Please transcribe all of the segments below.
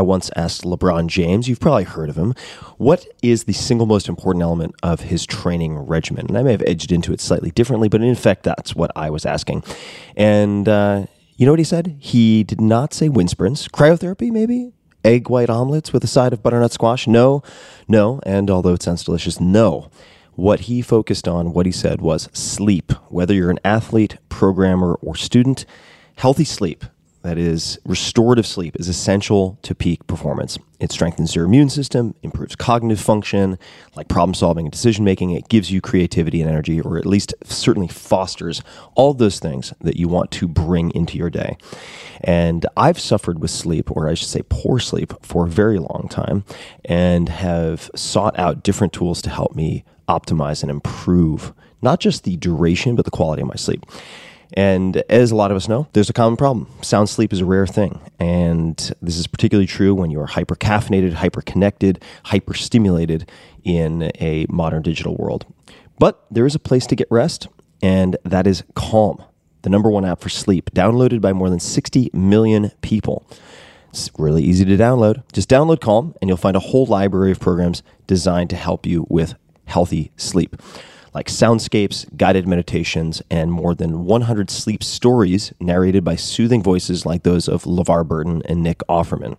I once asked LeBron James, you've probably heard of him, what is the single most important element of his training regimen? And I may have edged into it slightly differently, but in effect, that's what I was asking. And uh, you know what he said? He did not say wind sprints, cryotherapy, maybe? Egg white omelets with a side of butternut squash? No, no. And although it sounds delicious, no. What he focused on, what he said was sleep. Whether you're an athlete, programmer, or student, healthy sleep, that is restorative sleep, is essential to peak performance. It strengthens your immune system, improves cognitive function, like problem solving and decision making. It gives you creativity and energy, or at least certainly fosters all those things that you want to bring into your day. And I've suffered with sleep, or I should say poor sleep, for a very long time and have sought out different tools to help me optimize and improve not just the duration, but the quality of my sleep. And as a lot of us know, there's a common problem. Sound sleep is a rare thing. And this is particularly true when you are hyper caffeinated, hyper connected, hyper stimulated in a modern digital world. But there is a place to get rest, and that is Calm, the number one app for sleep, downloaded by more than 60 million people. It's really easy to download. Just download Calm, and you'll find a whole library of programs designed to help you with healthy sleep like soundscapes, guided meditations, and more than 100 sleep stories narrated by soothing voices like those of LeVar Burton and Nick Offerman.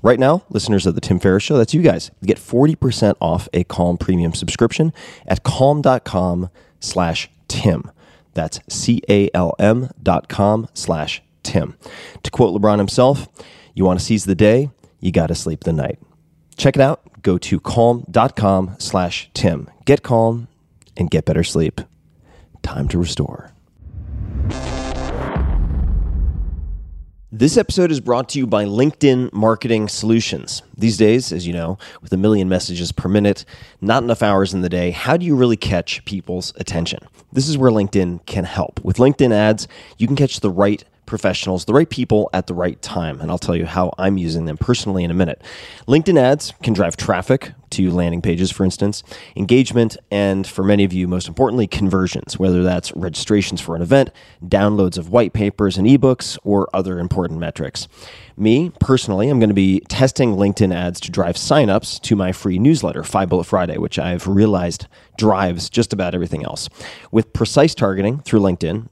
Right now, listeners of The Tim Ferriss Show, that's you guys, get 40% off a Calm premium subscription at calm.com slash Tim. That's C-A-L-M dot com slash Tim. To quote LeBron himself, you want to seize the day, you got to sleep the night. Check it out. Go to calm.com slash Tim. Get calm and get better sleep. Time to restore. This episode is brought to you by LinkedIn Marketing Solutions. These days, as you know, with a million messages per minute, not enough hours in the day, how do you really catch people's attention? This is where LinkedIn can help. With LinkedIn ads, you can catch the right professionals, the right people at the right time. And I'll tell you how I'm using them personally in a minute. LinkedIn ads can drive traffic to landing pages, for instance, engagement, and for many of you, most importantly, conversions, whether that's registrations for an event, downloads of white papers and ebooks, or other important metrics. Me, personally, I'm going to be testing LinkedIn ads to drive signups to my free newsletter, Five Bullet Friday, which I've realized drives just about everything else. With precise targeting through LinkedIn,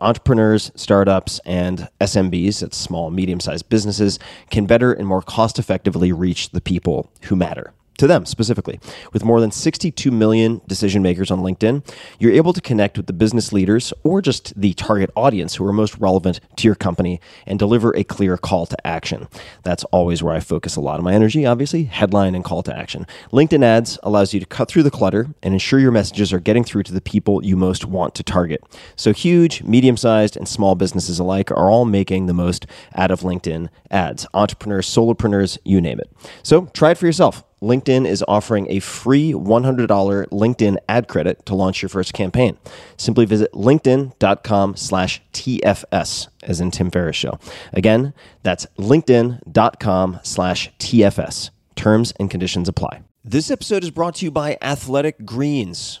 entrepreneurs, startups, and SMBs, that's small, medium sized businesses, can better and more cost effectively reach the people who matter to them specifically. With more than 62 million decision makers on LinkedIn, you're able to connect with the business leaders or just the target audience who are most relevant to your company and deliver a clear call to action. That's always where I focus a lot of my energy, obviously, headline and call to action. LinkedIn ads allows you to cut through the clutter and ensure your messages are getting through to the people you most want to target. So huge, medium-sized, and small businesses alike are all making the most out of LinkedIn ads. Entrepreneurs, solopreneurs, you name it. So try it for yourself. LinkedIn is offering a free $100 LinkedIn ad credit to launch your first campaign. Simply visit linkedin.com slash TFS, as in Tim Ferriss Show. Again, that's linkedin.com slash TFS. Terms and conditions apply. This episode is brought to you by Athletic Greens.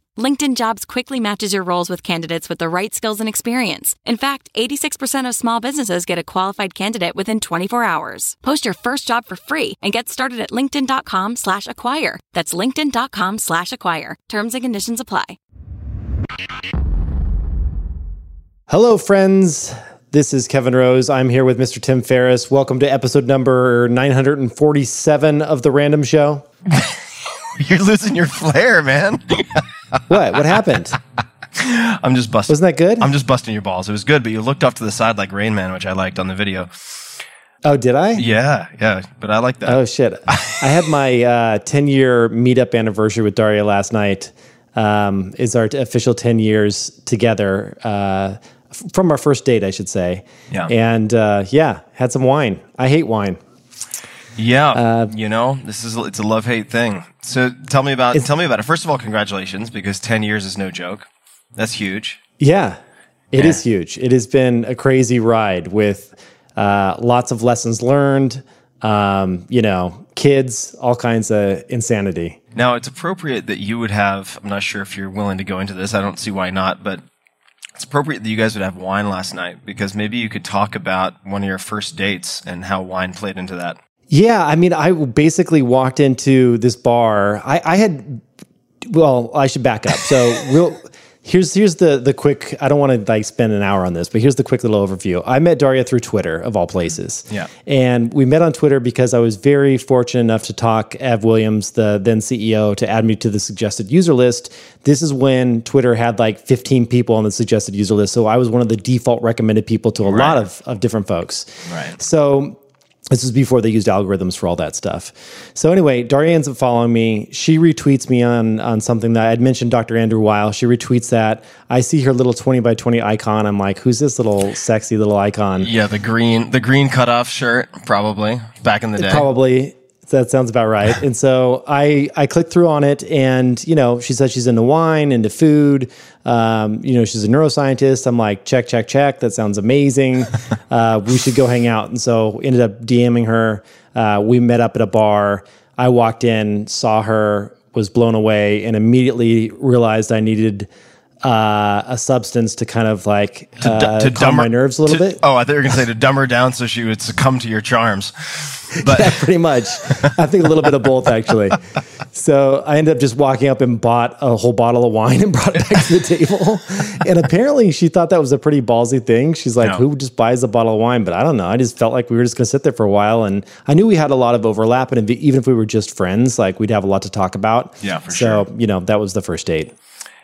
LinkedIn Jobs quickly matches your roles with candidates with the right skills and experience. In fact, 86% of small businesses get a qualified candidate within 24 hours. Post your first job for free and get started at linkedin.com slash acquire. That's linkedin.com slash acquire. Terms and conditions apply. Hello, friends. This is Kevin Rose. I'm here with Mr. Tim Ferriss. Welcome to episode number 947 of The Random Show. You're losing your flair, man. What? What happened? I'm just busting. Wasn't that good? I'm just busting your balls. It was good, but you looked off to the side like Rain Man, which I liked on the video. Oh, did I? Yeah, yeah, but I like that. Oh, shit. I had my uh, 10 year meetup anniversary with Daria last night. Um, is our t- official 10 years together uh, f- from our first date, I should say. Yeah. And uh, yeah, had some wine. I hate wine. Yeah, Uh, you know, this is it's a love hate thing. So tell me about tell me about it. First of all, congratulations because 10 years is no joke. That's huge. Yeah, it Yeah. is huge. It has been a crazy ride with uh, lots of lessons learned, um, you know, kids, all kinds of insanity. Now, it's appropriate that you would have, I'm not sure if you're willing to go into this. I don't see why not, but it's appropriate that you guys would have wine last night because maybe you could talk about one of your first dates and how wine played into that. Yeah, I mean, I basically walked into this bar. I, I had, well, I should back up. So, real. Here's here's the the quick. I don't want to like spend an hour on this, but here's the quick little overview. I met Daria through Twitter of all places. Mm-hmm. Yeah. and we met on Twitter because I was very fortunate enough to talk Ev Williams, the then CEO, to add me to the suggested user list. This is when Twitter had like 15 people on the suggested user list, so I was one of the default recommended people to a lot of of different folks. Right. So this was before they used algorithms for all that stuff. So anyway, Daria ends up following me. She retweets me on on something that I'd mentioned Dr. Andrew Weil. She retweets that. I see her little 20 by 20 icon. I'm like, who's this little sexy little icon? Yeah, the green, the green cutoff shirt, probably back in the day. Probably that sounds about right. and so I I clicked through on it, and you know she says she's into wine, into food. Um, you know she's a neuroscientist. I'm like check check check. That sounds amazing. uh, we should go hang out. And so ended up DMing her. Uh, we met up at a bar. I walked in, saw her, was blown away, and immediately realized I needed. Uh, a substance to kind of like uh, to calm dumb my nerves a little to- bit. Oh, I thought you were going to say to dumb her down so she would succumb to your charms. But yeah, pretty much. I think a little bit of both, actually. So I ended up just walking up and bought a whole bottle of wine and brought it back to the table. And apparently, she thought that was a pretty ballsy thing. She's like, No. "Who just buys a bottle of wine?" But I don't know. I just felt like we were just going to sit there for a while, and I knew we had a lot of overlap. And if, even if we were just friends, like we'd have a lot to talk about. Yeah, for so, sure. you know, that was the first date.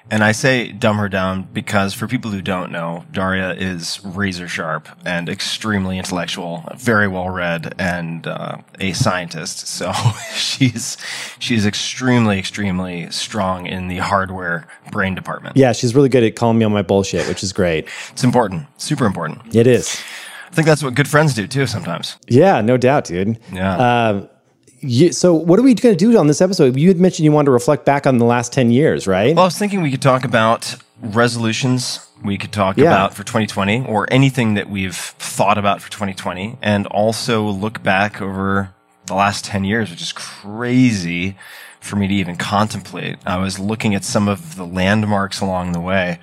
And I say dumb her down because for people who don't know, Daria is razor sharp and extremely intellectual, very well read, and uh, a scientist. So she's she's extremely extremely strong in the hardware brain department. Yeah, she's really good at calling me on my bullshit, which is great. It's important, super important. It is. I think that's what good friends do too. Sometimes. Yeah, no doubt, dude. Yeah. Um, you, so, what are we going to do on this episode? You had mentioned you wanted to reflect back on the last 10 years, right? Well, I was thinking we could talk about resolutions. We could talk Yeah. about for 2020 or anything that we've thought about for 2020 and also look back over the last 10 years, which is crazy for me to even contemplate. I was looking at some of the landmarks along the way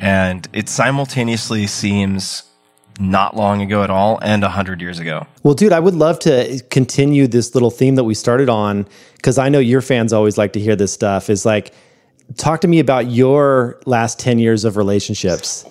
And it simultaneously seems not long ago at all and a hundred years ago. Well, dude, I would love to continue this little theme that we started on because I know your fans always like to hear this stuff. Is like, talk to me about your last 10 years of relationships.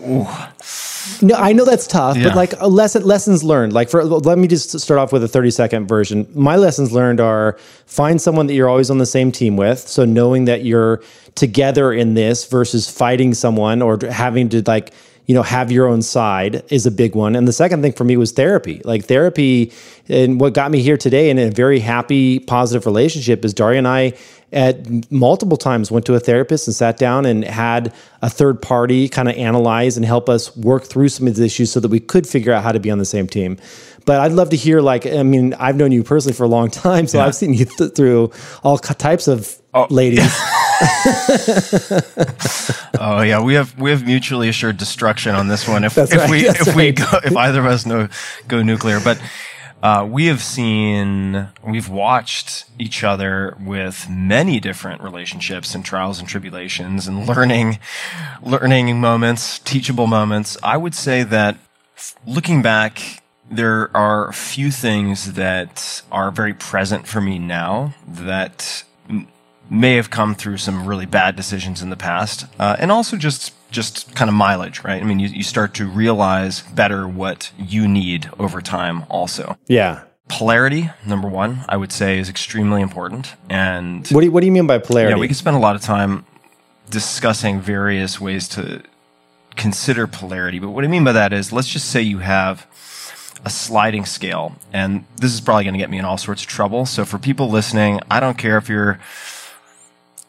No, I know that's tough, Yeah. but like a lesson, lessons learned. Like for let me just start off with a 30 second version. My lessons learned are find someone that you're always on the same team with. So knowing that you're together in this versus fighting someone or having to like you know have your own side is a big one. And the second thing for me was therapy. Like therapy and what got me here today in a very happy positive relationship is daria and i at multiple times went to a therapist and sat down and had a third party kind of analyze and help us work through some of these issues so that we could figure out how to be on the same team but i'd love to hear like i mean i've known you personally for a long time so i've seen you th- through all types of ladies Oh yeah, we have we have mutually assured destruction on this one. If if right, we that's if we go, if either of us know go nuclear, but uh, we have seen we've watched each other with many different relationships and trials and tribulations and learning learning moments, teachable moments. I would say that looking back. There are a few things that are very present for me now that may have come through some really bad decisions in the past, uh, and also just just kind of mileage, right? I mean, you, you start to realize better what you need over time. Also, yeah polarity, number one, I would say, is extremely important. And what do you, what do you mean by polarity yeah, we could spend a lot of time discussing various ways to consider polarity. But what I mean by that is, let's just say you have a sliding scale, and this is probably going to get me in all sorts of trouble. So for people listening, I don't care if you're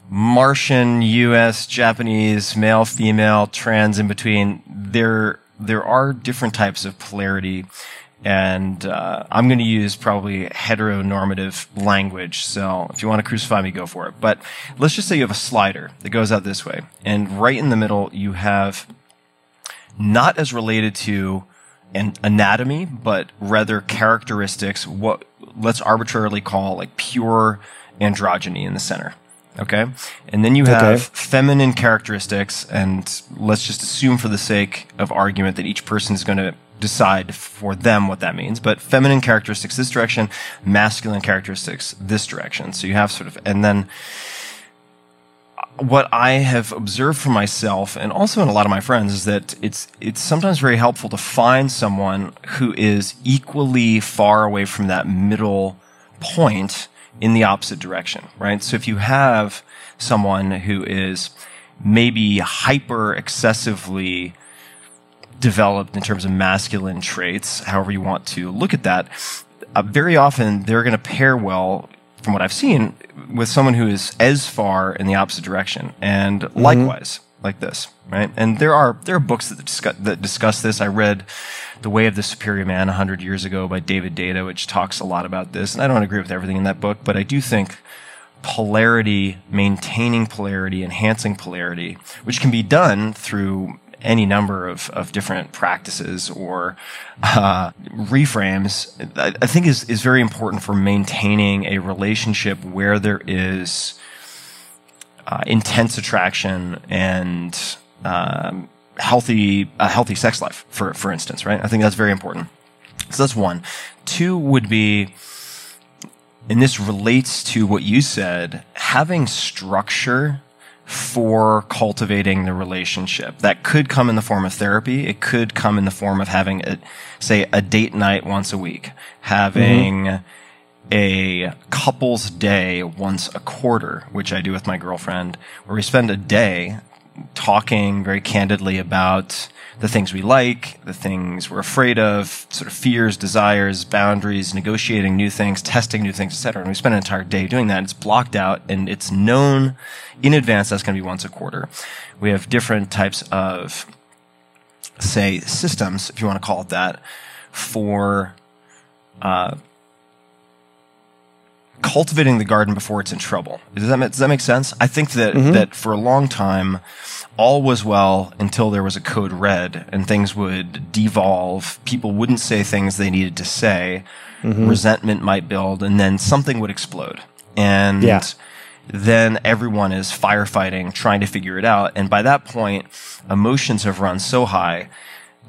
Martian, U.S., Japanese, male, female, trans, in between. There, there are different types of polarity, and uh, I'm going to use probably heteronormative language. So if you want to crucify me, go for it. But let's just say you have a slider that goes out this way, and right in the middle you have not as related to an anatomy, but rather characteristics, what let's arbitrarily call like pure androgyny in the center. Okay. And then you have Okay. feminine characteristics, and let's just assume for the sake of argument that each person is going to decide for them what that means. But feminine characteristics this direction, masculine characteristics this direction. So you have sort of, and then what I have observed for myself and also in a lot of my friends is that it's it's sometimes very helpful to find someone who is equally far away from that middle point in the opposite direction, right? So if you have someone who is maybe hyper excessively developed in terms of masculine traits, however you want to look at that, uh, very often they're going to pair well, from what I've seen, with someone who is as far in the opposite direction, and mm-hmm. likewise like this, right? And there are there are books that discuss that discuss this. I read The Way of the Superior Man hundred years ago by David Deida, which talks a lot about this. And I don't agree with everything in that book, but I do think polarity, maintaining polarity, enhancing polarity, which can be done through any number of, of different practices or uh, reframes, I, think is, is very important for maintaining a relationship where there is uh, intense attraction and um, healthy a healthy sex life, for for instance, right? I think that's very important. So that's one. Two would be and this relates to what you said, having structure for cultivating the relationship. That could come in the form of therapy. It could come in the form of having a, say, a date night once a week, having mm-hmm. a couple's day once a quarter, which I do with my girlfriend, where we spend a day talking very candidly about the things we like, the things we're afraid of, sort of fears, desires, boundaries, negotiating new things, testing new things, etc. And we spend an entire day doing that. It's blocked out and it's known in advance that's going to be once a quarter. We have different types of, say, systems, if you want to call it that, for uh, cultivating the garden before it's in trouble. Does that, does that make sense? I think that, that for a long time, all was well until there was a code red and things would devolve. People wouldn't say things they needed to say. Resentment might build and then something would explode. And Yeah. then everyone is firefighting, trying to figure it out. And by that point, emotions have run so high,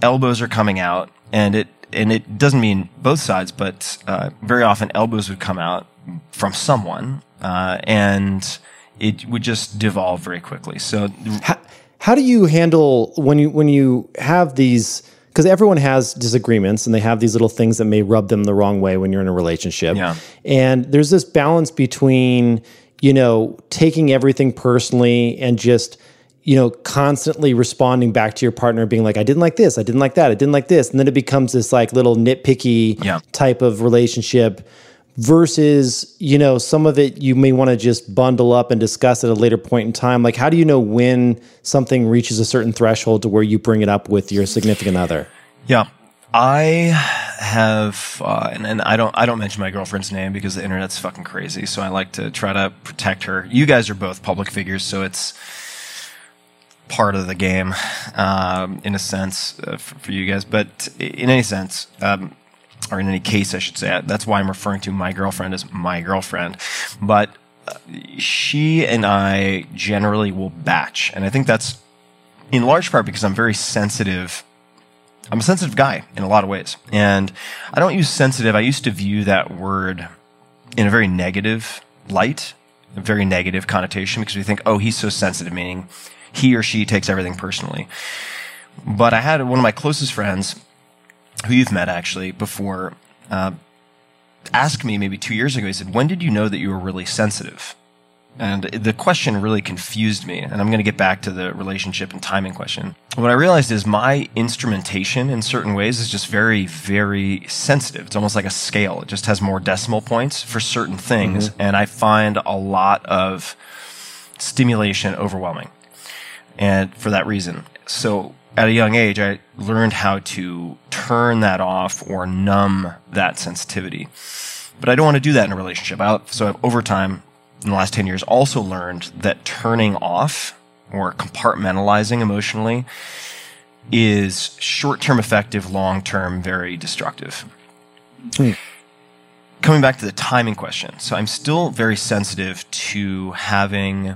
elbows are coming out, and it and it doesn't mean both sides, but uh, very often elbows would come out from someone, uh, and it would just devolve very quickly. So, how, how do you handle when you when you have these? Because everyone has disagreements and they have these little things that may rub them the wrong way when you're in a relationship. Yeah. And there's this balance between you know taking everything personally and just you know, constantly responding back to your partner, being like, I didn't like this, I didn't like that, I didn't like this. And then it becomes this like little nitpicky Yeah. type of relationship versus, you know, some of it you may want to just bundle up and discuss at a later point in time. Like, how do you know when something reaches a certain threshold to where you bring it up with your significant other? Yeah. I have, uh, and, and I don't, I don't mention my girlfriend's name because the internet's fucking crazy. So I like to try to protect her. You guys are both public figures, so it's part of the game, um, in a sense, uh, for, for you guys. But in any sense, um, or in any case, I should say, that's why I'm referring to my girlfriend as my girlfriend. But uh, she and I generally will batch, and I think that's in large part because I'm very sensitive I'm a sensitive guy in a lot of ways. And I don't use sensitive. I used to view that word in a very negative light, a very negative connotation because we think, oh, he's so sensitive, meaning he or she takes everything personally. But I had one of my closest friends, who you've met actually before, uh, ask me maybe two years ago, he said, when did you know that you were really sensitive? And the question really confused me. And I'm going to get back to the relationship and timing question. What I realized is my instrumentation in certain ways is just very, very sensitive. It's almost like a scale. It just has more decimal points for certain things. And I find a lot of stimulation overwhelming. And for that reason. So at a young age, I learned how to turn that off or numb that sensitivity. But I don't want to do that in a relationship. I, so over time, in the last 10 years also learned that turning off or compartmentalizing emotionally is short term effective, long term very destructive. Hmm. Coming back to the timing question. So I'm still very sensitive to having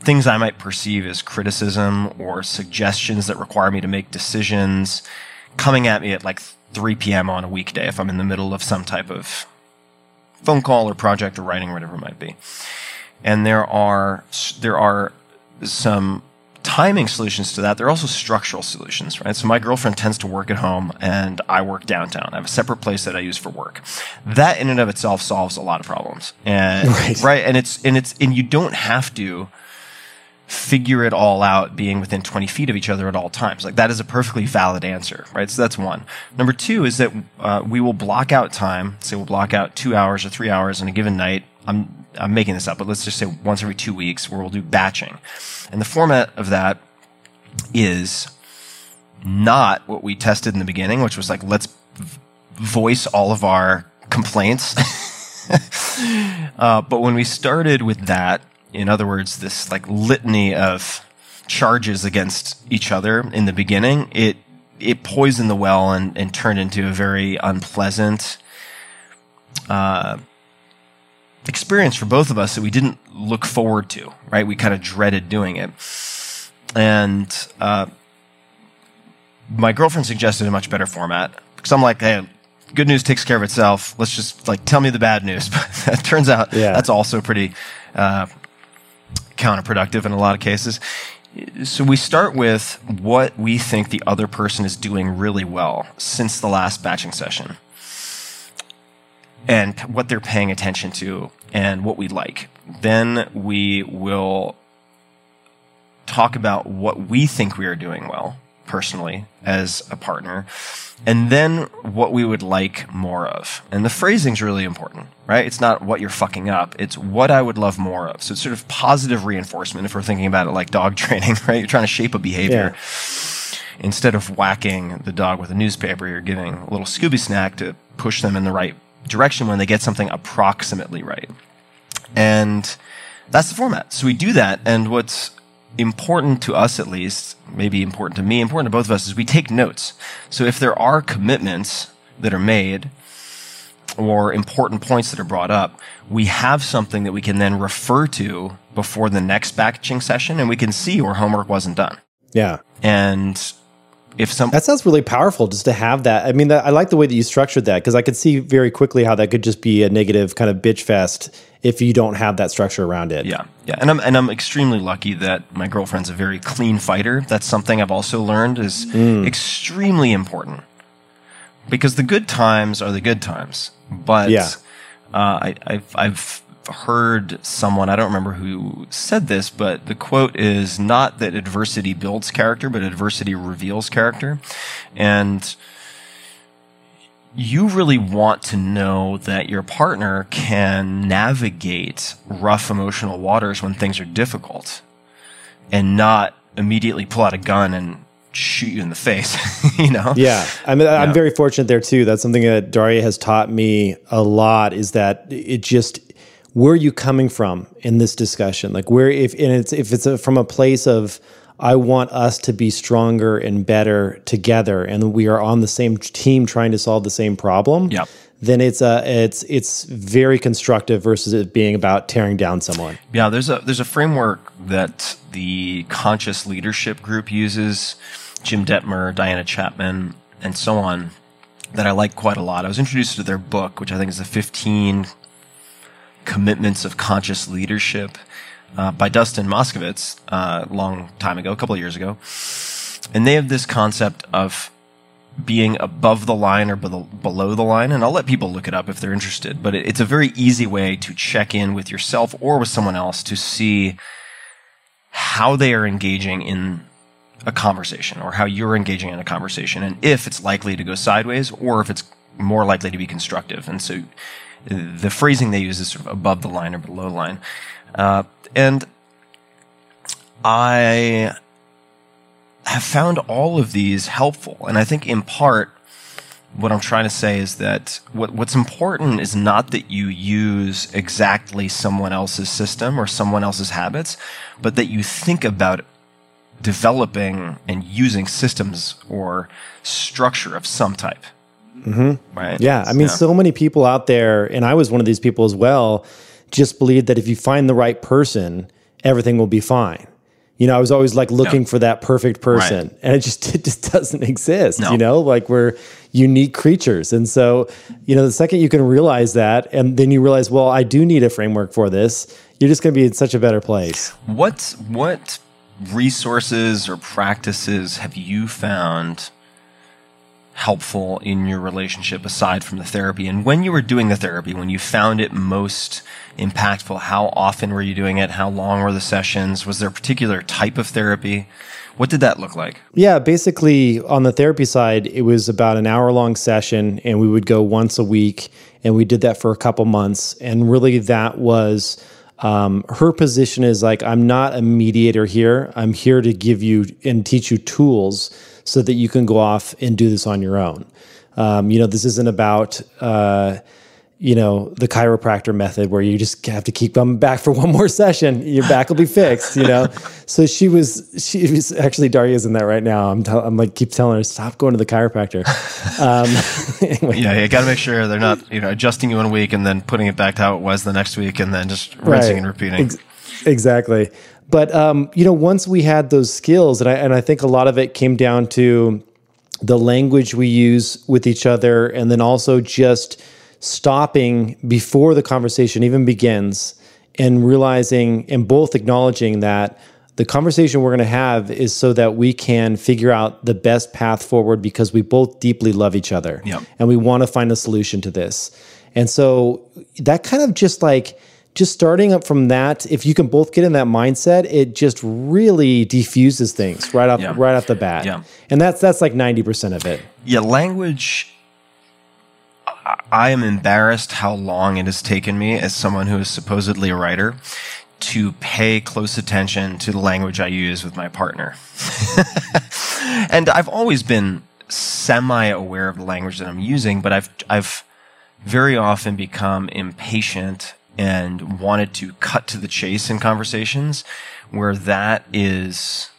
things I might perceive as criticism or suggestions that require me to make decisions coming at me at like 3 p.m. on a weekday if I'm in the middle of some type of phone call or project or writing or whatever it might be. And there are there are some timing solutions to that. There are also structural solutions, right? So my girlfriend tends to work at home and I work downtown. I have a separate place that I use for work. That in and of itself solves a lot of problems. And Right. right and it's and it's and you don't have to figure it all out being within 20 feet of each other at all times. Like that is a perfectly valid answer, right? So that's one. Number two is that uh, we will block out time. Say we'll block out two hours or three hours in a given night. I'm, I'm making this up, but let's just say once every two weeks where we'll do batching. And the format of that is not what we tested in the beginning, which was like, let's voice all of our complaints. uh, but when we started with that, in other words, this like litany of charges against each other in the beginning, it it poisoned the well and, and turned into a very unpleasant uh, experience for both of us that we didn't look forward to. Right, we kind of dreaded doing it, and uh, my girlfriend suggested a much better format because I'm like, hey. Good news takes care of itself. Let's just like tell me the bad news. But it turns out Yeah. that's also pretty uh, counterproductive in a lot of cases. So we start with what we think the other person is doing really well since the last batching session and what they're paying attention to and what we like. Then we will talk about what we think we are doing well personally as a partner and then what we would like more of. And the phrasing's really important, right? It's not what you're fucking up. It's what I would love more of. So it's sort of positive reinforcement if we're thinking about it like dog training, right? You're trying to shape a behavior. Instead of whacking the dog with a newspaper, you're giving a little Scooby snack to push them in the right direction when they get something approximately right. And that's the format. So we do that. And what's important to us, at least, maybe important to me, important to both of us, is we take notes. So if there are commitments that are made, or important points that are brought up, we have something that we can then refer to before the next batching session and we can see where homework wasn't done. Yeah. And if some that sounds really powerful just to have that. I mean, that, I like the way that you structured that because I could see very quickly how that could just be a negative kind of bitch fest if you don't have that structure around it. Yeah, yeah, and I'm and I'm extremely lucky that my girlfriend's a very clean fighter. That's something I've also learned is Mm. extremely important because the good times are the good times, but Yeah. uh, I, I've I've heard someone I don't remember who said this, but the quote is not that adversity builds character, but adversity reveals character, and you really want to know that your partner can navigate rough emotional waters when things are difficult and not immediately pull out a gun and shoot you in the face, you know? Yeah, I mean, I'm Yeah. very fortunate there too. That's something that Daria has taught me a lot. Is that it just where are you coming from in this discussion? Like where if and it's if it's a, from a place of I want us to be stronger and better together, and we are on the same team trying to solve the same problem. Yeah. Then it's a it's it's very constructive versus it being about tearing down someone. Yeah, there's a there's a framework that the conscious leadership group uses, Jim Dethmer, Diana Chapman, and so on, that I like quite a lot. I was introduced to their book, which I think is the 15 commitments of conscious leadership uh, by Dustin Moskovitz uh, a long time ago, a couple of years ago, and they have this concept of being above the line or below, the line. And I'll let people look it up if they're interested, but it, it's a very easy way to check in with yourself or with someone else to see how they are engaging in a conversation or how you're engaging in a conversation and if it's likely to go sideways or if it's more likely to be constructive. And so uh, the phrasing they use is sort of above the line or below line. Uh, and I have found all of these helpful. And I think in part, what I'm trying to say is that what, what's important is not that you use exactly someone else's system or someone else's habits, but that you think about developing and using systems or structure of some type. Mm-hmm. Right. Yeah, I mean, Yeah. so many people out there, and I was one of these people as well, just believe that if you find the right person, everything will be fine. You know, I was always like looking for that perfect person, and it just it just doesn't exist. No. You know, like we're unique creatures, and so you know, the second you can realize that, and then you realize, well, I do need a framework for this. You're just going to be in such a better place. What what resources or practices have you found helpful in your relationship aside from the therapy? And when you were doing the therapy, when you found it most impactful, how often were you doing it? How long were the sessions? Was there a particular type of therapy? What did that look like? Yeah, basically on the therapy side, it was about an hour long session, and we would go once a week, and we did that for a couple months. And really, that was um, her position is like, I'm not a mediator here. I'm here to give you and teach you tools so that you can go off and do this on your own. Um, you know, this isn't about. Uh, you know the chiropractor method where you just have to keep coming back for one more session your back will be fixed you know so she was she was actually daria's in that right now i'm, tell, I'm like keep telling her stop going to the chiropractor um, anyway, Yeah, you got to make sure they're not, you know, adjusting you one week and then putting it back to how it was the next week and then just rinsing Right. and repeating. Ex- exactly. But um, you know, once we had those skills, and I and I think a lot of it came down to the language we use with each other, and then also just stopping before the conversation even begins and realizing and both acknowledging that the conversation we're going to have is so that we can figure out the best path forward because we both deeply love each other Yep. and we want to find a solution to this. And so that kind of just like just starting up from that, if you can both get in that mindset, it just really diffuses things right off Yeah. right off the bat. Yeah. And that's that's like 90% of it. Yeah, language. I- I am embarrassed how long it has taken me, as someone who is supposedly a writer, to pay close attention to the language I use with my partner. and I've always been semi-aware of the language that I'm using, but I've I've very often become impatient and wanted to cut to the chase in conversations where that is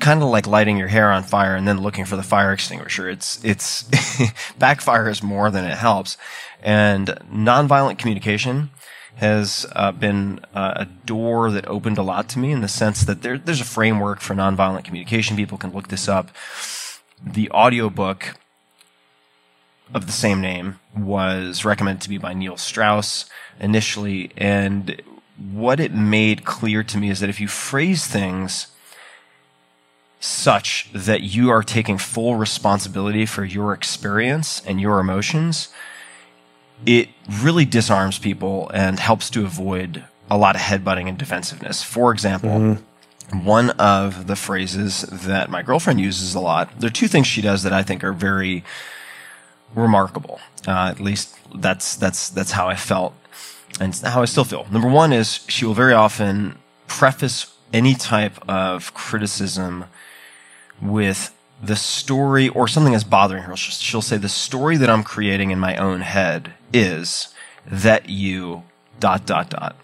kind of like lighting your hair on fire and then looking for the fire extinguisher. It's it's backfires more than it helps. And nonviolent communication has uh, been uh, a door that opened a lot to me in the sense that there, there's a framework for nonviolent communication. People can look this up. The audiobook of the same name was recommended to me by Neil Strauss initially. And what it made clear to me is that if you phrase things such that you are taking full responsibility for your experience and your emotions, it really disarms people and helps to avoid a lot of headbutting and defensiveness. For example, mm-hmm. one of the phrases that my girlfriend uses a lot, there are two things she does that I think are very remarkable. Uh, at least that's that's that's how I felt and how I still feel. Number one is she will very often preface any type of criticism with the story or something that's bothering her. She'll say the story that I'm creating in my own head is that you dot dot dot.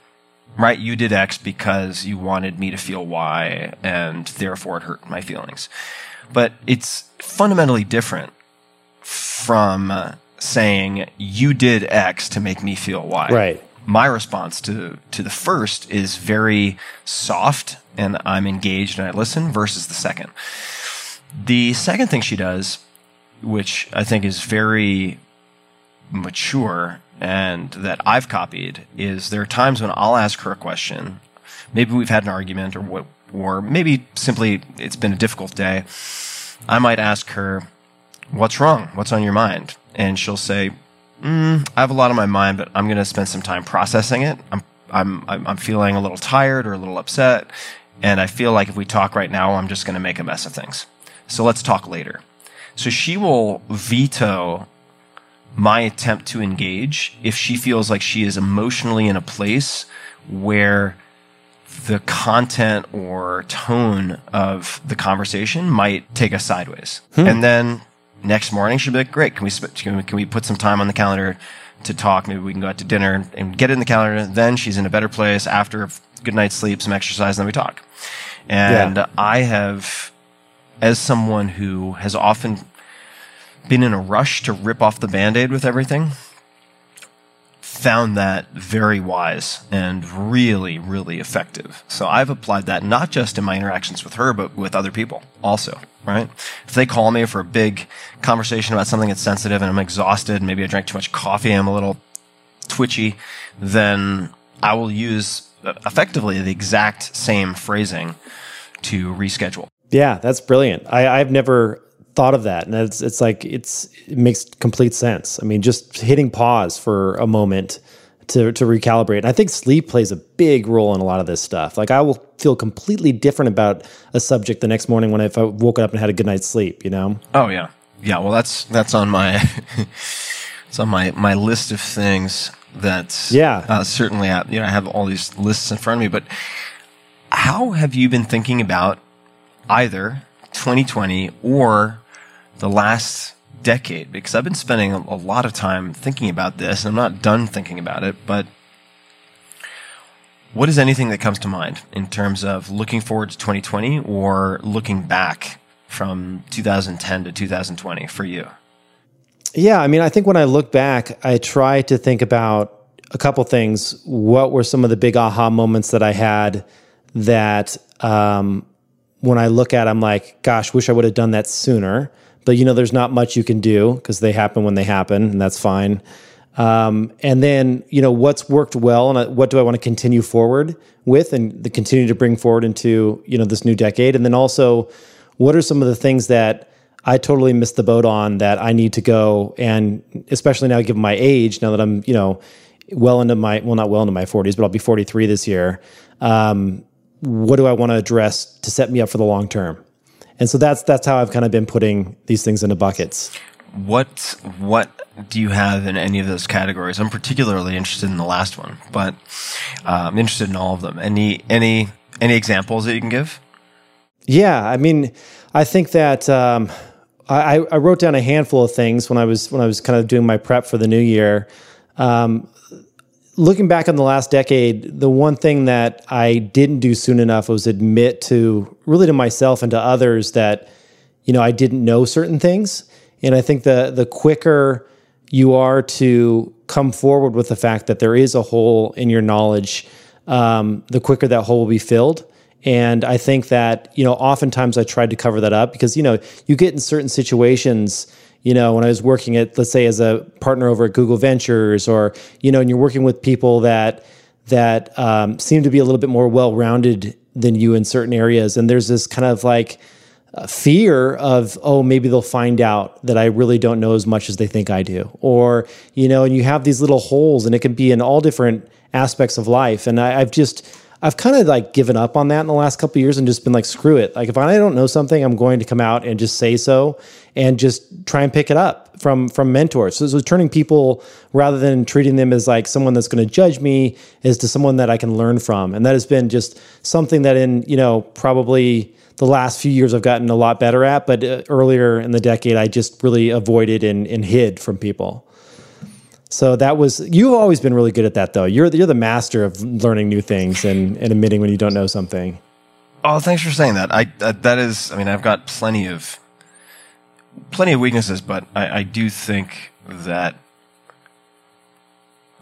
Right? You did X because you wanted me to feel Y and therefore it hurt my feelings. But it's fundamentally different from saying you did X to make me feel Y. Right. My response to to the first is very soft and I'm engaged and I listen versus the second. The second thing she does, which I think is very mature and that I've copied, is there are times when I'll ask her a question. Maybe we've had an argument or what, or maybe simply it's been a difficult day. I might ask her, what's wrong? What's on your mind? And she'll say, mm, I have a lot on my mind, but I'm going to spend some time processing it. I'm, I'm, I'm feeling a little tired or a little upset. And I feel like if we talk right now, I'm just going to make a mess of things. So let's talk later. So she will veto my attempt to engage if she feels like she is emotionally in a place where the content or tone of the conversation might take us sideways. Hmm. And then next morning she'll be like, great. Can we, can we, can we put some time on the calendar to talk? Maybe we can go out to dinner and get it in the calendar. Then she's in a better place after a good night's sleep, some exercise, and then we talk. And yeah. I have, as someone who has often been in a rush to rip off the band-aid with everything, found that very wise and really, really effective. So I've applied that not just in my interactions with her, but with other people also, right? If they call me for a big conversation about something that's sensitive and I'm exhausted, maybe I drank too much coffee, I'm a little twitchy, then I will use uh, effectively the exact same phrasing to reschedule. Yeah, that's brilliant. I, I've never thought of that and it's it's like it's it makes complete sense i mean just hitting pause for a moment to to recalibrate. And i think sleep plays a big role in a lot of this stuff. Like i will feel completely different about a subject the next morning when I, if i woke up and had a good night's sleep you know? Oh yeah. Yeah well that's that's on my it's on my my list of things that yeah. uh, certainly I, you know i have all these lists in front of me but how have you been thinking about either 2020 or the last decade because I've been spending a, lot of time thinking about this. And I'm not done thinking about it, but what is anything that comes to mind in terms of looking forward to 2020 or looking back from 2010 to 2020 for you? Yeah, I mean, I think when I look back, I try to think about a couple things. What were some of the big aha moments that I had that um, when I look at, I'm like, gosh, wish I would have done that sooner but you know, there's not much you can do because they happen when they happen, and that's fine. Um, and then, you know, what's worked well and what do I want to continue forward with and the continue to bring forward into, you know, this new decade. And then also, what are some of the things that I totally missed the boat on that I need to go and especially now given my age, now that I'm, you know, well into my, well, not well into my 40s, but I'll be 43 this year. Um, what do I want to address to set me up for the long term? And so that's that's how I've kind of been putting these things into buckets. What what do you have in any of those categories? I'm particularly interested in the last one, but uh, I'm interested in all of them. Any any any examples that you can give? Yeah, I mean, I think that um, I, I, wrote down a handful of things when I was when I was kind of doing my prep for the new year. Um, looking back on the last decade, the one thing that I didn't do soon enough was admit to really to myself and to others that you know I didn't know certain things. And I think the the quicker you are to come forward with the fact that there is a hole in your knowledge, um, the quicker that hole will be filled. And I think that you know oftentimes I tried to cover that up because you know you get in certain situations you know, when I was working at, let's say, as a partner over at Google Ventures, or you know, and you're working with people that that um, seem to be a little bit more well-rounded than you in certain areas, and there's this kind of like uh, fear of, oh, maybe they'll find out that I really don't know as much as they think I do, or you know, and you have these little holes, and it can be in all different aspects of life, and I, I've just I've kind of like given up on that in the last couple years and just been like, screw it. Like if I don't know something, I'm going to come out and just say so and just try and pick it up from from mentors. So, so turning people rather than treating them as like someone that's going to judge me is to someone that I can learn from. And that has been just something that in, you know, probably the last few years I've gotten a lot better at, but uh, earlier in the decade I just really avoided and, and hid from people. So that was you've always been really good at that though. You're you're the master of learning new things and, and admitting when you don't know something. Oh, thanks for saying that. I uh, that is. I mean, I've got plenty of plenty of weaknesses, but I, I do think that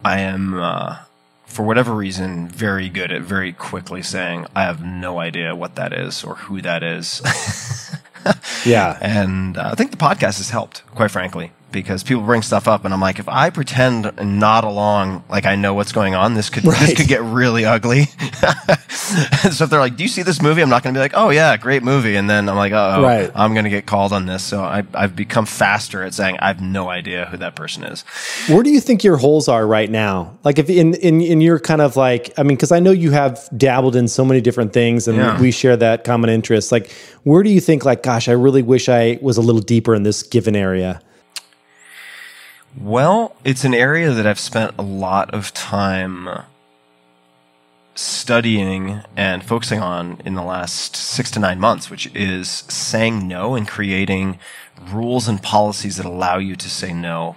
I am, uh, for whatever reason, very good at very quickly saying I have no idea what that is or who that is. yeah, and uh, I think the podcast has helped, quite frankly because people bring stuff up and I'm like, if I pretend and nod along like I know what's going on, this could right. this could get really ugly. so if they're like, "Do you see this movie?" I'm not going to be like, "Oh yeah, great movie," and then I'm like, "Oh, right. I'm going to get called on this." So I, I've become faster at saying I have no idea who that person is. Where do you think your holes are right now? Like if in in in your kind of like, I mean, because I know you have dabbled in so many different things, and yeah. we share that common interest. Like, where do you think like, gosh, I really wish I was a little deeper in this given area? Well, it's an area that I've spent a lot of time studying and focusing on in the last six to nine months, which is saying no and creating rules and policies that allow you to say no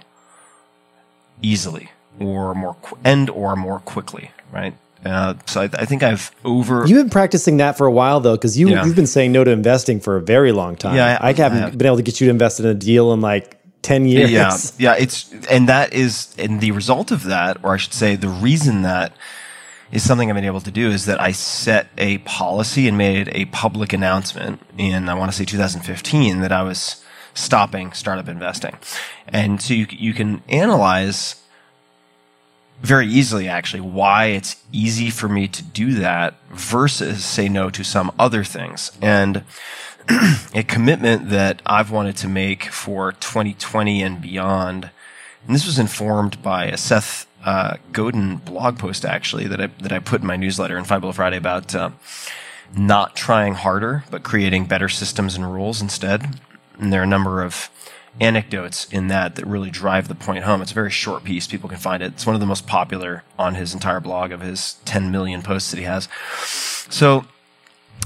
easily or more qu- and or more quickly, right? Uh, so I, I, think I've over. You've been practicing that for a while though, because you yeah. you've been saying no to investing for a very long time. Yeah, I, I haven't I been able to get you to invest in a deal in like 10 years. Yeah. Yeah. It's, and that is, and the result of that, or I should say, the reason that is something I've been able to do is that I set a policy and made a public announcement in, I want to say 2015 that I was stopping startup investing. And so you, you can analyze very easily actually why it's easy for me to do that versus say no to some other things. And a commitment that I've wanted to make for 2020 and beyond. And this was informed by a Seth uh, Godin blog post actually that I that I put in my newsletter in Five-Bullet Friday about uh, not trying harder but creating better systems and rules instead. And there are a number of anecdotes in that that really drive the point home. It's a very short piece. People can find it. It's one of the most popular on his entire blog of his 10 million posts that he has. So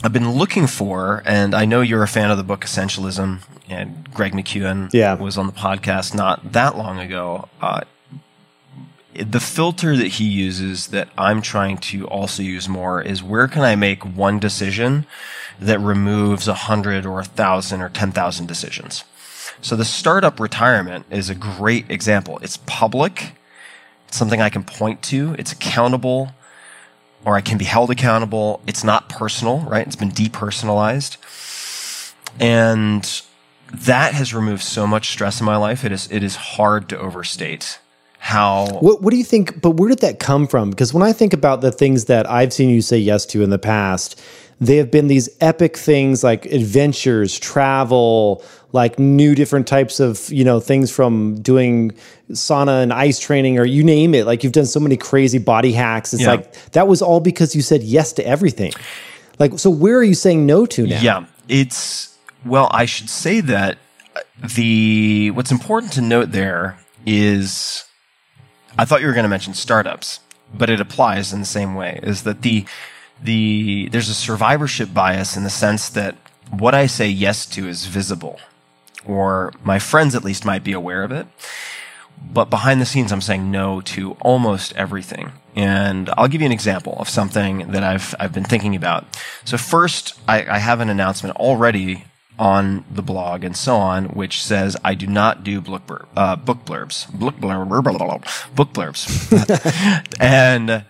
I've been looking for, and I know you're a fan of the book Essentialism, and Greg McKeown yeah. was on the podcast not that long ago. Uh, the filter that he uses that I'm trying to also use more is where can I make one decision that removes a hundred or a thousand or ten thousand decisions. So the startup retirement is a great example. It's public. It's something I can point to. It's accountable or I can be held accountable. It's not personal, right? It's been depersonalized. And that has removed so much stress in my life. It is, it is hard to overstate how. What, what do you think? But where did that come from? Because when I think about the things that I've seen you say yes to in the past, they have been these epic things like adventures, travel, like new different types of you know things from doing sauna and ice training or you name it. Like you've done so many crazy body hacks. It's yeah. like that was all because you said yes to everything. Like so where are you saying no to now? Yeah. It's well i should say that uh, the what's important to note there is i thought you were going to mention startups but it applies in the same way is that the the there's a survivorship bias in the sense that what I say yes to is visible or my friends at least might be aware of it. but behind the scenes, I'm saying no to almost everything. And I'll give you an example of something that I've I've been thinking about. So first, I, I have an announcement already on the blog and so on, which says I do not do book, blur, uh, book blurbs, book, book blurbs, and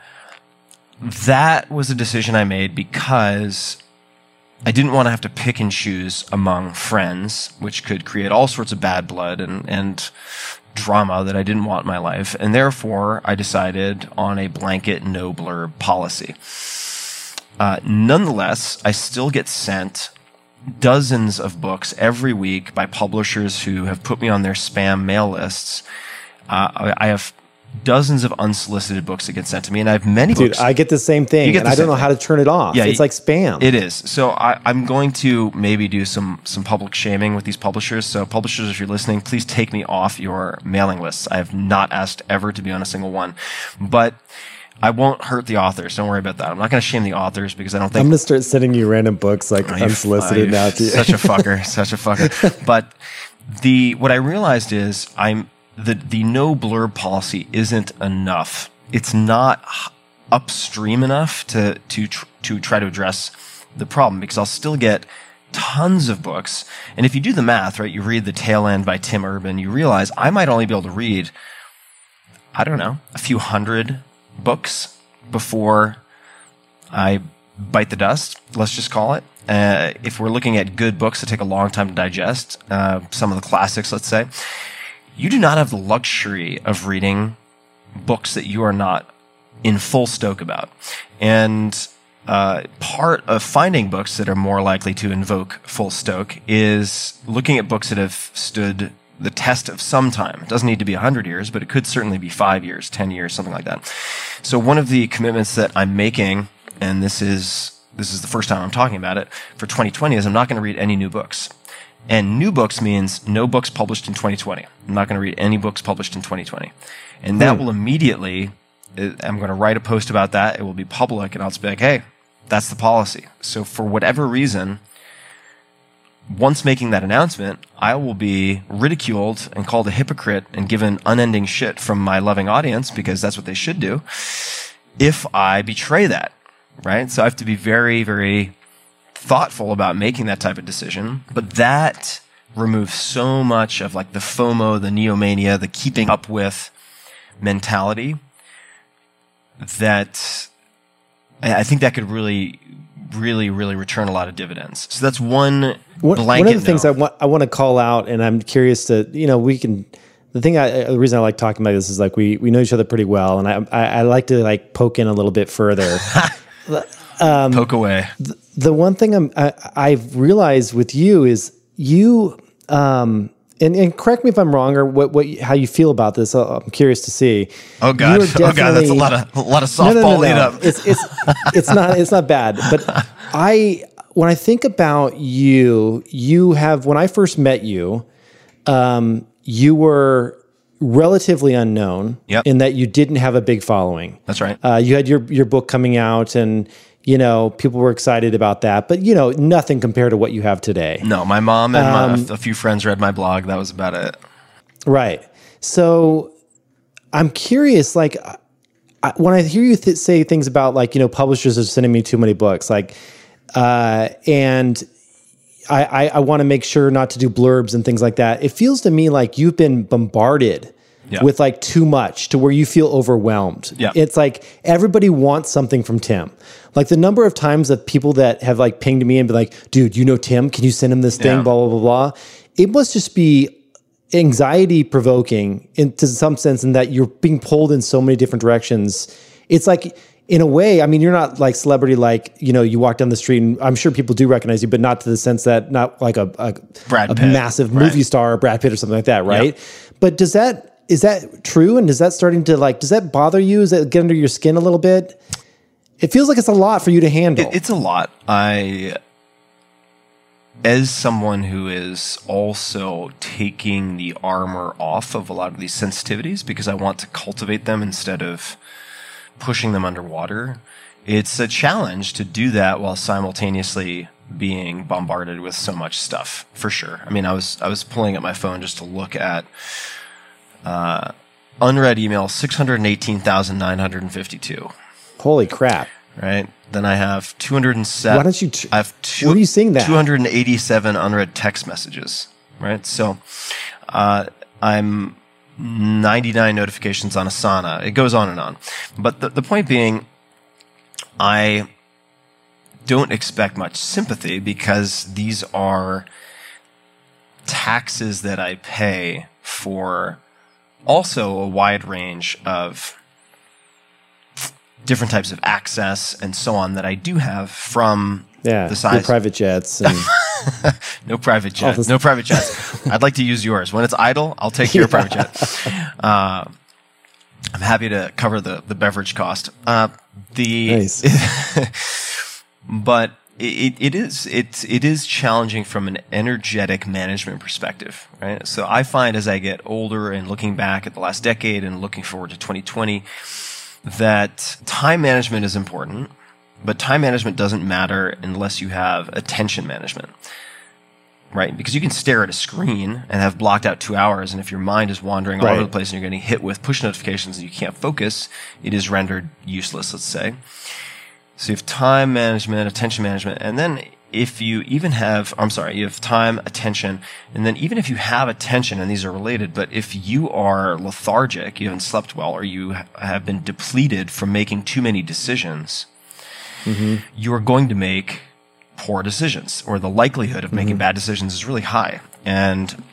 that was a decision I made because I didn't want to have to pick and choose among friends, which could create all sorts of bad blood and, and drama that I didn't want in my life. And therefore, I decided on a blanket no blurb policy. Uh, nonetheless, I still get sent dozens of books every week by publishers who have put me on their spam mail lists. Uh, I have dozens of unsolicited books that get sent to me, and I have many Dude, books. I get the same thing, and I don't know how to turn it off. Yeah, it's y- like spam. It is. So I, I'm going to maybe do some some public shaming with these publishers. So publishers, if you're listening, please take me off your mailing lists. I have not asked ever to be on a single one, but. I won't hurt the authors. Don't worry about that. I'm not going to shame the authors because I don't think I'm gonna start sending you random books like unsolicited now. To you. Such a fucker, such a fucker. But the what I realized is I'm the the no blur policy isn't enough. It's not upstream enough to to tr- to try to address the problem because I'll still get tons of books. And if you do the math, right, you read The Tail End by Tim Urban, you realize I might only be able to read I don't know, a few hundred books before I bite the dust, let's just call it. Uh, if we're looking at good books that take a long time to digest, uh, some of the classics, let's say, you do not have the luxury of reading books that you are not in full stoke about. And uh, part of finding books that are more likely to invoke full stoke is looking at books that have stood the test of some time. It doesn't need to be 100 years, but it could certainly be five years, 10 years, something like that. So one of the commitments that I'm making, and this is this is the first time I'm talking about it for 2020, is I'm not going to read any new books. And new books means no books published in 2020. I'm not going to read any books published in 2020. And that Hmm. will immediately, uh, I'm going to write a post about that. It will be public and I'll just be like, hey, that's the policy. So for whatever reason, once making that announcement, I will be ridiculed and called a hypocrite and given unending shit from my loving audience because that's what they should do if I betray that, right? So I have to be very, very thoughtful about making that type of decision. But that removes so much of like the FOMO, the neomania, the keeping up with mentality that I think that could really, really, really return a lot of dividends. So that's one One, blanket. one of the things. I want I want to call out, and I'm curious to you know we can. The thing I the reason I like talking about this is like we we know each other pretty well, and I I, I like to like poke in a little bit further. um, poke away. the one thing I'm, I, I've realized with you is you, um, and, and correct me if I'm wrong or what, what, how you feel about this. uh, I'm curious to see. Oh god, oh god, that's a lot of a lot of softball lead up. It's it's it's not it's not bad, but I when I think about you, you have when I first met you, um, you were relatively unknown Yep. in that you didn't have a big following. That's right. Uh, you had your your book coming out, and you know people were excited about that, but you know nothing compared to what you have today. No, my mom and Um, my, a few friends read my blog. That was about it. Right. So I'm curious, like, I, when I hear you th- say things about, like, you know, publishers are sending me too many books, like, uh, and I, I, I want to make sure not to do blurbs and things like that. It feels to me like you've been bombarded Yeah. with like too much to where you feel overwhelmed. Yeah. It's like everybody wants something from Tim. Like the number of times that people that have like pinged me and be like, dude, you know Tim, can you send him this thing? Yeah. Blah, blah, blah, blah. It must just be anxiety provoking in to some sense in that you're being pulled in so many different directions. It's like in a way, I mean, you're not like celebrity, like, you know, you walk down the street and I'm sure people do recognize you, but not to the sense that not like a, a, Brad a Pitt, massive right. movie star or Brad Pitt or something like that. Right. But does that, is that true? And is that starting to like, does that bother you? Does that get under your skin a little bit? It feels like it's a lot for you to handle. It, it's a lot. I, as someone who is also taking the armor off of a lot of these sensitivities because I want to cultivate them instead of pushing them underwater, it's a challenge to do that while simultaneously being bombarded with so much stuff for sure. I mean, I was I was pulling up my phone just to look at Uh, unread email 618,952. Holy crap. Right. Then I have 207. Why don't you? T- I have two, what are you seeing that? 287 unread text messages. Right. So uh, I'm 99 notifications on Asana. It goes on and on. But the, the point being, I don't expect much sympathy because these are taxes that I pay for also a wide range of different types of access and so on that I do have from yeah, the size. private jets. And no private jets. No private jets. I'd like to use yours. When it's idle, I'll take your private jet. Uh, I'm happy to cover the, the beverage cost. Uh, the nice. but it, it is it it is challenging from an energetic management perspective, right? So I find as I get older and looking back at the last decade and looking forward to 2020 that time management is important, but time management doesn't matter unless you have attention management. Right? Because you can stare at a screen and have blocked out two hours, and if your mind is wandering all Right. over the place and you're getting hit with push notifications and you can't focus, it is rendered useless, let's say. So you have time management, attention management, and then if you even have, I'm sorry, you have time, attention, and then even if you have attention, and these are related, but if you are lethargic, you haven't slept well, or you have been depleted from making too many decisions, mm-hmm. you are going to make poor decisions, or the likelihood of making mm-hmm. bad decisions is really high. And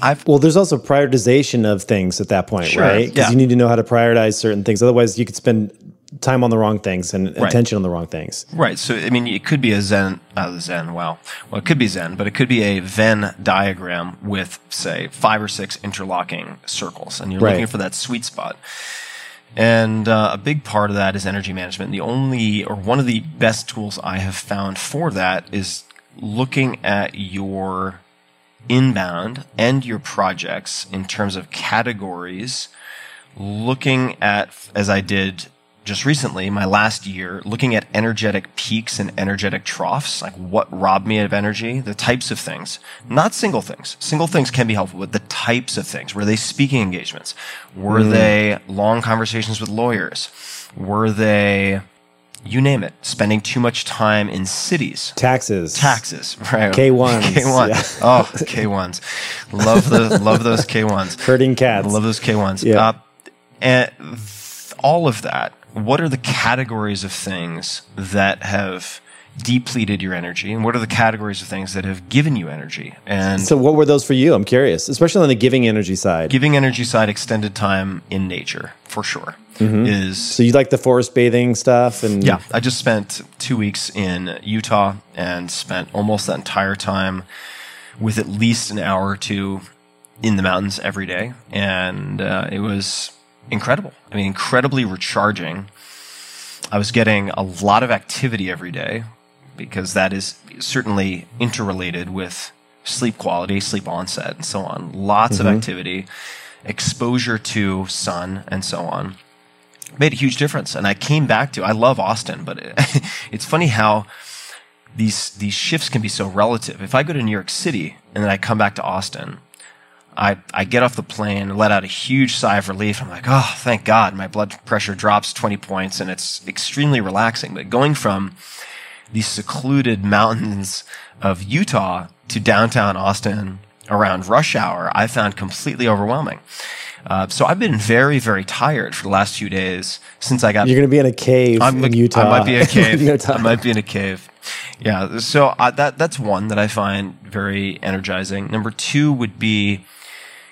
I've well, there's also prioritization of things at that point, Sure, right? Because yeah. you need to know how to prioritize certain things. Otherwise, you could spend time on the wrong things and Right. attention on the wrong things. Right. So, I mean, it could be a Zen, uh, Zen, wow. Well, it could be Zen, but it could be a Venn diagram with, say, five or six interlocking circles, and you're Right. looking for that sweet spot. And uh, a big part of that is energy management. The only, or one of the best tools I have found for that is looking at your inbound and your projects in terms of categories looking at, as I did just recently, my last year, looking at energetic peaks and energetic troughs, like what robbed me of energy, the types of things, not single things. Single things can be helpful, but the types of things. Were they speaking engagements? Were they long conversations with lawyers? Were they, you name it, spending too much time in cities? Taxes. Taxes, right? K1s, K1. yeah. Oh, K1s. Love the love those K1s. Herding cats. Love those K1s. Yeah. Uh, and all of that, what are the categories of things that have depleted your energy? And what are the categories of things that have given you energy? And So, what were those for you? I'm curious, especially on the giving energy side. giving energy side, extended time in nature, for sure, is so, you like the forest bathing stuff, and Yeah, I just spent two weeks in Utah and spent almost that entire time with at least an hour or two in the mountains every day, and uh, it was incredible. I mean, incredibly recharging. I was getting a lot of activity every day because that is certainly interrelated with sleep quality, sleep onset, and so on. Lots of mm-hmm. activity, exposure to sun, and so on made a huge difference. And I came back to I love Austin, but it, it's funny how these these shifts can be so relative. If I go to New York City and then I come back to Austin, I I get off the plane, let out a huge sigh of relief. I'm like, oh, thank God, my blood pressure drops 20 points, and it's extremely relaxing. But going from these secluded mountains of Utah to downtown Austin around rush hour, I found completely overwhelming. Uh, so I've been very, very tired for the last few days since I got you're going to be in a cave I'm in Utah. I might be in a cave. No I might be in a cave. Yeah. So uh, that that's one that I find very energizing. Number two would be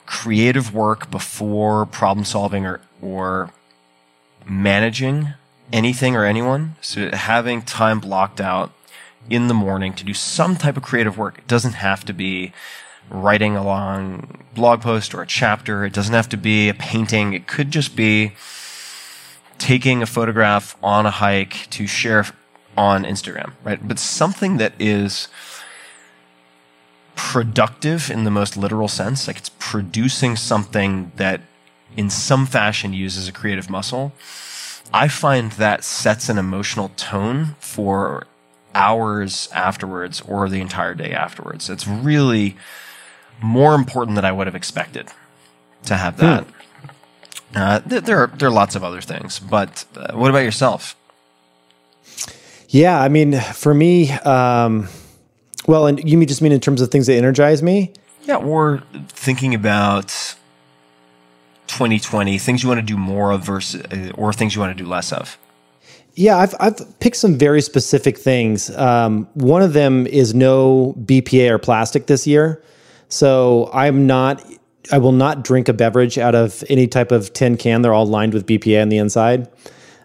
creative work before problem solving or or managing anything or anyone. So having time blocked out in the morning to do some type of creative work. It doesn't have to be writing a long blog post or a chapter. It doesn't have to be a painting. It could just be taking a photograph on a hike to share on Instagram, right? But something that is productive in the most literal sense, like it's producing something that in some fashion uses a creative muscle. I find that sets an emotional tone for hours afterwards or the entire day afterwards. It's really more important than I would have expected. to have that. Uh, th- there are there are lots of other things, but uh, what about yourself? Yeah, I mean, for me, um, well, and you mean just mean in terms of things that energize me? Yeah, or thinking about 2020, things you want to do more of versus, uh, or things you want to do less of. Yeah, I've I've picked some very specific things. Um, one of them is no BPA or plastic this year, so I'm not. I will not drink a beverage out of any type of tin can. They're all lined with BPA on the inside.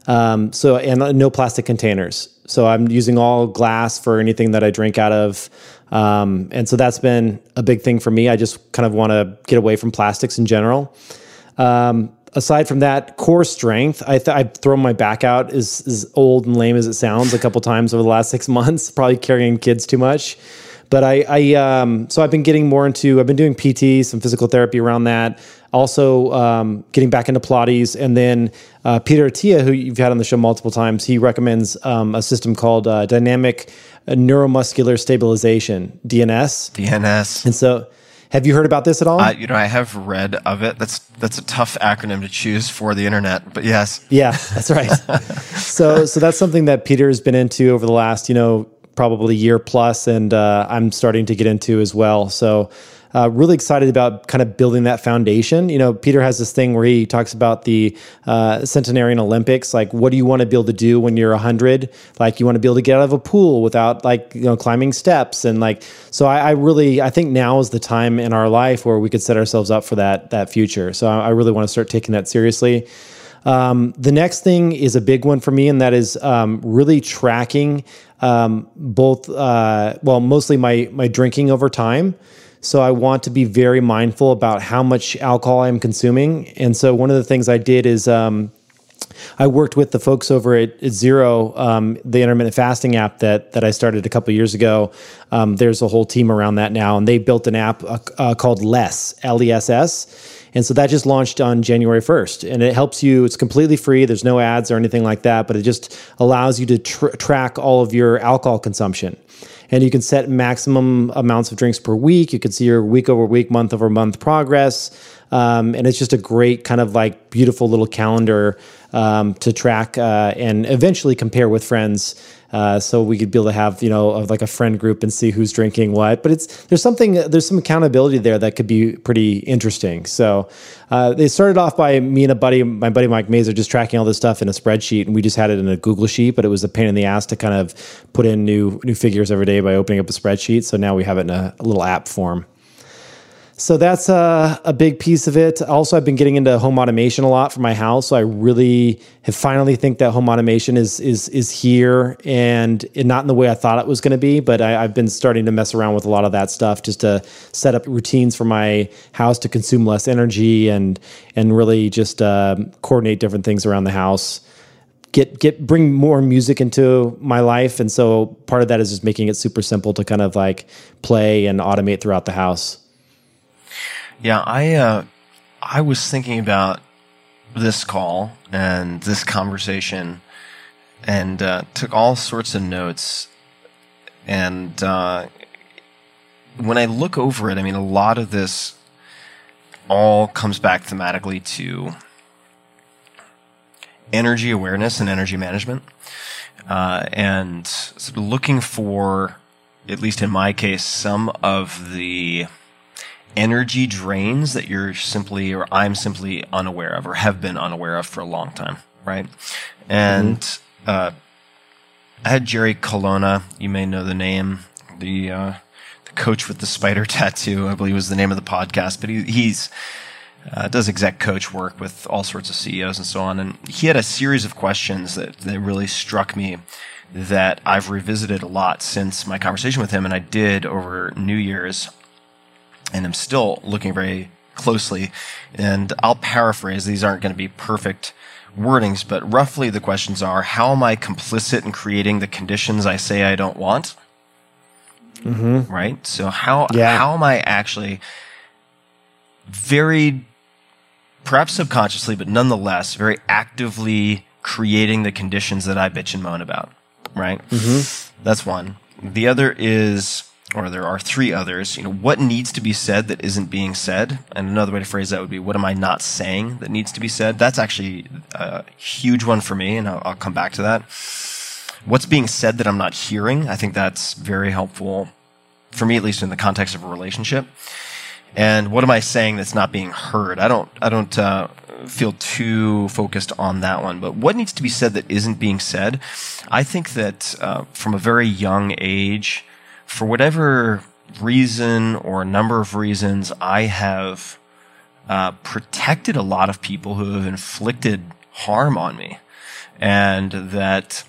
Um, so and no plastic containers. So I'm using all glass for anything that I drink out of. Um, and so that's been a big thing for me. I just kind of want to get away from plastics in general. Um, aside from that, core strength, I th- I've thrown my back out as, as old and lame as it sounds a couple times over the last six months, probably carrying kids too much. But I, I um, so I've been getting more into, I've been doing PT, some physical therapy around that. Also, um, getting back into Pilates. And then uh, Peter Attia, who you've had on the show multiple times, he recommends um, a system called uh, Dynamic Neuromuscular Stabilization, DNS. DNS. And so, have you heard about this at all? Uh, you know, I have read of it. That's that's a tough acronym to choose for the internet, but yes. Yeah, that's right. so so that's something that Peter's been into over the last, you know, probably year plus, and uh, I'm starting to get into as well. So uh, really excited about kind of building that foundation. You know, Peter has this thing where he talks about the uh, centenarian Olympics. Like, what do you want to be able to do when you're 100? Like, you want to be able to get out of a pool without like you know climbing steps and like. So I, I really I think now is the time in our life where we could set ourselves up for that that future. So I, I really want to start taking that seriously. Um, the next thing is a big one for me, and that is um, really tracking um, both, uh, well, mostly my my drinking over time. So I want to be very mindful about how much alcohol I'm consuming. And so one of the things I did is um, I worked with the folks over at, Zero, um, the intermittent fasting app that that I started a couple years ago. Um, there's a whole team around that now, and they built an app uh, uh, called Less L E S S. And so that just launched on January 1st. And it helps you, it's completely free. There's no ads or anything like that, but it just allows you to tr- track all of your alcohol consumption. And you can set maximum amounts of drinks per week. You can see your week over week, month over month progress. Um, and it's just a great kind of like beautiful little calendar um, to track uh, and eventually compare with friends. Uh, so we could be able to have you know like a friend group and see who's drinking what. But it's there's something there's some accountability there that could be pretty interesting. So uh, they started off by me and a buddy, my buddy Mike Mazer, just tracking all this stuff in a spreadsheet, and we just had it in a Google sheet. But it was a pain in the ass to kind of put in new new figures every day by opening up a spreadsheet. So now we have it in a, a little app form. So that's a, a big piece of it. Also, I've been getting into home automation a lot for my house. So I really have finally think that home automation is is is here and, and not in the way I thought it was going to be. But I, have been starting to mess around with a lot of that stuff just to set up routines for my house to consume less energy and and really just uh, coordinate different things around the house. Get get bring more music into my life, and so part of that is just making it super simple to kind of like play and automate throughout the house. Yeah, I uh, I was thinking about this call and this conversation, and uh, took all sorts of notes. And uh, when I look over it, I mean, a lot of this all comes back thematically to energy awareness and energy management, uh, and sort of looking for, at least in my case, some of the energy drains that you're simply or I'm simply unaware of or have been unaware of for a long time, right? And mm-hmm. uh, I had Jerry Colonna, you may know the name, the uh, the coach with the spider tattoo, I believe was the name of the podcast, but he, he's uh, does exec coach work with all sorts of CEOs and so on. And he had a series of questions that, that really struck me that I've revisited a lot since my conversation with him, and I did over New Year's and I'm still looking very closely. And I'll paraphrase, these aren't going to be perfect wordings, but roughly the questions are How am I complicit in creating the conditions I say I don't want? Mm-hmm. Right? So, how, yeah. how am I actually very, perhaps subconsciously, but nonetheless, very actively creating the conditions that I bitch and moan about? Right? Mm-hmm. That's one. The other is or there are three others. You know, what needs to be said that isn't being said? And another way to phrase that would be, what am I not saying that needs to be said? That's actually a huge one for me, and I'll, I'll come back to that. What's being said that I'm not hearing? I think that's very helpful for me, at least in the context of a relationship. And what am I saying that's not being heard? I don't, I don't, uh, feel too focused on that one. But what needs to be said that isn't being said? I think that uh, from a very young age, for whatever reason or a number of reasons, I have uh, protected a lot of people who have inflicted harm on me. And that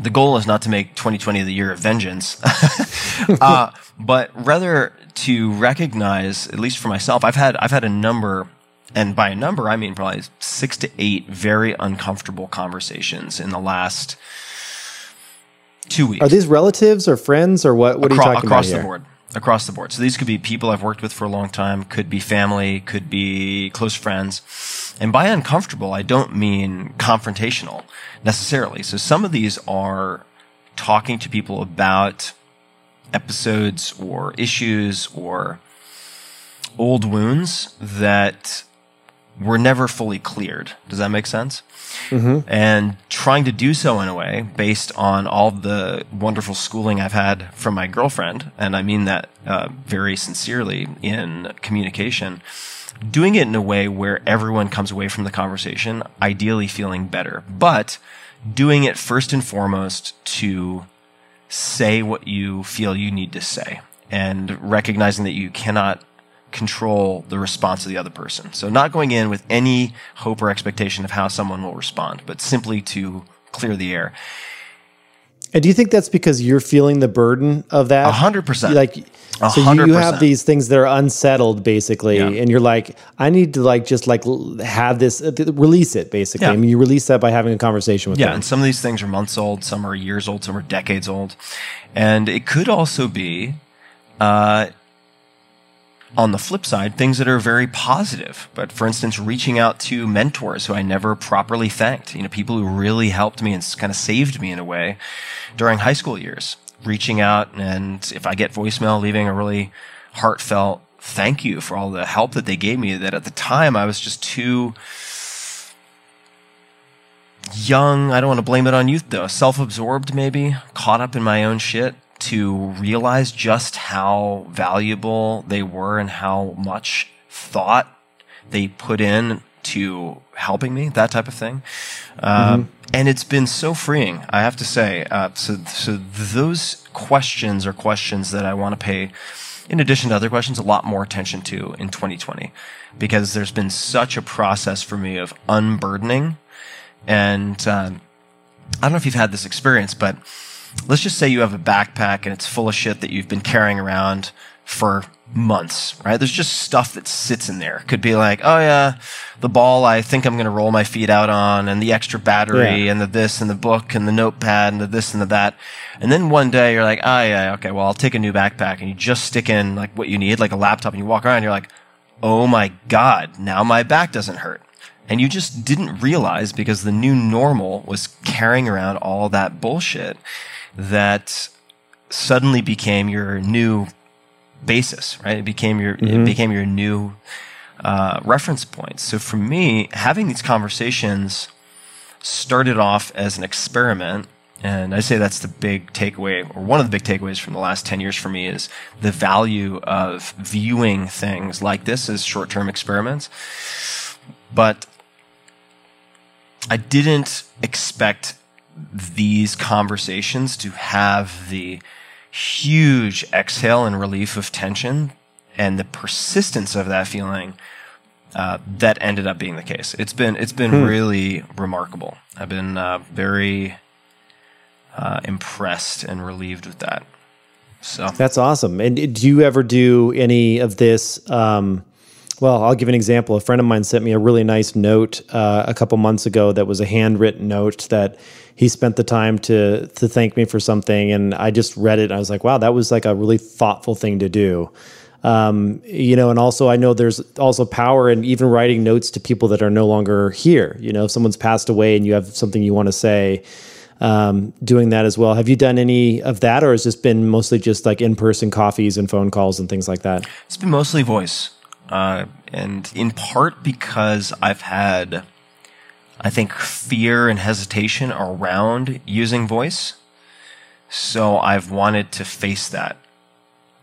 the goal is not to make 2020 the year of vengeance, uh, but rather to recognize, at least for myself, I've had I've had a number and by a number, I mean probably six to eight very uncomfortable conversations in the last two weeks. Are these relatives or friends or what? What are you talking across about Across the board? Across the board. So these could be people I've worked with for a long time, could be family, could be close friends. And by uncomfortable, I don't mean confrontational necessarily. So some of these are talking to people about episodes or issues or old wounds that were never fully cleared. Does that make sense? Mm-hmm. And trying to do so in a way based on all the wonderful schooling I've had from my girlfriend, and I mean that uh, very sincerely in communication, doing it in a way where everyone comes away from the conversation ideally feeling better, but doing it first and foremost to say what you feel you need to say and recognizing that you cannot control the response of the other person. So not going in with any hope or expectation of how someone will respond, but simply to clear the air. And do you think that's because you're feeling the burden of that? A hundred percent. Like, so you, hundred you have these things that are unsettled, basically, Yeah. and you're like, I need to like just like have this uh, release it, basically. Yeah. I mean, you release that by having a conversation with them. Yeah, them. and some of these things are months old, some are years old, some are decades old. And it could also be, uh, on the flip side, things that are very positive. But for instance, reaching out to mentors who I never properly thanked, you know, people who really helped me and kind of saved me in a way during high school years. Reaching out and if I get voicemail, leaving a really heartfelt thank you for all the help that they gave me that at the time I was just too young. I don't want to blame it on youth though. Self absorbed, maybe, caught up in my own shit to realize just how valuable they were and how much thought they put in to helping me, that type of thing. Um, and it's been so freeing, I have to say. Uh, so, so those questions are questions that I want to pay, in addition to other questions, a lot more attention to in 2020, because there's been such a process for me of unburdening and um, I don't know if you've had this experience, but let's just say you have a backpack and it's full of shit that you've been carrying around for months, right? There's just stuff that sits in there. Could be like, oh yeah, the ball I think I'm going to roll my feet out on and the extra battery Yeah. and the this and the book and the notepad and the this and the that. And then one day you're like, oh yeah, okay, well I'll take a new backpack and you just stick in like what you need, like a laptop and you walk around and you're like, oh my God, now my back doesn't hurt. And you just didn't realize because the new normal was carrying around all that bullshit that suddenly became your new basis, right? It became your, it became your new, uh, reference point. So for me, having these conversations started off as an experiment. And I say that's the big takeaway, or one of the big takeaways from the last 10 years for me is the value of viewing things like this as short term experiments. But I didn't expect these conversations to have the huge exhale and relief of tension and the persistence of that feeling uh, that ended up being the case. It's been it's been really remarkable. I've been uh, very uh, impressed and relieved with that. So That's awesome. And do you ever do any of this? Um, well, I'll give an example. A friend of mine sent me a really nice note uh, a couple months ago that was a handwritten note that he spent the time to to thank me for something, and I just read it. And I was like, wow, that was like a really thoughtful thing to do. Um, you know, and also I know there's also power in even writing notes to people that are no longer here. You know, if someone's passed away and you have something you want to say, um, doing that as well. Have you done any of that, or has this been mostly just like in person coffees and phone calls and things like that? It's been mostly voice, uh, and in part because I've had, I think, fear and hesitation around using voice. So I've wanted to face that.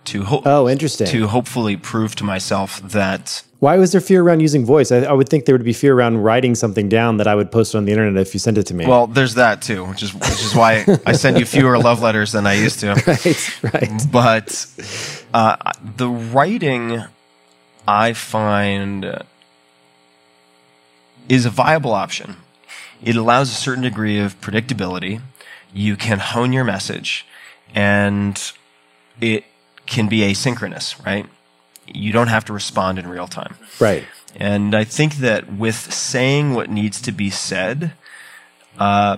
To hope. Oh, interesting. To hopefully prove to myself that Why was there fear around using voice? I, I would think there would be fear around writing something down that I would post on the internet if you sent it to me. Well, there's that too, which is which is why I send you fewer love letters than I used to. right, right. But uh, the writing, I find, uh, is a viable option. It allows a certain degree of predictability. You can hone your message, and it can be asynchronous, right? You don't have to respond in real time. Right. And I think that with saying what needs to be said, uh,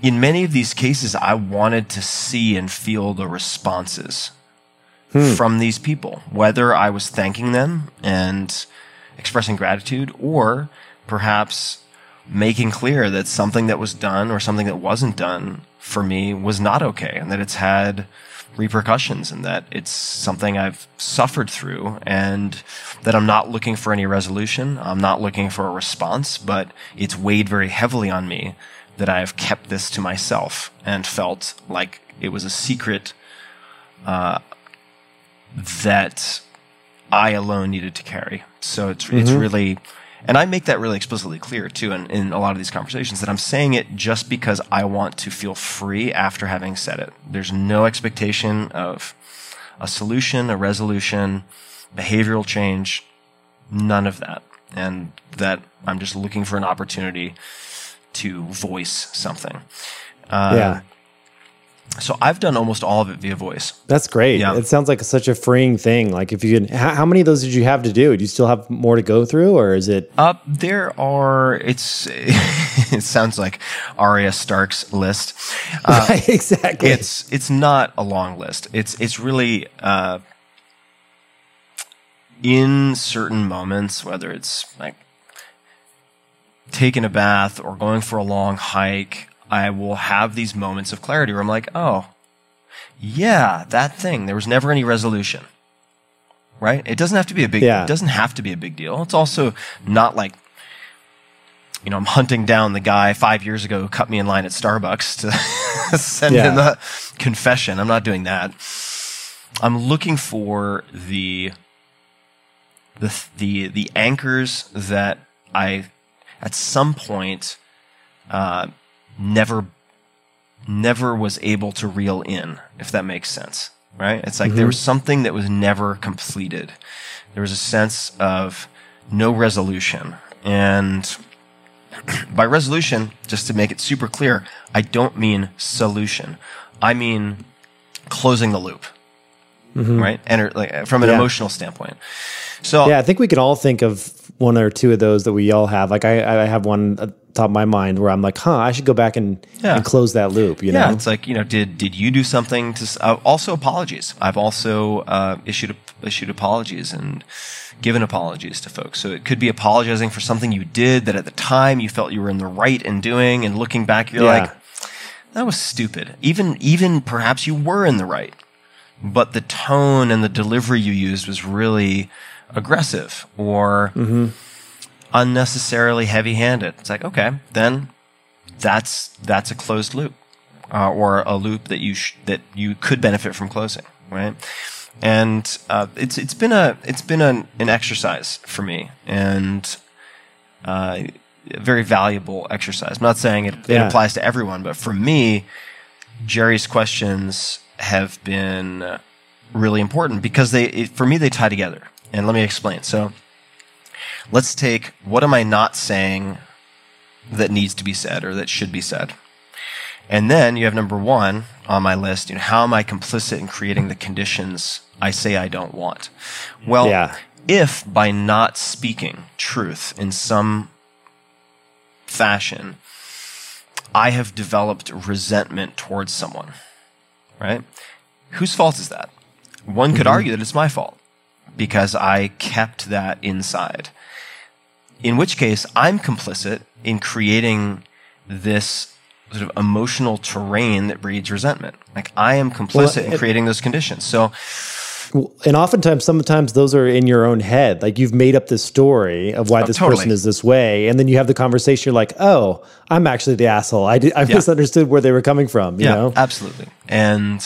in many of these cases, I wanted to see and feel the responses from these people, whether I was thanking them and expressing gratitude or perhaps making clear that something that was done or something that wasn't done for me was not okay and that it's had repercussions and that it's something I've suffered through and that I'm not looking for any resolution. I'm not looking for a response, but it's weighed very heavily on me that I have kept this to myself and felt like it was a secret uh, that I alone needed to carry. So it's it's Mhm. really, and I make that really explicitly clear too in, in a lot of these conversations that I'm saying it just because I want to feel free after having said it. There's no expectation of a solution, a resolution, behavioral change, none of that, and that I'm just looking for an opportunity to voice something. Uh, yeah. So I've done almost all of it via voice. That's great. Yeah. It sounds like such a freeing thing. Like if you can, how, how many of those did you have to do? Do you still have more to go through, or is it? Uh, there are. It's. it sounds like Arya Stark's list. Uh, Right, exactly. It's. It's not a long list. It's. It's really. Uh, in certain moments, whether it's like taking a bath or going for a long hike, I will have these moments of clarity where I'm like, oh, yeah, that thing. There was never any resolution. Right? It doesn't have to be a big Yeah. it doesn't have to be a big deal. It's also not like you know, I'm hunting down the guy five years ago who cut me in line at Starbucks to send Yeah. him a confession. I'm not doing that. I'm looking for the the the the anchors that I at some point uh, never never was able to reel in, if that makes sense. Right? It's like there Mhm. was something that was never completed. There was a sense of no resolution. And by resolution, just to make it super clear, I don't mean solution. I mean closing the loop. Mhm. Right? And like from an Yeah. emotional standpoint. So yeah, I think we can all think of one or two of those that we all have. Like I, I have one the top of my mind where I'm like, huh, I should go back and, Yeah. and close that loop. You yeah, know? it's like you know, did did you do something to? Uh, also, apologies. I've also uh, issued issued apologies and given apologies to folks. So it could be apologizing for something you did that at the time you felt you were in the right in doing, and looking back, you're Yeah. like, that was stupid. Even even perhaps you were in the right, but the tone and the delivery you used was really aggressive or Mhm. Unnecessarily heavy-handed. It's like okay, then that's that's a closed loop, uh, or a loop that you sh- that you could benefit from closing, right? And uh, it's it's been a it's been an, an exercise for me, and uh, a very valuable exercise. I'm not saying it, it Yeah. applies to everyone, but for me, Jerry's questions have been really important because they it, for me they tie together. And let me explain. So let's take what am I not saying that needs to be said or that should be said. And then you have number one on my list, you know, how am I complicit in creating the conditions I say I don't want? Well, Yeah. if by not speaking truth in some fashion, I have developed resentment towards someone, right? Whose fault is that? One could Mhm. argue that it's my fault because I kept that inside. In which case, I'm complicit in creating this sort of emotional terrain that breeds resentment. Like I am complicit Well, in creating those conditions. So and oftentimes, sometimes those are in your own head. Like you've made up this story of why Oh, this totally. person is this way, and then you have the conversation. You're like, "Oh, I'm actually the asshole. I did, I Yeah. misunderstood where they were coming from." You yeah, know? absolutely. And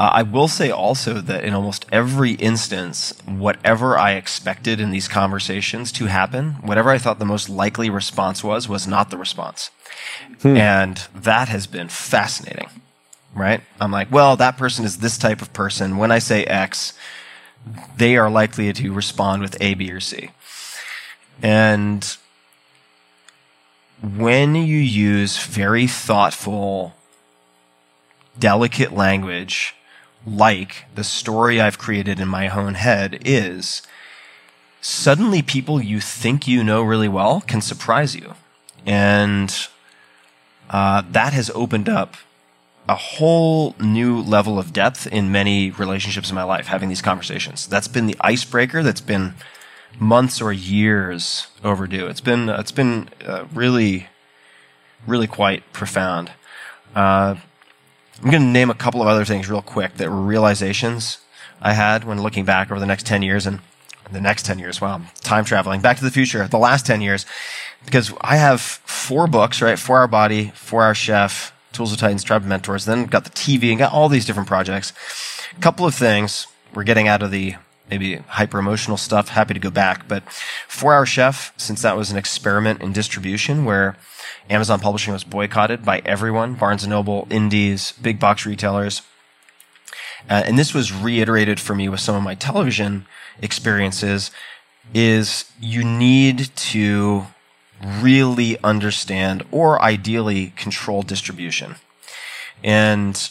uh, I will say also that in almost every instance, whatever I expected in these conversations to happen, whatever I thought the most likely response was, was not the response. And that has been fascinating, right? I'm like, well, that person is this type of person. When I say X, they are likely to respond with A, B, or C. And when you use very thoughtful, delicate language, like the story I've created in my own head is, suddenly people you think you know really well can surprise you. And uh, that has opened up a whole new level of depth in many relationships in my life, having these conversations. That's been the icebreaker that's been months or years overdue. It's been, it's been uh, really, really quite profound. Uh, I'm going to name a couple of other things real quick that were realizations I had when looking back over the next 10 years and the next 10 years. Wow. Time traveling back to the future, the last 10 years, because I have four books, right? Four Hour Body, Four Hour Chef, Tools of Titans, Tribe of Mentors, then got the TV and got all these different projects. A couple of things we're getting out of the maybe hyper emotional stuff. Happy to go back, but Four Hour Chef, since that was an experiment in distribution where Amazon Publishing was boycotted by everyone, Barnes and Noble, Indies, big box retailers. Uh, and this was reiterated for me with some of my television experiences is you need to really understand or ideally control distribution. And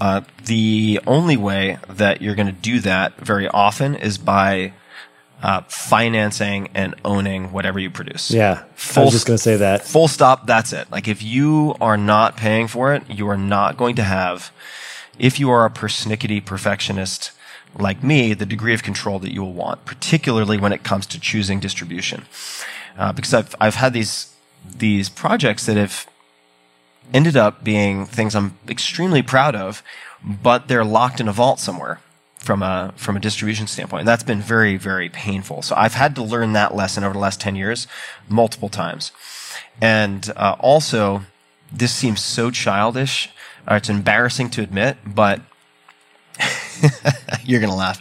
uh, the only way that you're going to do that very often is by uh, financing and owning whatever you produce. Yeah, I Full was just going to say that. Full stop. That's it. Like if you are not paying for it, you are not going to have, if you are a persnickety perfectionist like me, the degree of control that you will want, particularly when it comes to choosing distribution. Uh, because I've, I've had these, these projects that have ended up being things I'm extremely proud of, but they're locked in a vault somewhere from a from a distribution standpoint. And that's been very very painful. So I've had to learn that lesson over the last ten years multiple times. And uh, also, this seems so childish. Uh, it's embarrassing to admit, but you're gonna laugh.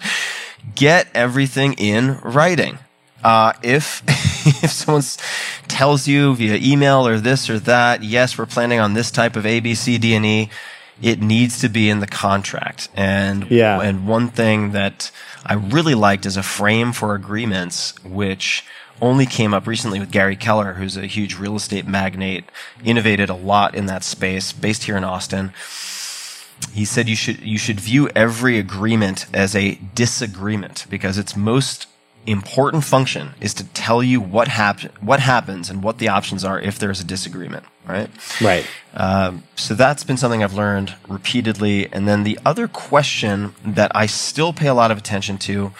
Get everything in writing. Uh, if if someone tells you via email or this or that, yes, we're planning on this type of A, B, C, D, and E, it needs to be in the contract. And Yeah. and one thing that I really liked is a frame for agreements, which only came up recently with Gary Keller, who's a huge real estate magnate, innovated a lot in that space, based here in Austin. He said you should you should view every agreement as a disagreement because its most important function is to tell you what hap- what happens and what the options are if there's a disagreement, right? Right. Um, so that's been something I've learned repeatedly. And then the other question that I still pay a lot of attention to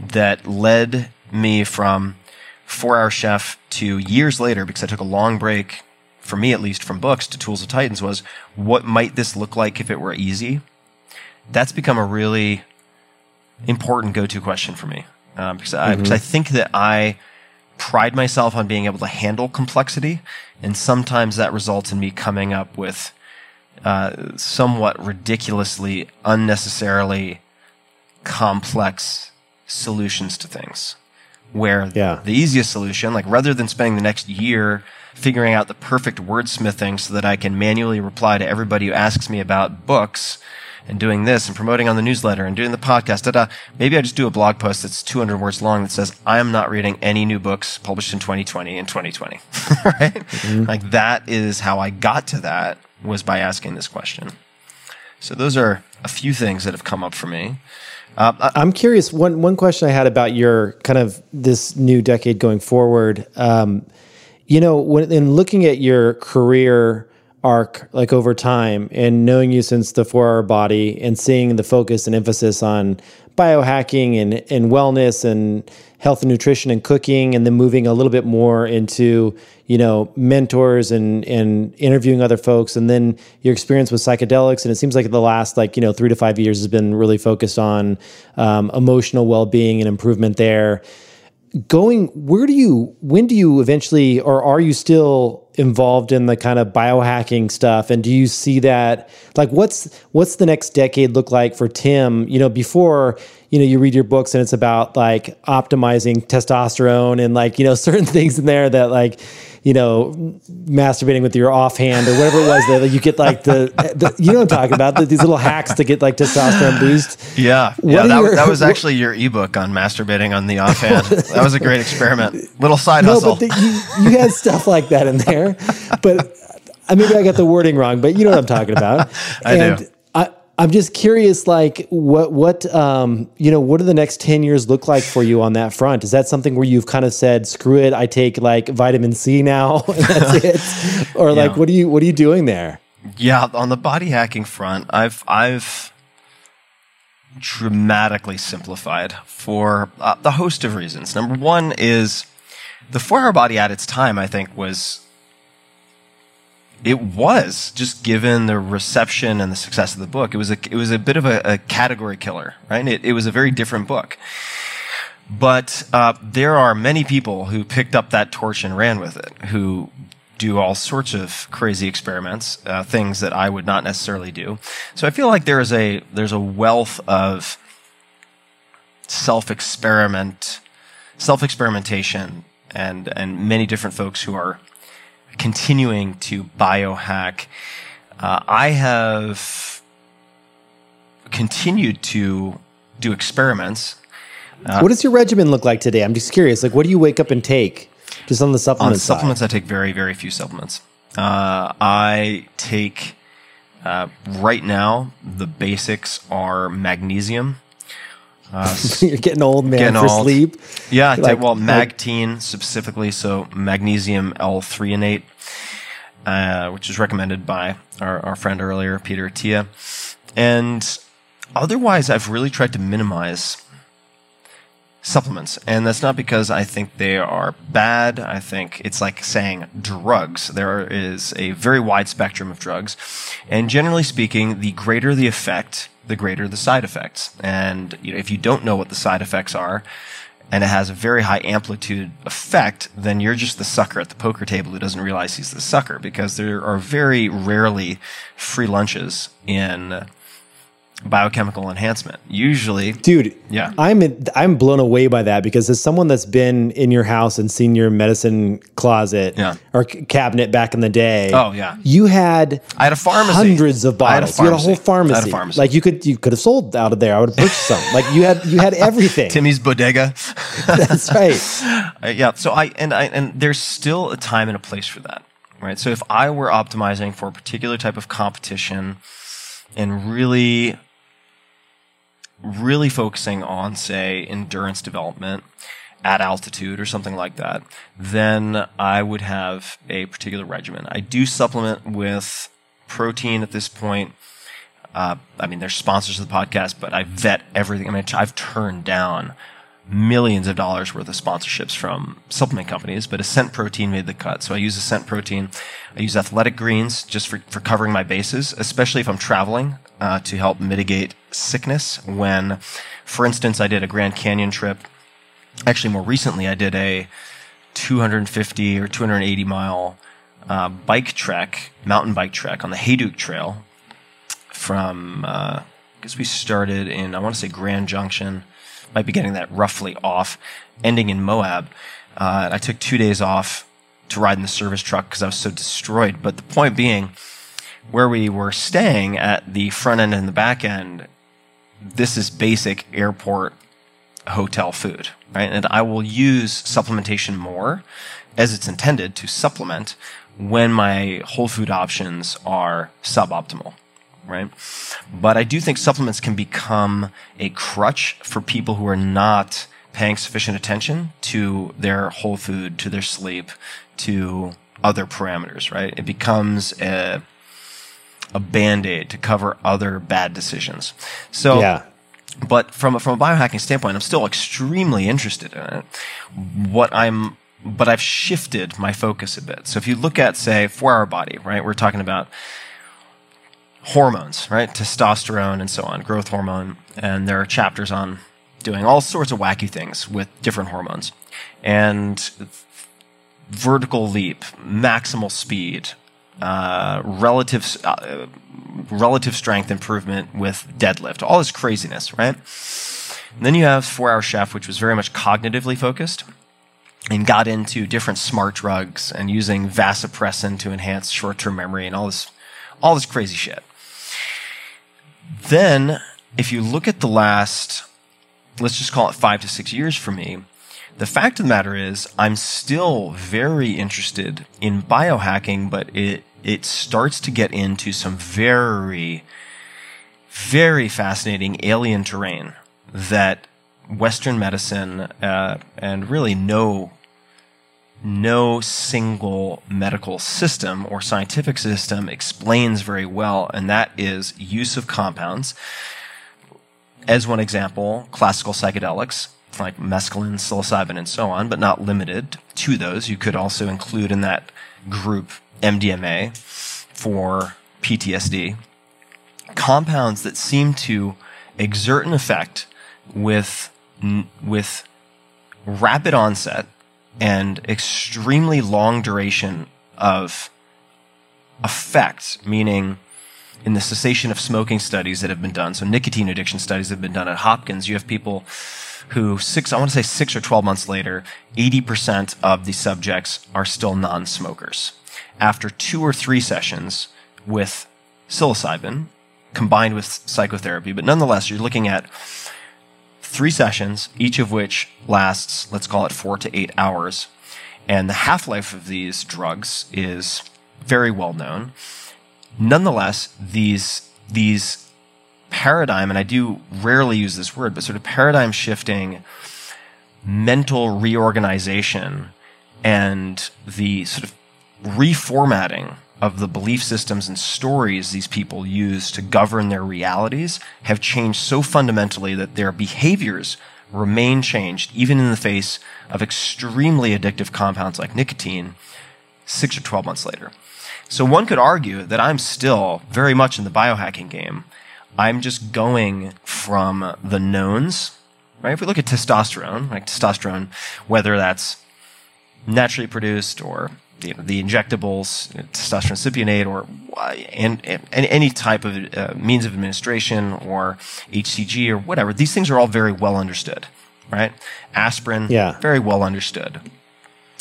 that led me from Four Hour Chef to years later, because I took a long break, for me at least, from books to Tools of Titans, was what might this look like if it were easy? That's become a really important go to question for me. Um, because, I, because I think that I pride myself on being able to handle complexity, and sometimes that results in me coming up with uh, somewhat ridiculously, unnecessarily complex solutions to things. Where Yeah. the easiest solution, like rather than spending the next year figuring out the perfect wordsmithing so that I can manually reply to everybody who asks me about books and doing this and promoting on the newsletter and doing the podcast, da, da, maybe I just do a blog post that's 200 words long that says, I am not reading any new books published in 2020 and 2020. right? Like that is how I got to that was by asking this question. So those are a few things that have come up for me. Uh, I- I'm curious. One one question I had about your kind of this new decade going forward. Um, you know, when in looking at your career arc, like over time, and knowing you since the Four Hour Body, and seeing the focus and emphasis on biohacking and, and wellness and health and nutrition and cooking, and then moving a little bit more into, you know, mentors and, and interviewing other folks. And then your experience with psychedelics. And it seems like the last like, you know, three to five years has been really focused on um, emotional well-being and improvement there going where do you when do you eventually or are you still involved in the kind of biohacking stuff? And do you see that like what's what's the next decade look like for tim? You know before you know you read your books and it's about like optimizing testosterone and like you know certain things in there that like you know masturbating with your offhand or whatever it was that you get like the, the you know what I'm talking about the, these little hacks to get like testosterone boost Yeah, What yeah. That, your- that was actually your ebook on masturbating on the offhand. that was a great experiment. Little side no, hustle. but the, you, you had stuff like that in there. But I maybe I got the wording wrong, but you know what I'm talking about. I do. and I, I'm just curious, like what what um you know what do the next ten years look like for you on that front? Is that something where you've kind of said, "Screw it, I take like vitamin C now, and that's it," or like what are you what are you doing there? Yeah, on the body hacking front, I've I've dramatically simplified for uh, the host of reasons. Number one is the four-hour body at its time. I think was it was just given the reception and the success of the book. It was a it was a bit of a, a category killer, right? It, it was a very different book. But uh, there are many people who picked up that torch and ran with it, who do all sorts of crazy experiments, uh, things that I would not necessarily do. So I feel like there is a there's a wealth of self experiment, self experimentation, and and many different folks who are continuing to biohack. Uh, I have continued to do experiments. Uh, what does your regimen look like today? I'm just curious. Like, what do you wake up and take? Just on the on supplement side. supplements, I take very, very few supplements. Uh, I take uh, right now the basics are magnesium. Uh, You're getting old, man, getting for old. sleep. Yeah, I Like- well, like- specifically, so magnesium L-threonate, uh, which is recommended by our, our friend earlier, Peter Attia. And otherwise, I've really tried to minimize supplements. And that's not because I think they are bad. I think it's like saying drugs. There is a very wide spectrum of drugs. And generally speaking, the greater the effect, the greater the side effects. And you know, if you don't know what the side effects are, and it has a very high amplitude effect, then you're just the sucker at the poker table who doesn't realize he's the sucker because there are very rarely free lunches in biochemical enhancement. Usually, dude yeah. i'm i'm blown away by that because as someone that's been in your house and seen your medicine closet Yeah. or c- cabinet back in the day Oh, yeah. you had I had a pharmacy. hundreds of I had a bottles you had a whole pharmacy. Pharmacy. had a pharmacy. like you could you could have sold out of there i would have purchased some like you had you had everything Timmy's Bodega. that's right Uh, yeah. So I and I and there's still a time and a place for that, right? So if I were optimizing for a particular type of competition and really, really focusing on, say, endurance development at altitude or something like that, then I would have a particular regimen. I do supplement with protein at this point. Uh, I mean, they're sponsors of the podcast, but I vet everything. I mean, I've turned down millions of dollars worth of sponsorships from supplement companies, but Ascent Protein made the cut. So I use Ascent Protein. I use Athletic Greens just for, for covering my bases, especially if I'm traveling uh, to help mitigate sickness. When, for instance, I did a Grand Canyon trip. Actually, more recently, I did a 250 or 280 mile uh, bike trek, mountain bike trek on the Hayduke Trail from, uh, I guess we started in, I want to say Grand Junction, might be getting that roughly off, ending in Moab. Uh, I took two days off to ride in the service truck because I was so destroyed. But the point being, where we were staying at the front end and the back end, this is basic airport hotel food, right? And I will use supplementation more as it's intended to supplement when my whole food options are suboptimal, right? But I do think supplements can become a crutch for people who are not paying sufficient attention to their whole food, to their sleep, to other parameters, right? It becomes a, a band aid to cover other bad decisions. So, Yeah. but from a, from a biohacking standpoint, I'm still extremely interested in it. What I'm, but I've shifted my focus a bit. So if you look at, say, four hour body, right, we're talking about hormones, right, testosterone and so on, growth hormone, and there are chapters on doing all sorts of wacky things with different hormones, and vertical leap, maximal speed, uh, relative uh, relative strength improvement with deadlift, all this craziness, right? And then you have Four Hour Chef, which was very much cognitively focused and got into different smart drugs and using vasopressin to enhance short-term memory and all this all this crazy shit. Then, if you look at the last, let's just call it five to six years for me, the fact of the matter is, I'm still very interested in biohacking, but it, it starts to get into some very, very fascinating alien terrain that Western medicine uh, and really no no single medical system or scientific system explains very well, and that is use of compounds. As one example, classical psychedelics like mescaline, psilocybin, and so on, but not limited to those. You could also include in that group MDMA for PTSD. Compounds that seem to exert an effect with, with rapid onset and extremely long duration of effects, meaning in the cessation of smoking studies that have been done, so nicotine addiction studies have been done at Hopkins, you have people who six, I want to say six or 12 months later, 80% of the subjects are still non-smokers. After two or three sessions with psilocybin combined with psychotherapy, but nonetheless, you're looking at three sessions, each of which lasts, let's call it four to eight hours. And the half life of these drugs is very well known. Nonetheless, these, these paradigm, and I do rarely use this word, but sort of paradigm shifting mental reorganization and the sort of reformatting of the belief systems and stories these people use to govern their realities have changed so fundamentally that their behaviors remain changed even in the face of extremely addictive compounds like nicotine six or 12 months later. So one could argue that I'm still very much in the biohacking game. I'm just going from the knowns, right? If we look at testosterone, like testosterone, whether that's naturally produced or you know, the injectables, testosterone cypionate, or and, and, and any type of uh, means of administration or HCG or whatever. These things are all very well understood, right? Aspirin, yeah. very well understood.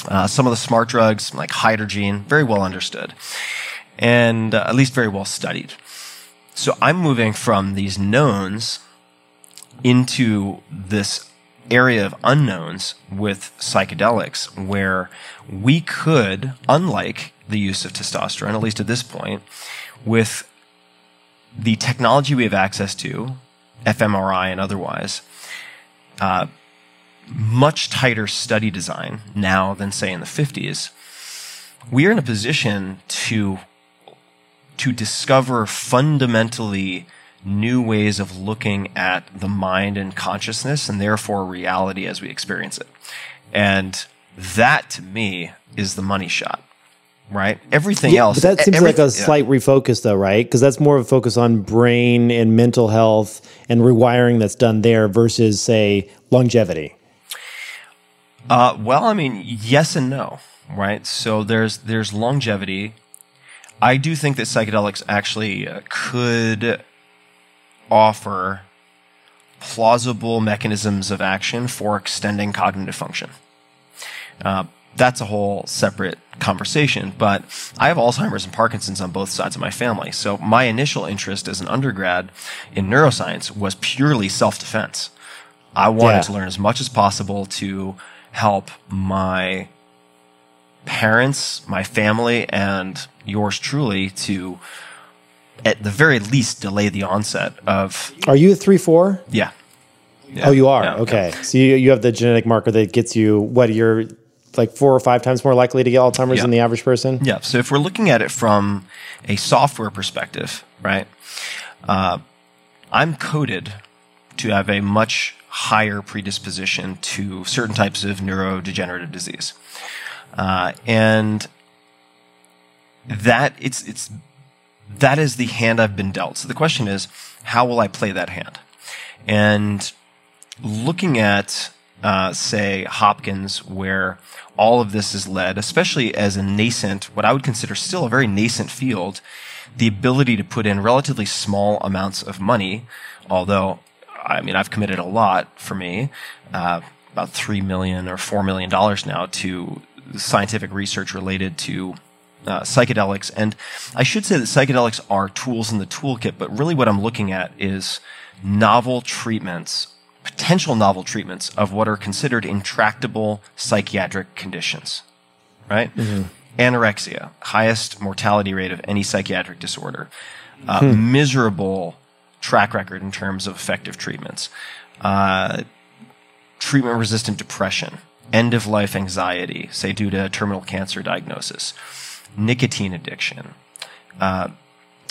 Uh, some of the smart drugs like Hydergine, very well understood, and uh, at least very well studied. So I'm moving from these knowns into this area of unknowns with psychedelics where we could, unlike the use of testosterone, at least at this point, with the technology we have access to, fMRI and otherwise, uh, much tighter study design now than say in the 50s, we are in a position to to discover fundamentally new ways of looking at the mind and consciousness and therefore reality as we experience it. And that to me is the money shot. Right? Everything yeah, else. But that seems every, like a slight yeah. refocus though, right? Because that's more of a focus on brain and mental health and rewiring that's done there versus say longevity. Uh, well, I mean, yes and no, right? So there's there's longevity. I do think that psychedelics actually uh, could offer plausible mechanisms of action for extending cognitive function. Uh, that's a whole separate conversation, but I have Alzheimer's and Parkinson's on both sides of my family. So my initial interest as an undergrad in neuroscience was purely self-defense. I wanted yeah. to learn as much as possible to help my parents, my family, and yours truly to at the very least delay the onset of Are you a 3 4? Yeah. yeah. Oh, you are. Yeah, okay. yeah. So you, you have the genetic marker that gets you what you're like four or five times more likely to get Alzheimer's than the average person? Yeah. So if we're looking at it from a software perspective, right? Uh, I'm coded to have a much higher predisposition to certain types of neurodegenerative disease. Uh, and that it's it's that is the hand I've been dealt. So the question is, how will I play that hand? And looking at, uh, say, Hopkins, where all of this is led, especially as a nascent, what I would consider still a very nascent field, the ability to put in relatively small amounts of money, although, I mean, I've committed a lot for me, uh, about three million or four million dollars now to scientific research related to uh, psychedelics. And I should say that psychedelics are tools in the toolkit, but really what I'm looking at is novel treatments, potential novel treatments of what are considered intractable psychiatric conditions, right? Anorexia, highest mortality rate of any psychiatric disorder, uh, Hmm. miserable track record in terms of effective treatments, uh, treatment resistant depression, end of life anxiety, say due to a terminal cancer diagnosis, nicotine addiction, uh,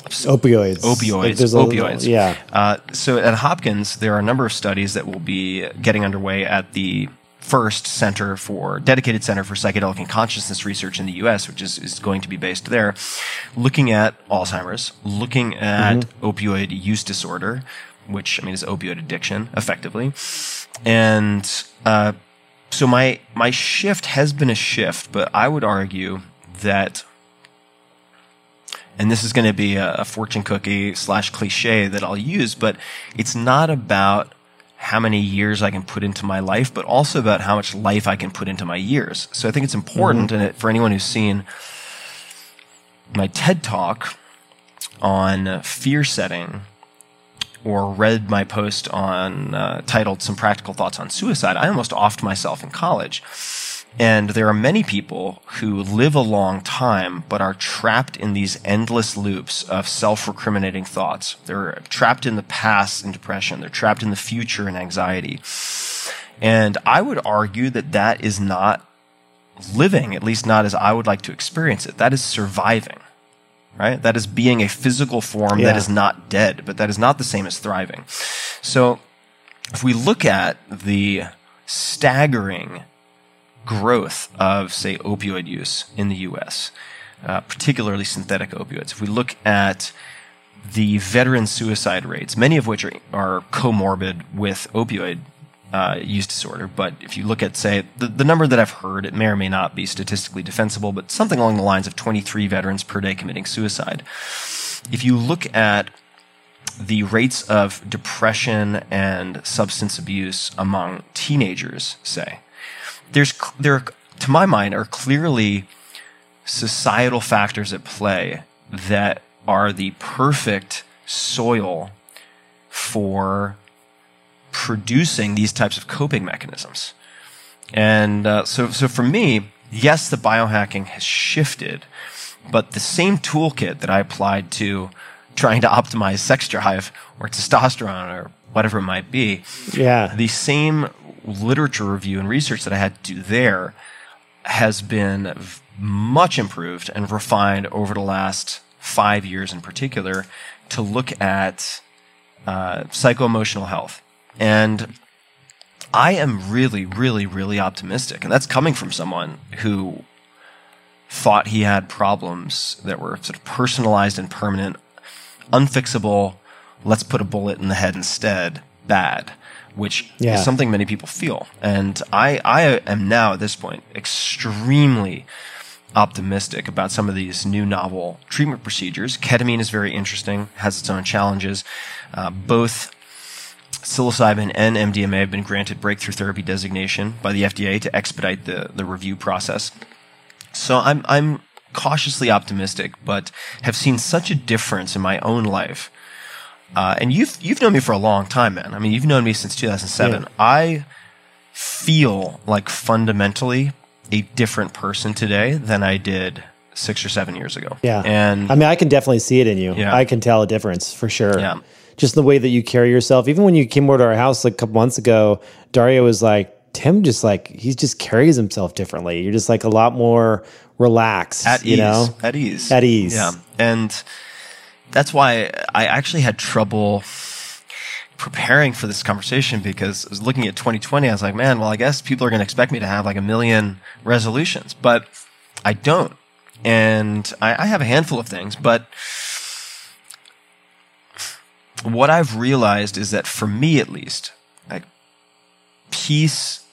Opioids. Like, opioids, opioids. yeah. Uh, so at Hopkins, there are a number of studies that will be getting underway at the first center for dedicated center for psychedelic and consciousness research in the U.S., which is, is going to be based there, looking at Alzheimer's, looking at opioid use disorder, which I mean is opioid addiction, effectively, and uh, so my my shift has been a shift, but I would argue that and this is going to be a, a fortune cookie slash cliche that I'll use, but it's not about how many years I can put into my life, but also about how much life I can put into my years. So I think it's important, and it, for anyone who's seen my TED talk on fear setting or read my post on uh, titled "Some Practical Thoughts on Suicide," I almost offed myself in college. And there are many people who live a long time but are trapped in these endless loops of self recriminating thoughts. They're trapped in the past in depression. They're trapped in the future in anxiety. And I would argue that that is not living, at least not as I would like to experience it. That is surviving, right? That is being a physical form Yeah. that is not dead, but that is not the same as thriving. So if we look at the staggering growth of, say, opioid use in the US, uh, particularly synthetic opioids. If we look at the veteran suicide rates, many of which are, are comorbid with opioid uh, use disorder, but if you look at, say, the, the number that I've heard, it may or may not be statistically defensible, but something along the lines of 23 veterans per day committing suicide. If you look at the rates of depression and substance abuse among teenagers, say, there's there to my mind are clearly societal factors at play that are the perfect soil for producing these types of coping mechanisms. And uh, so, so for me, yes, the biohacking has shifted, but the same toolkit that I applied to trying to optimize sex drive or testosterone or whatever it might be, Yeah. the same literature review and research that I had to do there has been much improved and refined over the last five years in particular to look at uh, psycho-emotional health. And I am really, really, really optimistic. And that's coming from someone who thought he had problems that were sort of personalized and permanent, unfixable, let's put a bullet in the head instead, bad, which Yeah. is something many people feel. And I, I am now at this point extremely optimistic about some of these new novel treatment procedures. Ketamine is very interesting, has its own challenges. Uh, both psilocybin and MDMA have been granted breakthrough therapy designation by the FDA to expedite the, the review process. So I'm I'm cautiously optimistic, but have seen such a difference in my own life. Uh, and you've you've known me for a long time, man. I mean, you've known me since 2007. Yeah. I feel like fundamentally a different person today than I did six or seven years ago. Yeah. and I mean, I can definitely see it in you. Yeah. I can tell a difference for sure. Yeah. Just the way that you carry yourself. Even when you came over to our house like a couple months ago, Darya was like, Tim just like, he just carries himself differently. You're just like a lot more relaxed, at you ease, know? at ease, At ease. Yeah, and that's why I actually had trouble preparing for this conversation because I was looking at 2020. I was like, man, well, I guess people are going to expect me to have like a million resolutions, but I don't. And I, I have a handful of things, but what I've realized is that for me, at least, like peace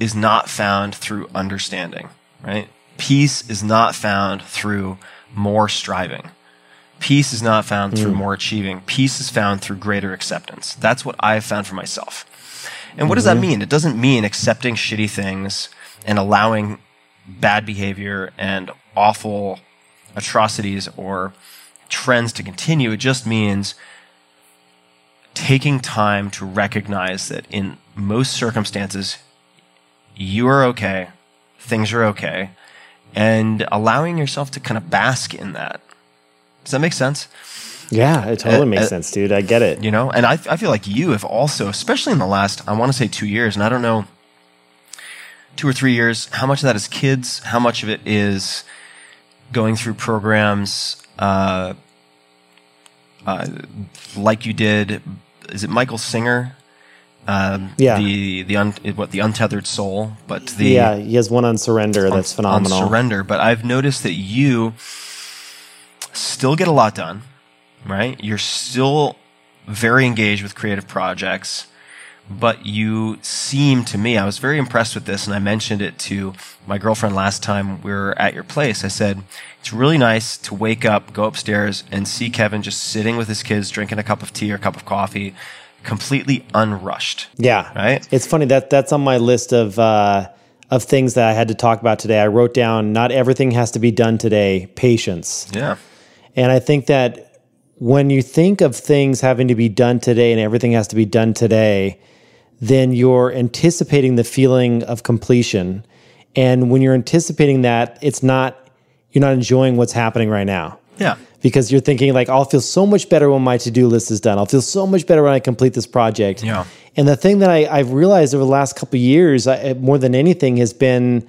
is not found through understanding, right? Peace is not found through more striving. Peace is not found through hmm. more achieving. Peace is found through greater acceptance. That's what I've found for myself. And what does that mm-hmm. mean? It doesn't mean accepting shitty things and allowing bad behavior and awful atrocities or trends to continue. It just means taking time to recognize that in most circumstances, you are okay, things are okay, and allowing yourself to kind of bask in that. Does that make sense? Yeah, it totally Uh, makes uh, sense, dude. I get it. You know, and I, I feel like you have also, especially in the last, I want to say two years, and I don't know, two or three years, how much of that is kids, how much of it is going through programs uh, uh, like you did. Is it Michael Singer? Um, Yeah. The the un, what the untethered soul, but the yeah, he has one on surrender. that's phenomenal on phenomenal. surrender. But I've noticed that you still get a lot done, right? You're still very engaged with creative projects, but you seem to me, I was very impressed with this, and I mentioned it to my girlfriend last time we were at your place. I said, it's really nice to wake up, go upstairs, and see Kevin just sitting with his kids, drinking a cup of tea or a cup of coffee, completely unrushed. Yeah. Right? It's funny that that's on my list of uh, of things that I had to talk about today. I wrote down not everything has to be done today. Patience. Yeah. And I think that when you think of things having to be done today and everything has to be done today, then you're anticipating the feeling of completion. And when you're anticipating that, it's not you're not enjoying what's happening right now Yeah. because you're thinking like I'll feel so much better when my to-do list is done. I'll feel so much better when I complete this project. Yeah. And the thing that I, I've realized over the last couple of years, I, more than anything, has been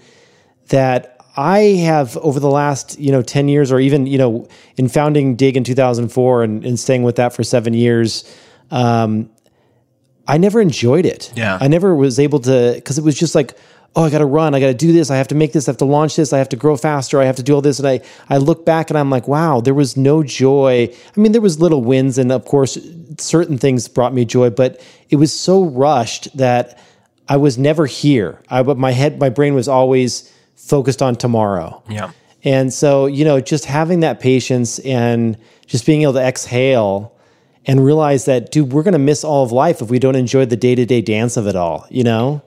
that I have over the last you know ten years, or even you know in founding Digg in 2004 and, and staying with that for seven years. Um, I never enjoyed it. Yeah. I never was able to because it was just like, oh, I got to run, I got to do this, I have to make this, I have to launch this, I have to grow faster, I have to do all this, and I I look back and I'm like, wow, there was no joy. I mean, there was little wins, and of course, certain things brought me joy, but it was so rushed that I was never here. I but my head, my brain was always focused on tomorrow. Yeah. And so, you know, just having that patience and just being able to exhale and realize that, dude, we're going to miss all of life if we don't enjoy the day to day dance of it all, you know?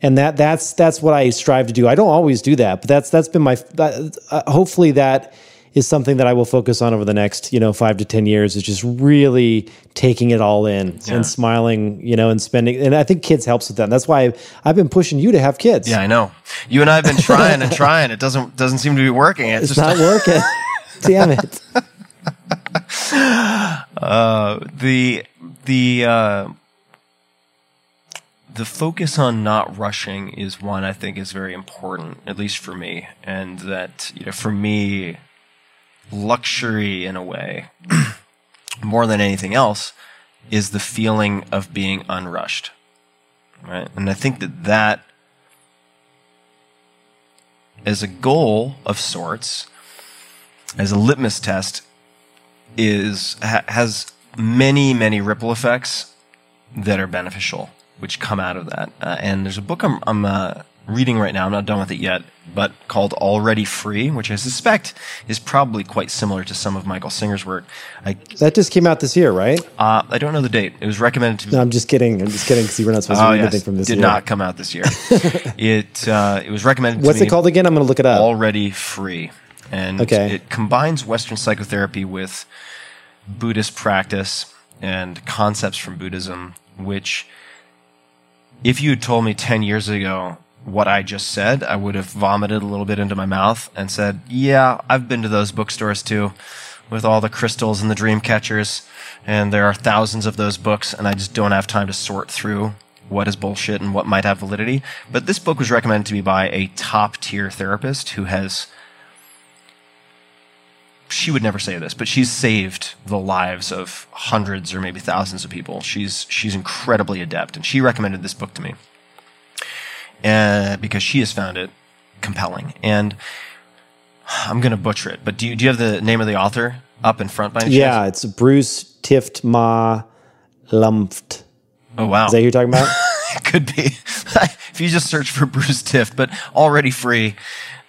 And that that's that's what I strive to do. I don't always do that, but that's that's been my. That, uh, hopefully, that is something that I will focus on over the next you know five to ten years. Is just really taking it all in Yeah. and smiling, you know, and spending. And I think kids helps with that. And that's why I've, I've been pushing you to have kids. Yeah, I know. You and I have been trying and trying. It doesn't doesn't seem to be working. It's, it's just not working. Damn it. uh, the the uh, the focus on not rushing is one I think is very important, at least for me, and that you know for me, luxury in a way, more than anything else, is the feeling of being unrushed, right? And I think that that as a goal of sorts, as a litmus test, is ha- has many many ripple effects that are beneficial, which come out of that. Uh, and there's a book I'm, I'm uh, reading right now. I'm not done with it yet, but called Already Free, which I suspect is probably quite similar to some of Michael Singer's work. I That just came out this year, right? uh, I don't know the date. It was recommended to me. No, I'm just kidding. I'm just kidding because you were not supposed to Oh read yes, anything from this year. did year. not come out this year. it uh, it was recommended. What's to me it called again? I'm going to look it up. Already free, and Okay. it combines Western psychotherapy with Buddhist practice and concepts from Buddhism. Which, if you had told me ten years ago what I just said, I would have vomited a little bit into my mouth and said, "Yeah, I've been to those bookstores too." With all the crystals and the dream catchers, and there are thousands of those books, and I just don't have time to sort through what is bullshit and what might have validity. But this book was recommended to me by a top tier therapist who has she would never say this, but she's saved the lives of hundreds or maybe thousands of people. She's she's incredibly adept, and she recommended this book to me, uh, because she has found it compelling. And I'm going to butcher it, but do you do you have the name of the author up in front by any Yeah, chance? it's Bruce Tift Ma Lumpft. Oh wow, Is that who you're talking about? it could be if you just search for Bruce Tift, but already free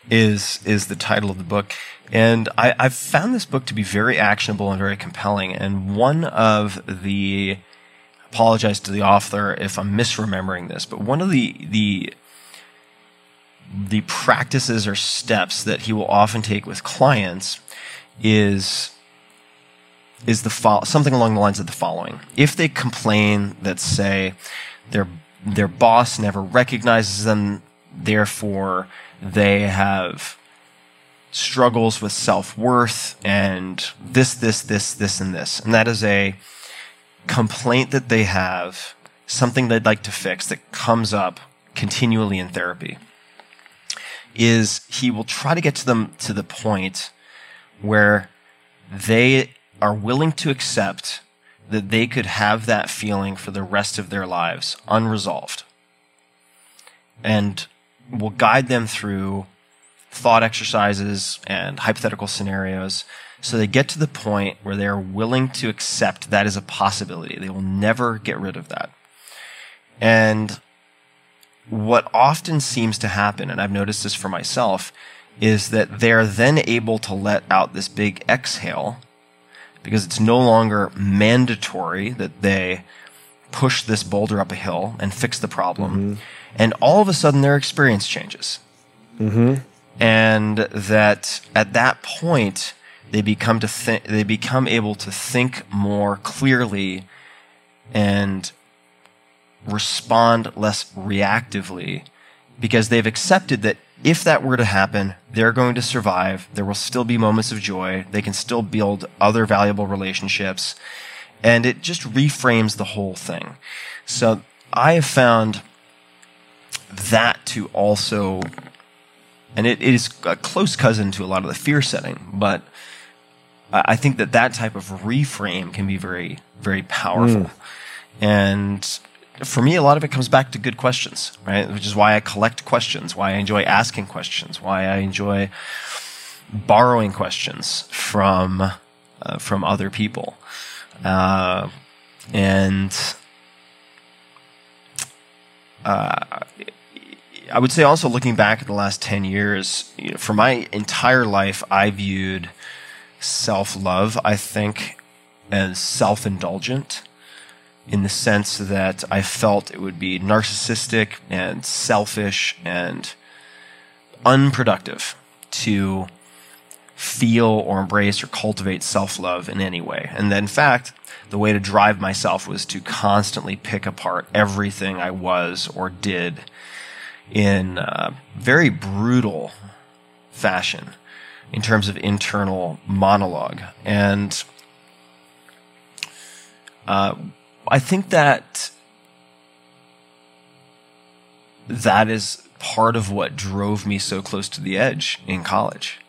is is the title of the book. And I, I've found this book to be very actionable and very compelling. And one of the apologize to the author if I'm misremembering this, but one of the the the practices or steps that he will often take with clients is is the fo- something along the lines of the following. If they complain that say their their boss never recognizes them, therefore they have struggles with self-worth and this this this this and this. And that is a complaint that they have, something they'd like to fix that comes up continually in therapy. Is he will try to get to them to the point where they are willing to accept that they could have that feeling for the rest of their lives unresolved and will guide them through thought exercises and hypothetical scenarios so they get to the point where they're willing to accept that as a possibility. They will never get rid of that. And what often seems to happen, and I've noticed this for myself, is that they're then able to let out this big exhale because it's no longer mandatory that they push this boulder up a hill and fix the problem. And all of a sudden, their experience changes. Mm-hmm. And that at that point, they become to think, they become able to think more clearly and respond less reactively because they've accepted that if that were to happen, they're going to survive. There will still be moments of joy. They can still build other valuable relationships. And it just reframes the whole thing. So I have found that to also, and it, it is a close cousin to a lot of the fear setting, but I I think that that type of reframe can be very, very powerful. Hmm. And for me, a lot of it comes back to good questions, right? Which is why I collect questions, why I enjoy asking questions, why I enjoy borrowing questions from uh, from other people, uh, and uh, I would say also looking back at the last ten years, you know, for my entire life, I viewed self love, I think, as self indulgent in the sense that I felt it would be narcissistic and selfish and unproductive to feel or embrace or cultivate self love in any way. And that in fact, the way to drive myself was to constantly pick apart everything I was or did in very brutal fashion in terms of internal monologue. And uh, I think that that is part of what drove me so close to the edge in college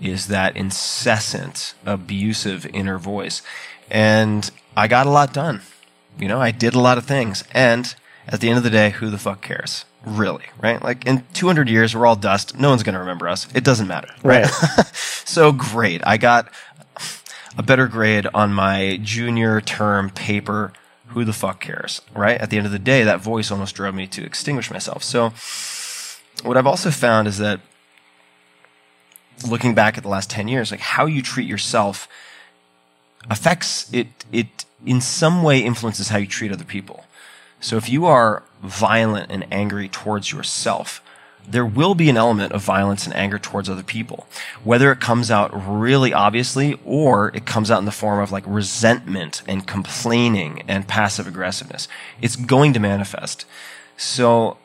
is that incessant abusive inner voice. And i got a lot done. You know i did a lot of things. And at the end of the day who the fuck cares? Really right? Like in 200 years we're all dust. No one's going to remember us. It doesn't matter Right. so great. I got a better grade on my junior term paper who the fuck cares right? At the end of the day that voice almost drove me to extinguish myself. So what i've also found is that looking back at the last 10 years like how you treat yourself affects it it in some way influences how you treat other people. So if you are violent and angry towards yourself there will be an element of violence and anger towards other people whether it comes out really obviously or it comes out in the form of like resentment and complaining and passive aggressiveness it's going to manifest so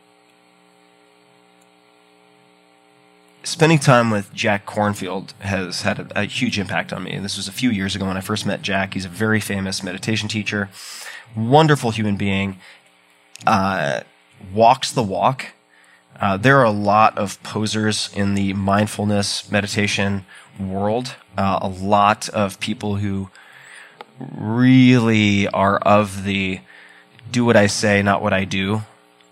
spending time with Jack Kornfield has had a, a, huge impact on me. This was a few years ago when I first met Jack. He's a very famous meditation teacher, wonderful human being, uh, walks the walk. Uh, there are a lot of posers in the mindfulness meditation world. Uh, a lot of people who really are of the do what I say, not what I do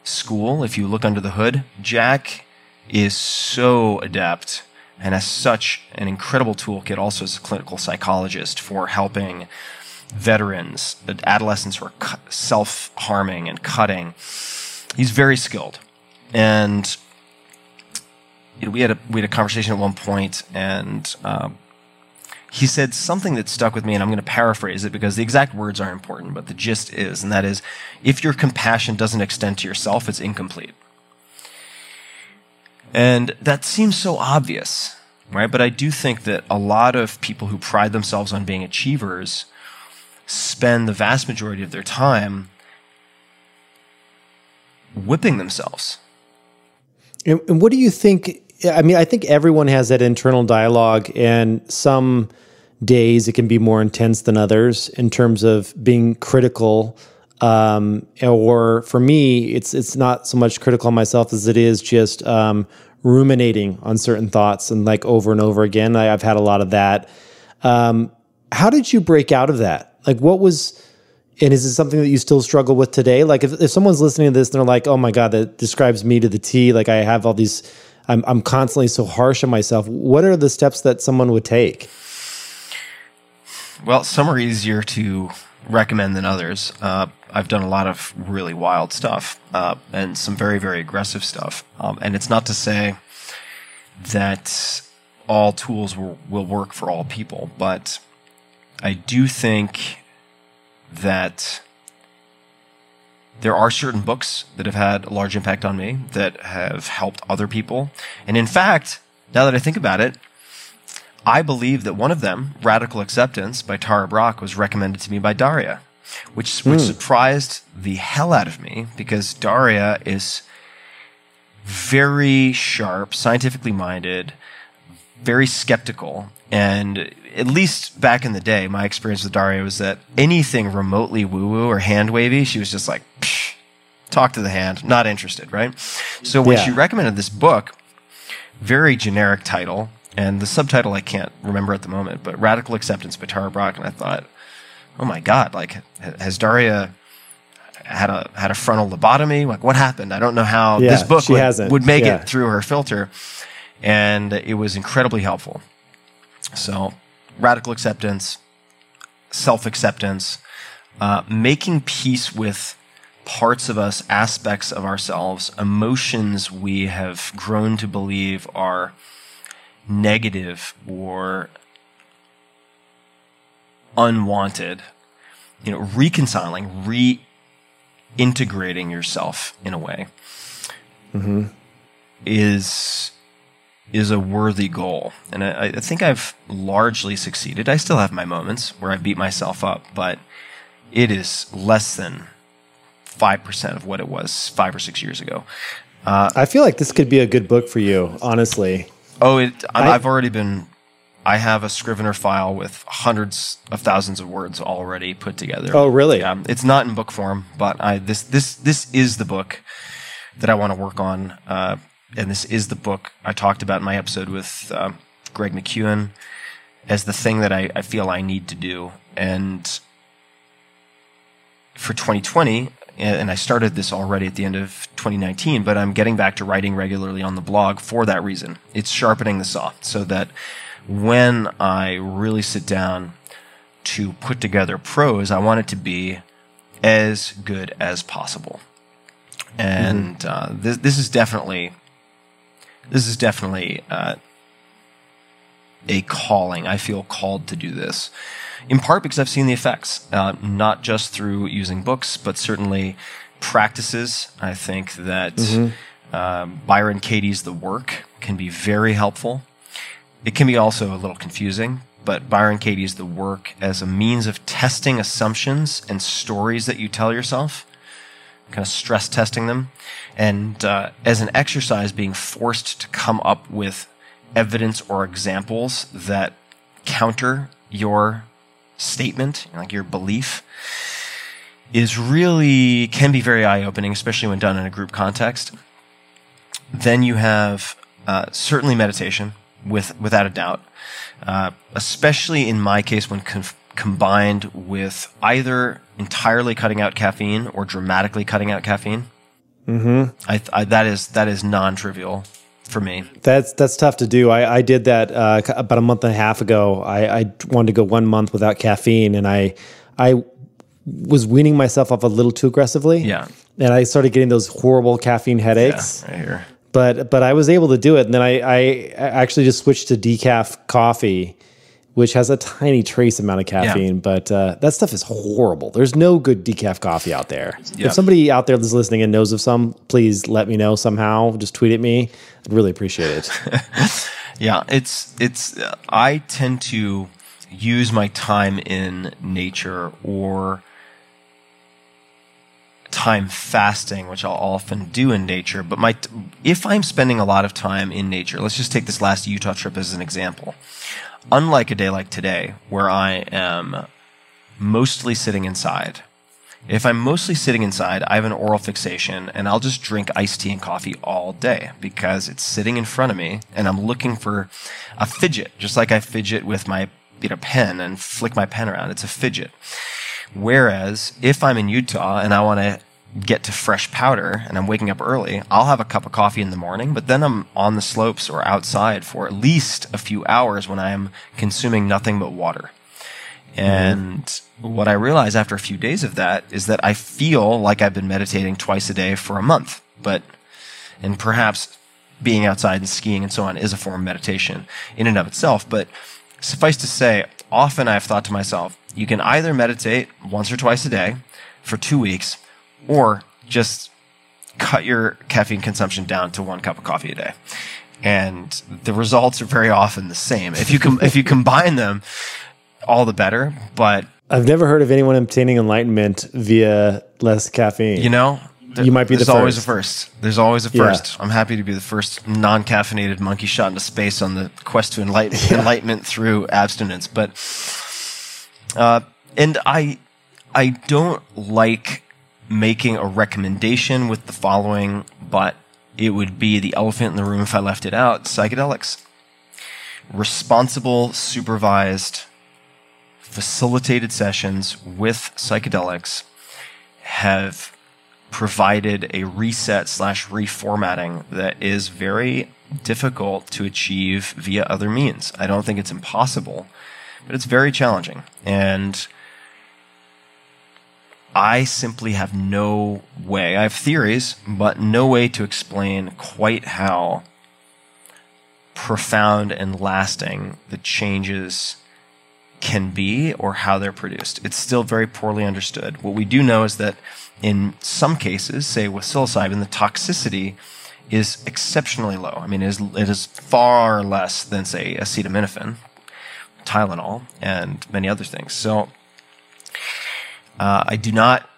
school. If you look under the hood, Jack is so adept and has such an incredible toolkit also as a clinical psychologist for helping veterans, adolescents who are self harming and cutting. He's very skilled. And you know, we had a we had a conversation at one point, and um, he said something that stuck with me, and I'm going to paraphrase it because the exact words aren't important, but the gist is, and that is, if your compassion doesn't extend to yourself, it's incomplete. And that seems so obvious, right? But I do think that a lot of people who pride themselves on being achievers spend the vast majority of their time whipping themselves. And, and what do you think? I mean, I think everyone has that internal dialogue, and some days it can be more intense than others in terms of being critical. Um, or for me, it's it's not so much critical on myself as it is just um, ruminating on certain thoughts and like over and over again. I, have had a lot of that. Um, how did you break out of that? Like, what was, and is it something that you still struggle with today? Like, if, if someone's listening to this and they're like, oh my God, that describes me to the T, like I have all these, I'm, I'm constantly so harsh on myself. What are the steps that someone would take? Well, some are easier to recommend than others. Uh, I've done a lot of really wild stuff uh, and some very, very aggressive stuff. Um, and it's not to say that all tools will, will work for all people, but I do think that there are certain books that have had a large impact on me that have helped other people. And in fact, now that I think about it, I believe that one of them, Radical Acceptance by Tara Brach, was recommended to me by Darya, which, which mm. surprised the hell out of me because Darya is very sharp, scientifically minded, very skeptical, and at least back in the day, my experience with Darya was that anything remotely woo woo or hand wavy, she was just like, talk to the hand, not interested, right? So when yeah. she recommended this book, very generic title, and the subtitle I can't remember at the moment, but Radical Acceptance by Tara Brach, and I thought, oh my god, like has Darya had a had a frontal lobotomy? Like what happened? I don't know how yeah, this book would, would, make yeah. it through her filter, and it was incredibly helpful. So radical acceptance, self acceptance, uh, making peace with parts of us, aspects of ourselves, emotions we have grown to believe are negative or unwanted. You know, reconciling, reintegrating yourself in a way mm-hmm. is is a worthy goal. And I, I, think I've largely succeeded. I still have my moments where I beat myself up, but it is less than 5% of what it was five or six years ago. Uh, I feel like this could be a good book for you, honestly. Oh, it, I, I've already been. I have a Scrivener file with hundreds of thousands of words already put together. Oh, really? Yeah, it's not in book form, but I this this this is the book that I want to work on. Uh, and this is the book I talked about in my episode with uh, Greg McKeown as the thing that I, I feel I need to do. And for 2020, and I started this already at the end of 2019, but I'm getting back to writing regularly on the blog for that reason. It's sharpening the saw so that when I really sit down to put together prose, I want it to be as good as possible. And mm-hmm. uh, this, this is definitely this is definitely uh, a calling. I feel called to do this, in part because I've seen the effects, uh, not just through using books, but certainly practices. I think that mm-hmm. um, Byron Katie's The Work can be very helpful. It can be also a little confusing, but Byron Katie's The Work as a means of testing assumptions and stories that you tell yourself kind of stress testing them, and uh, as an exercise, being forced to come up with evidence or examples that counter your statement, like your belief, is really can be very eye opening, especially when done in a group context. then you have uh, certainly meditation, with without a doubt, uh, especially in my case when conf- combined with either entirely cutting out caffeine or dramatically cutting out caffeine. Mm-hmm. I, I that is that is non-trivial for me. That's that's tough to do. I, I did that uh, about a month and a half ago. I, I wanted to go one month without caffeine, and I I was weaning myself off a little too aggressively. Yeah. and I started getting those horrible caffeine headaches. Yeah, right here. But but I was able to do it, and then I I actually just switched to decaf coffee, which has a tiny trace amount of caffeine. But uh, that stuff is horrible. There's no good decaf coffee out there. Yeah. If somebody out there that's listening and knows of some, please let me know somehow. Just tweet at me. I'd really appreciate it. Yeah, it's it's. Uh, I tend to use my time in nature or time fasting, which I'll often do in nature. But my if I'm spending a lot of time in nature, let's just take this last Utah trip as an example. Unlike a day like today, where I am mostly sitting inside. If I'm mostly sitting inside, I have an oral fixation and I'll just drink iced tea and coffee all day because it's sitting in front of me and I'm looking for a fidget, just like I fidget with my you know, pen and flick my pen around. It's a fidget. Whereas if I'm in Utah and I want to get to fresh powder and I'm waking up early, I'll have a cup of coffee in the morning, but then I'm on the slopes or outside for at least a few hours when I am consuming nothing but water. And what I realize after a few days of that is that I feel like I've been meditating twice a day for a month, but, and perhaps being outside and skiing and so on is a form of meditation in and of itself. But suffice to say, often I've thought to myself, you can either meditate once or twice a day for two weeks or just cut your caffeine consumption down to one cup of coffee a day. And the results are very often the same. If you com- if you combine them, all the better. But I've never heard of anyone obtaining enlightenment via less caffeine. you know, You might be the there's always a first. first. There's always a Yeah. first. I'm happy to be the first non-caffeinated monkey shot into space on the quest to enlighten, enlightenment through abstinence. But, uh, and I, I don't like making a recommendation with the following, but it would be the elephant in the room if I left it out. Psychedelics. Responsible, supervised, facilitated sessions with psychedelics have provided a reset slash reformatting that is very difficult to achieve via other means. I don't think it's impossible, but it's very challenging. And I simply have no way. I have theories, but no way to explain quite how profound and lasting the changes can be or how they're produced. It's still very poorly understood. What we do know is that in some cases, say with psilocybin, the toxicity is exceptionally low. I mean, it is, it is far less than, say, acetaminophen, Tylenol, and many other things. So uh, I do not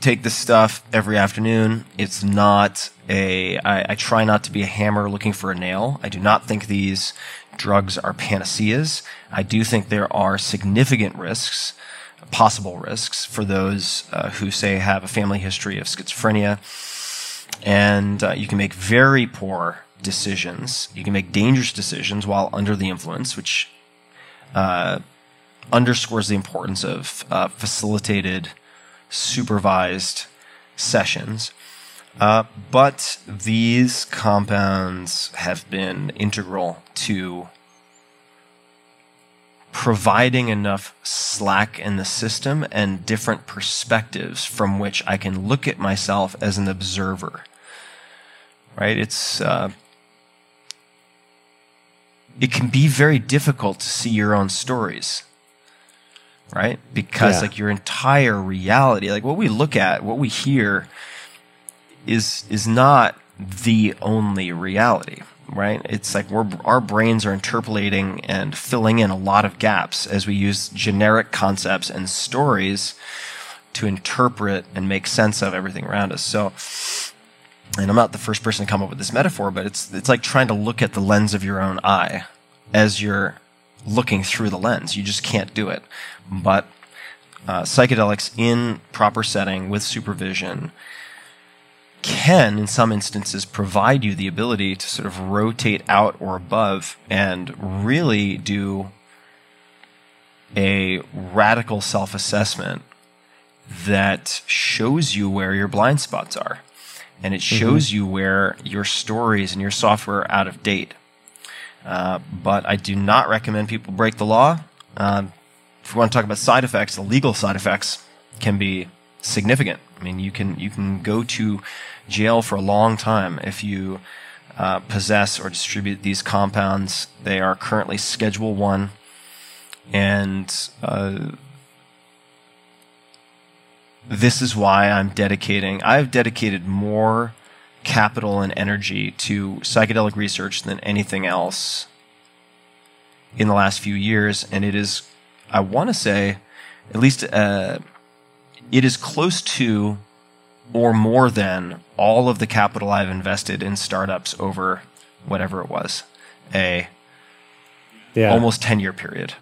take this stuff every afternoon. It's not a. I, I try not to be a hammer looking for a nail. I do not think these drugs are panaceas. I do think there are significant risks, possible risks, for those uh, who say have a family history of schizophrenia. And uh, you can make very poor decisions. You can make dangerous decisions while under the influence, which uh, underscores the importance of uh, facilitated, supervised sessions. Uh, but these compounds have been integral to providing enough slack in the system and different perspectives from which I can look at myself as an observer. Right? It's, uh, it can be very difficult to see your own stories right? Because Yeah. like your entire reality like what we look at what we hear is is not the only reality right? It's like we're our brains are interpolating and filling in a lot of gaps as we use generic concepts and stories to interpret and make sense of everything around us. So and I'm not the first person to come up with this metaphor, but it's it's like trying to look at the lens of your own eye as you're looking through the lens. You just can't do it. But uh, psychedelics in proper setting with supervision can, in some instances, provide you the ability to sort of rotate out or above and really do a radical self assessment that shows you where your blind spots are. And it shows mm-hmm. you where your stories and your software are out of date. Uh, but I do not recommend people break the law. Um, if we want to talk about side effects, the legal side effects can be significant. I mean, you can you can go to jail for a long time if you uh, possess or distribute these compounds. They are currently Schedule One, and uh, this is why I'm dedicating. I've dedicated more capital and energy to psychedelic research than anything else in the last few years, and it is, I want to say, at least, uh, it is close to or more than all of the capital I've invested in startups over whatever it was, a yeah. almost ten year period.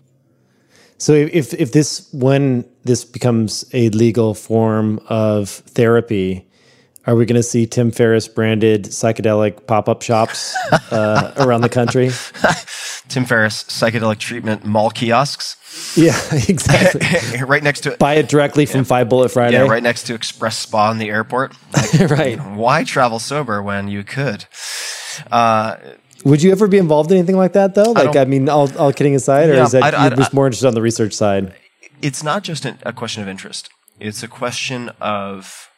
So if if this when this becomes a legal form of therapy, are we going to see Tim Ferriss branded psychedelic pop up shops uh, around the country? Tim Ferriss psychedelic treatment mall kiosks. Yeah, exactly. right next to it. Buy it directly from yeah. Five-Bullet Friday. Yeah, right next to XpresSpa in the airport. Like, right. Why travel sober when you could? Uh, would you ever be involved in anything like that, though? Like, I, I mean, all, all kidding aside, or yeah, is that I, you're I, just more interested on the research side? It's not just a question of interest. It's a question of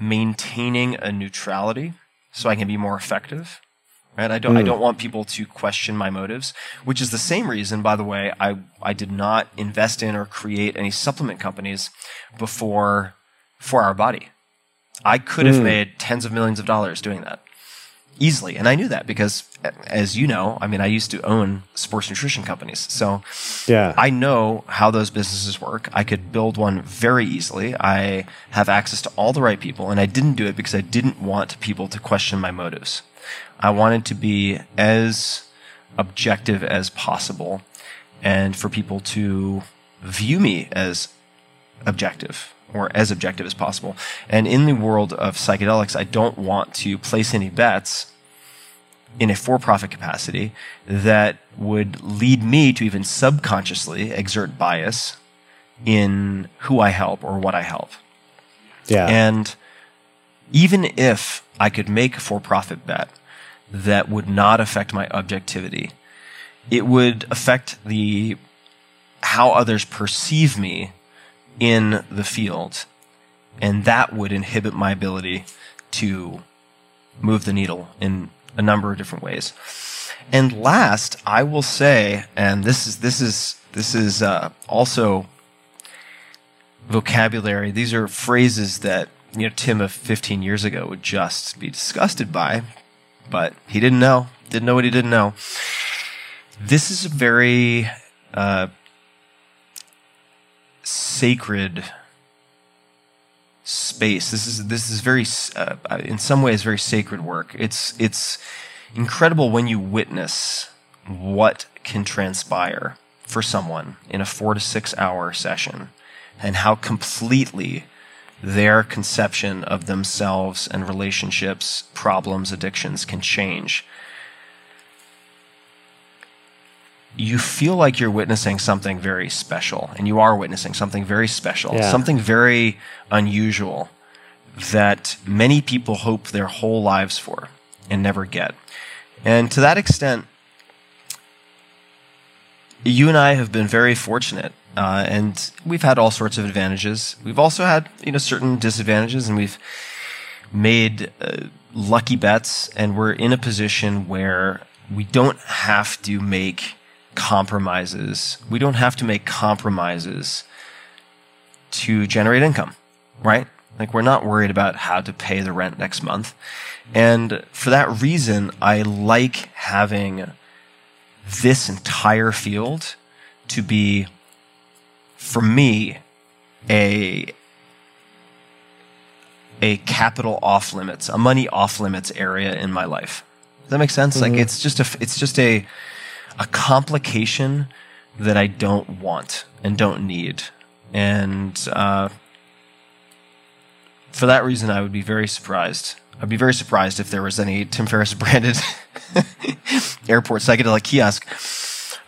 maintaining a neutrality so I can be more effective. Right? I don't. Mm. I don't want people to question my motives, which is the same reason, by the way, I I did not invest in or create any supplement companies before 4-Hour Body. I could have mm. made tens of millions of dollars doing that easily. And I knew that because, as you know, I mean, I used to own sports nutrition companies. So yeah. I know how those businesses work. I could build one very easily. I have access to all the right people. And I didn't do it because I didn't want people to question my motives. I wanted to be as objective as possible and for people to view me as objective or as objective as possible. And in the world of psychedelics, I don't want to place any bets in a for profit capacity that would lead me to even subconsciously exert bias in who I help or what I help. Yeah. And even if I could make a for profit bet that would not affect my objectivity, it would affect the how others perceive me in the field. And that would inhibit my ability to move the needle in a number of different ways. And last, I will say, and this is this is this is uh, also vocabulary. These are phrases that you know Tim of 15 years ago would just be disgusted by, but he didn't know. Didn't know what he didn't know. This is a very uh, sacred space. This is this is very, uh, in some ways, very sacred work. It's it's incredible when you witness what can transpire for someone in a four to six hour session, and how completely their conception of themselves and relationships, problems, addictions can change you feel like you're witnessing something very special, and you are witnessing something very special, yeah. something very unusual that many people hope their whole lives for and never get. And to that extent, you and I have been very fortunate, uh, and we've had all sorts of advantages. We've also had, you know, certain disadvantages, and we've made uh, lucky bets, and we're in a position where we don't have to make compromises. We don't have to make compromises to generate income, right? Like we're not worried about how to pay the rent next month. And for that reason, I like having this entire field to be, for me, a a capital off limits, a money off limits area in my life. Does that make sense? Mm-hmm. Like it's just a it's just a a complication that I don't want and don't need. And uh, for that reason, I would be very surprised. I'd be very surprised if there was any Tim Ferriss branded airport psychedelic kiosk.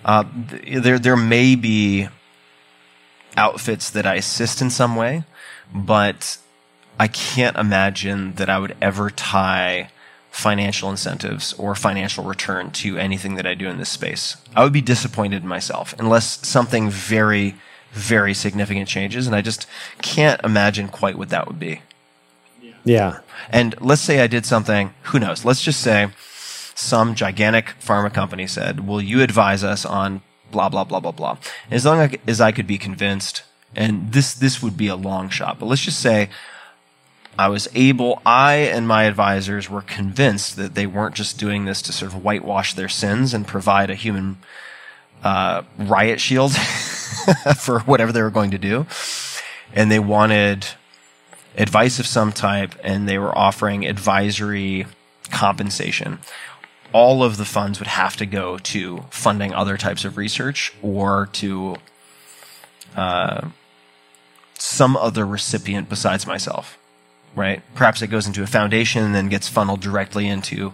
Uh, there, there may be outfits that I assist in some way, but I can't imagine that I would ever tie financial incentives or financial return to anything that I do in this space. I would be disappointed in myself unless something very, very significant changes, and I just can't imagine quite what that would be. Yeah. And let's say I did something, who knows? Let's just say some gigantic pharma company said, Will you advise us on blah, blah, blah, blah, blah? As long as I could be convinced, and this, this would be a long shot, but let's just say I was able, I and my advisors were convinced that they weren't just doing this to sort of whitewash their sins and provide a human uh, riot shield for whatever they were going to do. And they wanted advice of some type and they were offering advisory compensation. All of the funds would have to go to funding other types of research or to uh, some other recipient besides myself right? Perhaps it goes into a foundation and then gets funneled directly into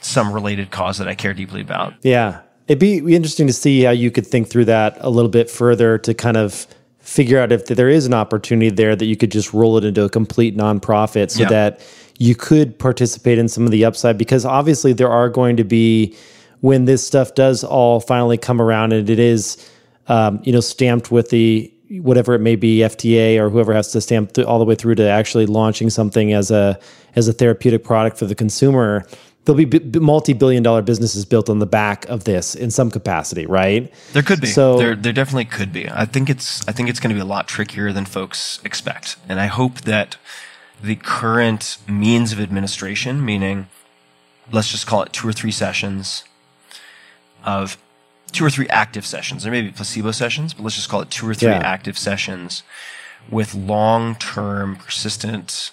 some related cause that I care deeply about. Yeah. It'd be interesting to see how you could think through that a little bit further to kind of figure out if there is an opportunity there that you could just roll it into a complete nonprofit so Yeah. that you could participate in some of the upside because obviously there are going to be when this stuff does all finally come around and it is um, you know stamped with the whatever it may be FDA or whoever has to stamp th- all the way through to actually launching something as a as a therapeutic product for the consumer there'll be b- multi-billion dollar businesses built on the back of this in some capacity right There could be. So- there, there definitely could be. I think it's. I think it's going to be a lot trickier than folks expect, and I hope that the current means of administration, meaning, let's just call it two or three sessions of two or three active sessions. There may be placebo sessions, but let's just call it two or three Yeah. active sessions with long-term, persistent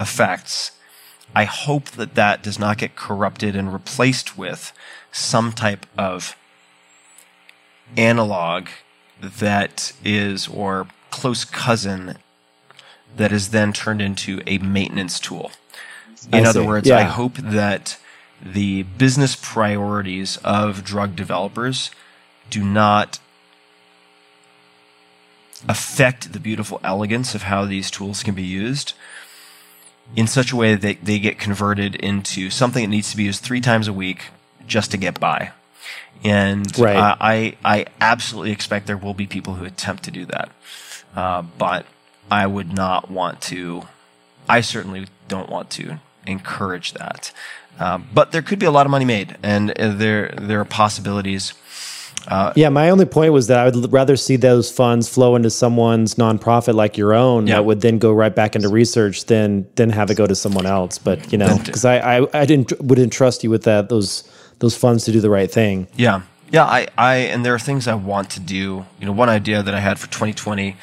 effects. I hope that that does not get corrupted and replaced with some type of analog that is or close cousin that is then turned into a maintenance tool. In other words, I hope that the business priorities of drug developers do not affect the beautiful elegance of how these tools can be used in such a way that they get converted into something that needs to be used three times a week just to get by. And Right. uh, I, I absolutely expect there will be people who attempt to do that. Uh, but I would not want to, I certainly don't want to encourage that. Um, but there could be a lot of money made, and uh, there there are possibilities. Uh, Yeah, my only point was that I would rather see those funds flow into someone's nonprofit like your own Yeah. that would then go right back into research than than have it go to someone else. But you know, because I, I I didn't would entrust you with that those those funds to do the right thing. Yeah. Yeah, I, I and there are things I want to do. You know, one idea that I had for 2020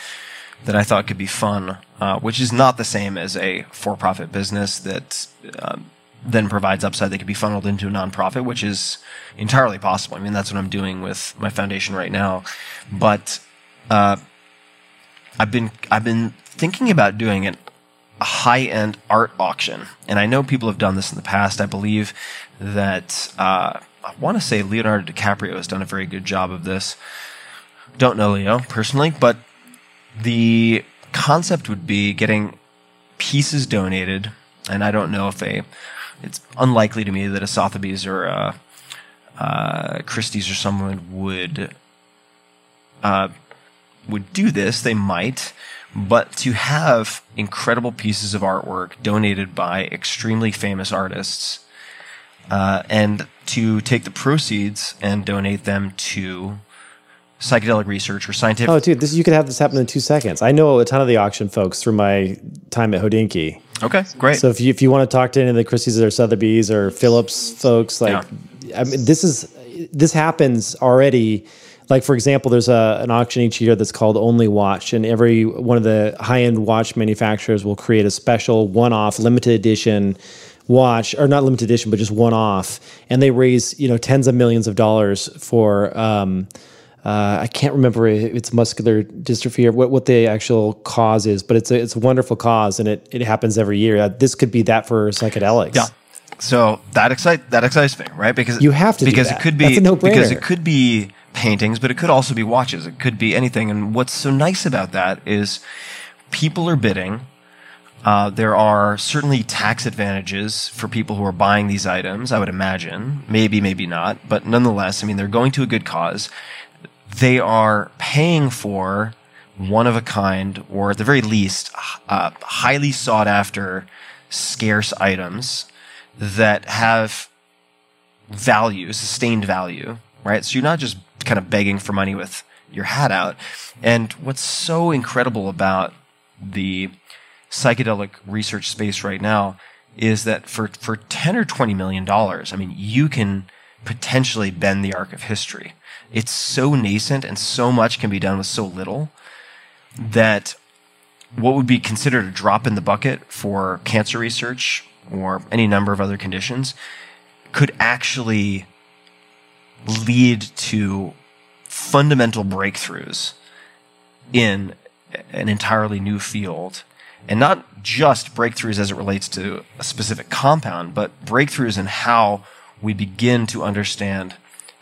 that I thought could be fun, uh, which is not the same as a for-profit business that um, then provides upside that could be funneled into a nonprofit, which is entirely possible. I mean, that's what I'm doing with my foundation right now. But uh, I've been I've been thinking about doing a high-end art auction, and I know people have done this in the past. I believe that uh, I want to say Leonardo DiCaprio has done a very good job of this. Don't know Leo personally, but the concept would be getting pieces donated, and I don't know if a. It's unlikely to me that a Sotheby's or a, uh, Christie's or someone would uh, would do this. They might, but to have incredible pieces of artwork donated by extremely famous artists, uh, and to take the proceeds and donate them to psychedelic research or scientific. Oh, dude, this you could have this happen in two seconds. I know a ton of the auction folks through my time at Hodinkee. Okay, great. So if you if you want to talk to any of the Christie's or Sotheby's or Phillips folks, like I mean, this is this happens already. Like for example, there's a an auction each year that's called Only Watch, and every one of the high end watch manufacturers will create a special one off limited edition watch, or not limited edition, but just one off, and they raise you know tens of millions of dollars for. Um, uh, I can't remember if it's muscular dystrophy or what, what the actual cause is, but it's a it's a wonderful cause and it it happens every year. Uh, this could be that for psychedelics. Yeah. So that excite that excites me, right? Because You have to do because it could be because it could be paintings, but it could also be watches. It could be anything. And what's so nice about that is people are bidding. Uh, there are certainly tax advantages for people who are buying these items. I would imagine, maybe, maybe not, but nonetheless, I mean, they're going to a good cause. They are paying for one of a kind, or at the very least, uh, highly sought after, scarce items that have value, sustained value, right? So you're not just kind of begging for money with your hat out. And what's so incredible about the psychedelic research space right now is that for, for 10 or 20 million dollars, I mean, you can potentially bend the arc of history. It's so nascent and so much can be done with so little that what would be considered a drop in the bucket for cancer research or any number of other conditions could actually lead to fundamental breakthroughs in an entirely new field. And not just breakthroughs as it relates to a specific compound, but breakthroughs in how we begin to understand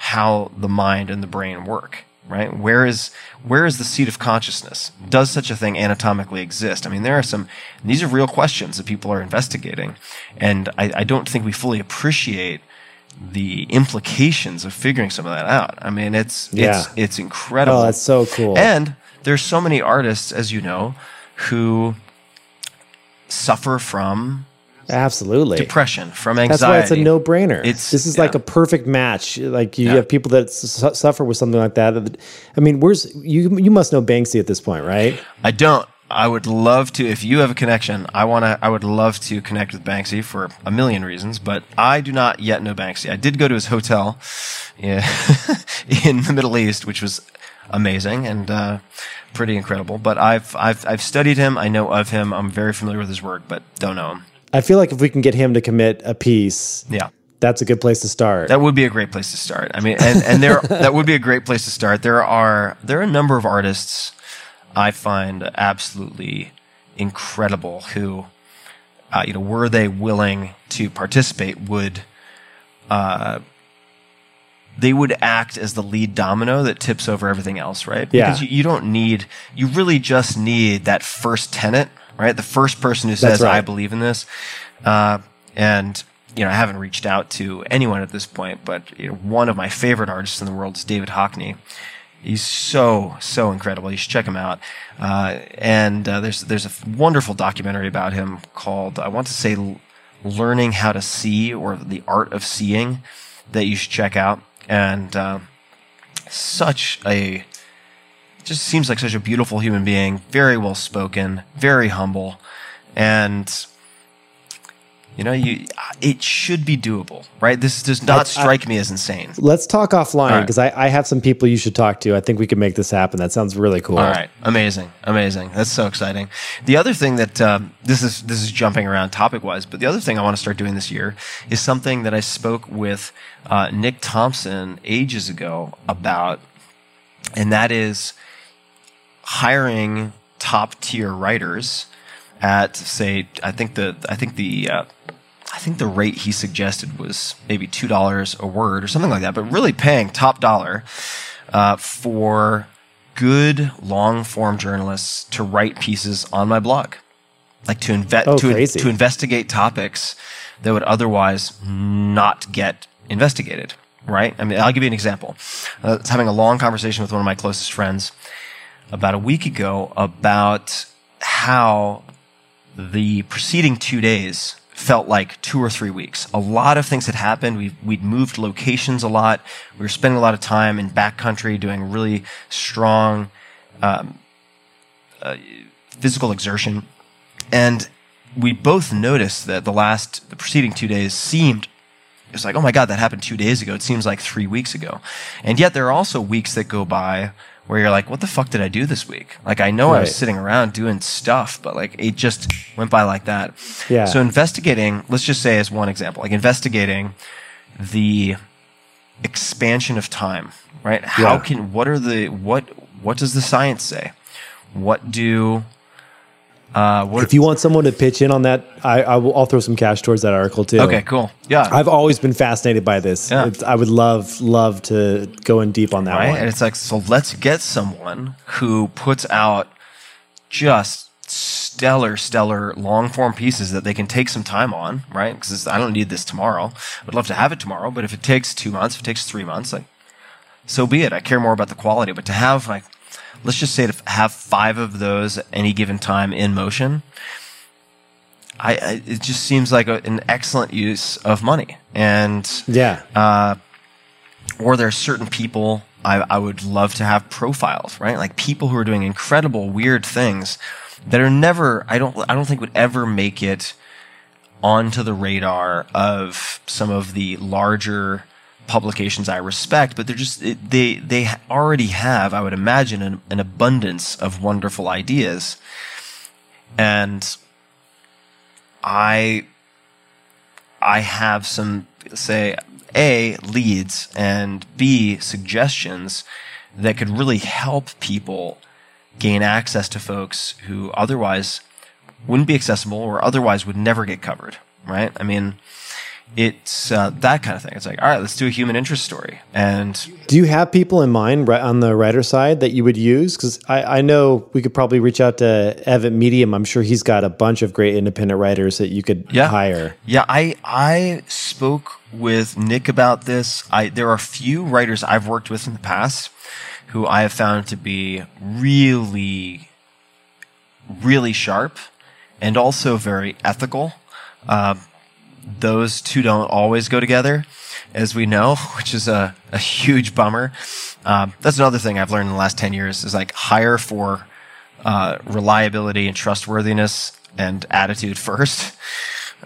how the mind and the brain work right? Where is where is the seat of consciousness? Does such a thing anatomically exist? I mean there are some these are real questions that people are investigating and i, I don't think we fully appreciate the implications of figuring some of that out. I mean it's Yeah. it's it's incredible. Oh, that's so cool. and there's so many artists as you know who suffer from Absolutely. depression from anxiety. That's why it's a no brainer. It's- this is yeah. like a perfect match. Like you Yeah. have people that su- suffer with something like that. I mean, where's you? You must know Banksy at this point, right? I don't. I would love to. If you have a connection, I want to. I would love to connect with Banksy for a million reasons, but I do not yet know Banksy. I did go to his hotel, yeah, in the Middle East, which was amazing and uh, pretty incredible. But I've I've I've studied him. I know of him. I'm very familiar with his work, but don't know him. I feel like if we can get him to commit a piece, Yeah. that's a good place to start. That would be a great place to start. I mean, and, and there that would be a great place to start. There are there are a number of artists I find absolutely incredible who, uh, you know, were they willing to participate, would uh, they would act as the lead domino that tips over everything else, right? Yeah. Because you, you don't need you really just need that first tenant, right? The first person who says, right. "I believe in this," uh, and you know, I haven't reached out to anyone at this point, but you know, one of my favorite artists in the world is David Hockney. He's so so incredible. You should check him out. Uh, and uh, there's there's a wonderful documentary about him called I want to say "Learning How to See" or "The Art of Seeing" that you should check out. And uh, such a just seems like such a beautiful human being, very well spoken, very humble, and you know, you it should be doable, right? This does not I- I- strike me as insane. Let's talk offline All right. because I, I have some people you should talk to. I think we can make this happen. That sounds really cool. All right, amazing, amazing. That's so exciting. The other thing that um, this is this is jumping around topic wise, but the other thing I want to start doing this year is something that I spoke with uh, Nick Thompson ages ago about, and that is hiring top tier writers at say I think the I think the uh, I think the rate he suggested was maybe two dollars a word or something like that, but really paying top dollar uh, for good long form journalists to write pieces on my blog, like to invest Oh, to, to investigate topics that would otherwise not get investigated. Right? I mean, I'll give you an example. Uh, I was having a long conversation with one of my closest friends about a week ago about how the preceding two days felt like two or three weeks. A lot of things had happened. We we'd moved locations a lot. We were spending a lot of time in backcountry doing really strong um, uh, physical exertion, and we both noticed that the last the preceding two days seemed it was like, oh my God, that happened two days ago. It seems like three weeks ago. And yet there are also weeks that go by where you're like, what the fuck did I do this week? Like, I know I was sitting around doing stuff, but like, it just went by like that. Yeah. So investigating, let's just say as one example, like investigating the expansion of time, right? How Yeah. can what are the what what does the science say? What do uh If you want someone to pitch in on that, I, I will, I'll throw some cash towards that article too. Okay, cool. Yeah. I've always been fascinated by this. Yeah. It's, I would love love to go in deep on that right? one. And it's like, so let's get someone who puts out just stellar, stellar long form pieces that they can take some time on, right? Because I don't need this tomorrow. I'd love to have it tomorrow, but if it takes two months, if it takes three months, like, so be it. I care more about the quality. But to have like, let's just say to have five of those at any given time in motion, I, I it just seems like a, an excellent use of money. And yeah, uh, or there are certain people I, I would love to have profiles, right? Like people who are doing incredible, weird things that are never, I don't, I don't think would ever make it onto the radar of some of the larger publications I respect, but they're just, they, they already have, I would imagine, an, an abundance of wonderful ideas. And I, I have some, say, A, leads and B, suggestions that could really help people gain access to folks who otherwise wouldn't be accessible or otherwise would never get covered, right? I mean, it's uh, that kind of thing. It's like, all right, let's do a human interest story. And Do you have people in mind right on the writer side that you would use? Because I, I know we could probably reach out to Evan Medium. I'm sure he's got a bunch of great independent writers that you could yeah. hire. Yeah, I I spoke with Nick about this. I there are a few writers I've worked with in the past who I have found to be really, really sharp and also very ethical. Uh, those two don't always go together, as we know, which is a, a huge bummer. Um, that's another thing I've learned in the last 10 years is like hire for uh, reliability and trustworthiness and attitude first.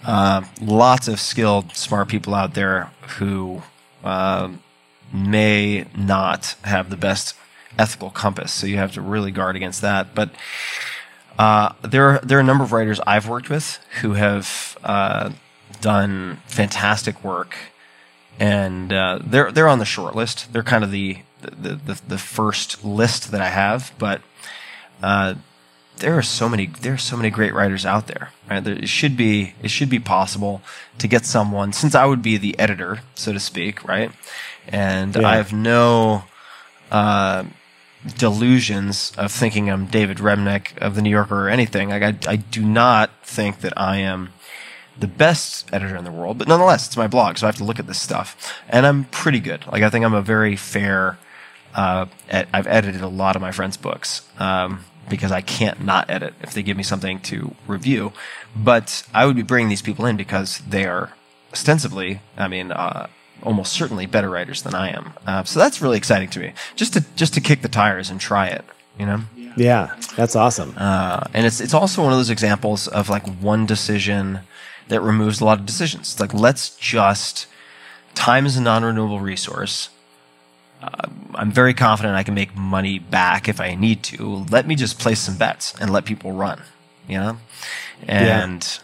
Uh, lots of skilled, smart people out there who um, may not have the best ethical compass, so you have to really guard against that. But uh, there are there are a number of writers I've worked with who have uh, done fantastic work, and uh, they're they're on the short list. They're kind of the the the, the first list that I have, but uh, there are so many there are so many great writers out there. Right? There, it should be it should be possible to get someone since I would be the editor, so to speak, right? And Yeah. I have no uh, delusions of thinking I'm David Remnick of the New Yorker or anything. Like I, I do not think that I am the best editor in the world, but nonetheless, it's my blog, so I have to look at this stuff, and I'm pretty good. Like I think I'm a very fair. Uh, ed- I've edited a lot of my friends' books um, because I can't not edit if they give me something to review. But I would be bringing these people in because they are ostensibly, I mean, uh, almost certainly better writers than I am. Uh, so that's really exciting to me. Just to just to kick the tires and try it, you know. Yeah, that's awesome. Uh, and it's it's also one of those examples of like one decision that removes a lot of decisions. It's like let's just time is a non-renewable resource. Uh, I'm very confident I can make money back if I need to. Let me just place some bets and let people run, you know? And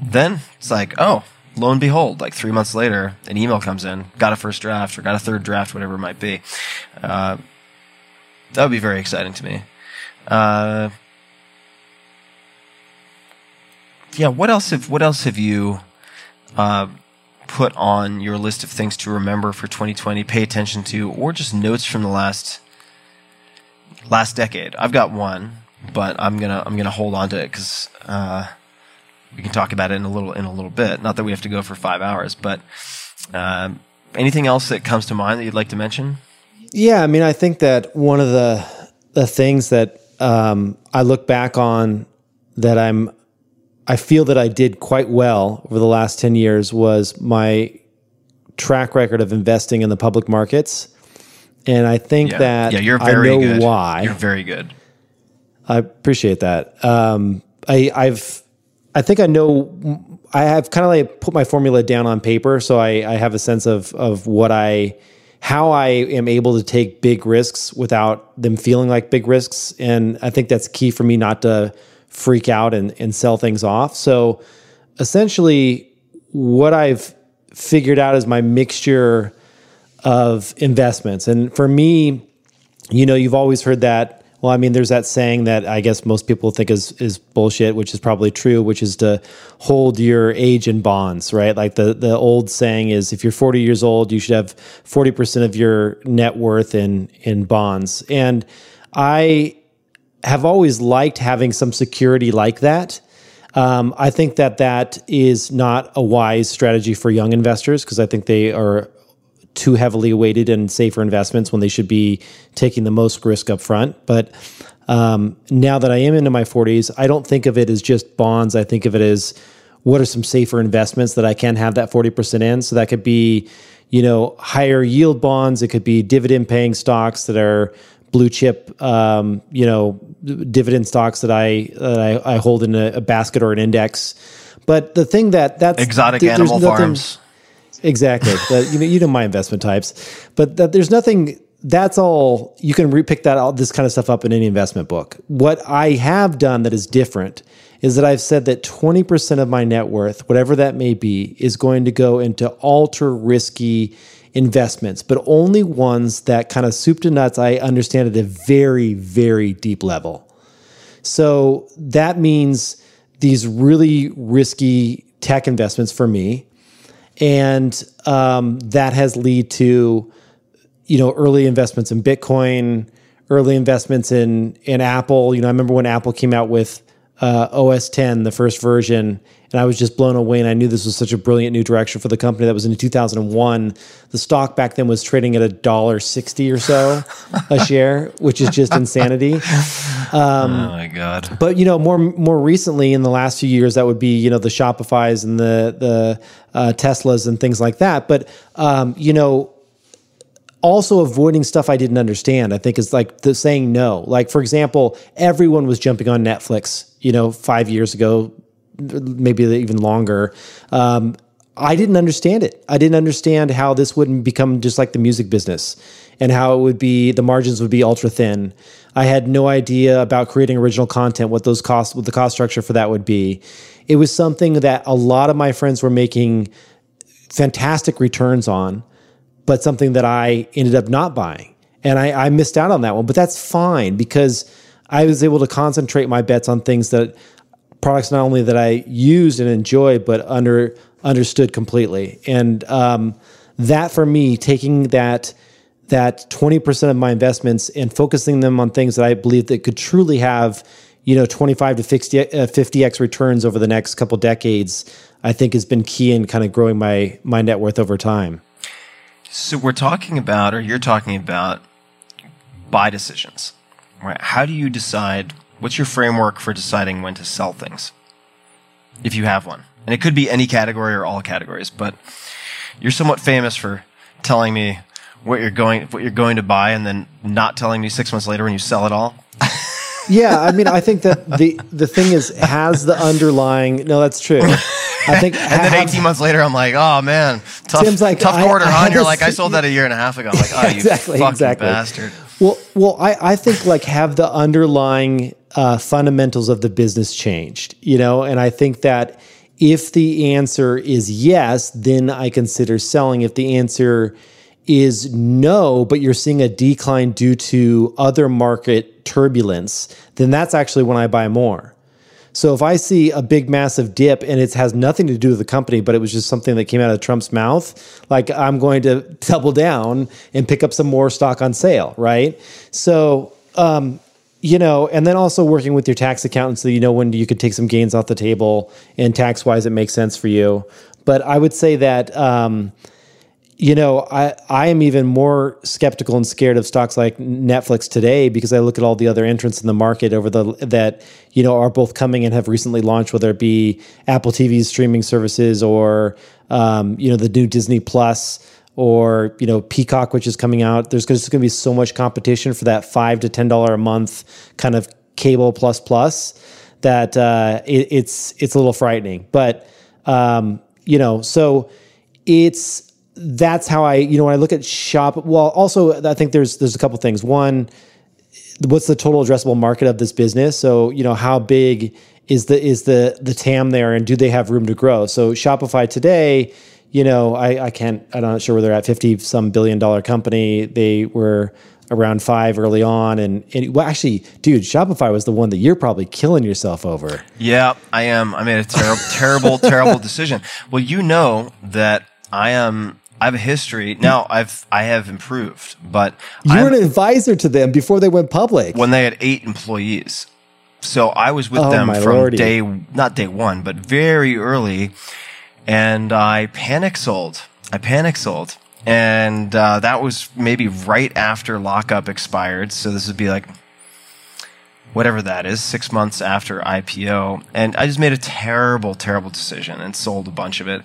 then it's like, oh, lo and behold, like three months later, an email comes in, got a first draft or got a third draft, whatever it might be. Uh, that would be very exciting to me. Uh, yeah, what else have what else have you uh, put on your list of things to remember for 2020, pay attention to, or just notes from the last last decade? I've got one, but I'm gonna I'm gonna hold on to it because uh, we can talk about it in a little in a little bit. Not that we have to go for five hours, but um, anything else that comes to mind that you'd like to mention? Yeah, I mean, I think that one of the the things that um, I look back on that I'm I feel that I did quite well over the last ten years was my track record of investing in the public markets, and I think Yeah, that yeah, you're very I know good. why. You're very good. I appreciate that. Um, I, I've, I think I know. I have kind of like put my formula down on paper, so I, I have a sense of of what I, how I am able to take big risks without them feeling like big risks, and I think that's key for me not to freak out and and sell things off. So, essentially, what I've figured out is my mixture of investments. And for me, you know, you've always heard that. Well, I mean, there's that saying that I guess most people think is is bullshit, which is probably true, which is to hold your age in bonds, right? Like the the old saying is, if you're 40 years old, you should have 40 percent of your net worth in in bonds. And I have always liked having some security like that. Um, I think that that is not a wise strategy for young investors because I think they are too heavily weighted in safer investments when they should be taking the most risk up front. But um, now that I am into my 40s, I don't think of it as just bonds. I think of it as what are some safer investments that I can have that 40% in. So that could be, you know, higher yield bonds. It could be dividend paying stocks that are blue chip, um, you know, dividend stocks that I that I, I hold in a, a, basket or an index. But the thing that that's exotic th- animal nothing, farms. Exactly. you know, you know my investment types, but that there's nothing. That's all you can repick that all this kind of stuff up in any investment book. What I have done that is different is that I've said that 20% of my net worth, whatever that may be, is going to go into ultra risky investments, but only ones that kind of soup to nuts I understand at a very, very deep level. So that means these really risky tech investments for me and um, that has led to you know early investments in Bitcoin, early investments in in Apple. You know, I remember when Apple came out with uh, OS 10, the first version, and I was just blown away. And I knew this was such a brilliant new direction for the company. That was in 2001. The stock back then was trading at a dollar sixty or so a share, which is just insanity. Um, oh my god! But you know, more more recently in the last few years, that would be you know the Shopify's and the the uh, Teslas and things like that. But um, you know, also avoiding stuff I didn't understand. I think is like the saying no. Like for example, everyone was jumping on Netflix. You know, five years ago, maybe even longer. Um, I didn't understand it. I didn't understand how this wouldn't become just like the music business and how it would be the margins would be ultra thin. I had no idea about creating original content, what those costs, what the cost structure for that would be. It was something that a lot of my friends were making fantastic returns on, but something that I ended up not buying. And I, I missed out on that one, but that's fine because I was able to concentrate my bets on things that products not only that I used and enjoyed, but under understood completely. And um, that for me, taking that that 20% of my investments and focusing them on things that I believe that could truly have, you know, 25 to 50, uh, 50x returns over the next couple decades, I think has been key in kind of growing my my net worth over time. So we're talking about, or you're talking about, buy decisions. Right? How do you decide? What's your framework for deciding when to sell things, if you have one? And it could be any category or all categories, but you're somewhat famous for telling me what you're going what you're going to buy and then not telling me six months later when you sell it all. yeah, I mean, I think that the the thing is has the underlying. No, that's true. I think, and then eighteen months later, I'm like, oh man, tough, Tim's like, tough quarter, huh? You're like, I sold that a year and a half ago. I'm like, oh, you exactly, fucking exactly. bastard. Well, well, I, I think like have the underlying uh, fundamentals of the business changed, you know, and I think that if the answer is yes, then I consider selling. If the answer is no, but you're seeing a decline due to other market turbulence, then that's actually when I buy more. So if I see a big massive dip and it has nothing to do with the company, but it was just something that came out of Trump's mouth, like I'm going to double down and pick up some more stock on sale, right? So, um, you know, and then also working with your tax accountant so you know when you could take some gains off the table and tax wise it makes sense for you. But I would say that. Um, you know, I, I am even more skeptical and scared of stocks like Netflix today because I look at all the other entrants in the market over the that you know are both coming and have recently launched, whether it be Apple TV's streaming services or um, you know the new Disney Plus or you know Peacock, which is coming out. There's going to be so much competition for that five to ten dollar a month kind of cable plus plus that uh, it, it's it's a little frightening. But um, you know, so it's that's how I, you know, when I look at shop, well, also I think there's there's a couple things. One, what's the total addressable market of this business? So, you know, how big is the is the the TAM there and do they have room to grow? So Shopify today, you know, I, I can't, I'm not sure where they're at, 50 some billion dollar company. They were around five early on. And, and well, actually, dude, Shopify was the one that you're probably killing yourself over. Yeah, I am. I made a terrible, terrible, terrible decision. Well, you know that I am. I have a history now. I've I have improved, but You were I'm- an advisor to them before they went public. when they had eight employees. So I was with Oh, them from lordy. day not day one, but very early, and I panic sold. I panic sold, and uh, that was maybe right after lockup expired. So this would be like whatever that is, six months after IPO, and I just made a terrible, terrible decision and sold a bunch of it.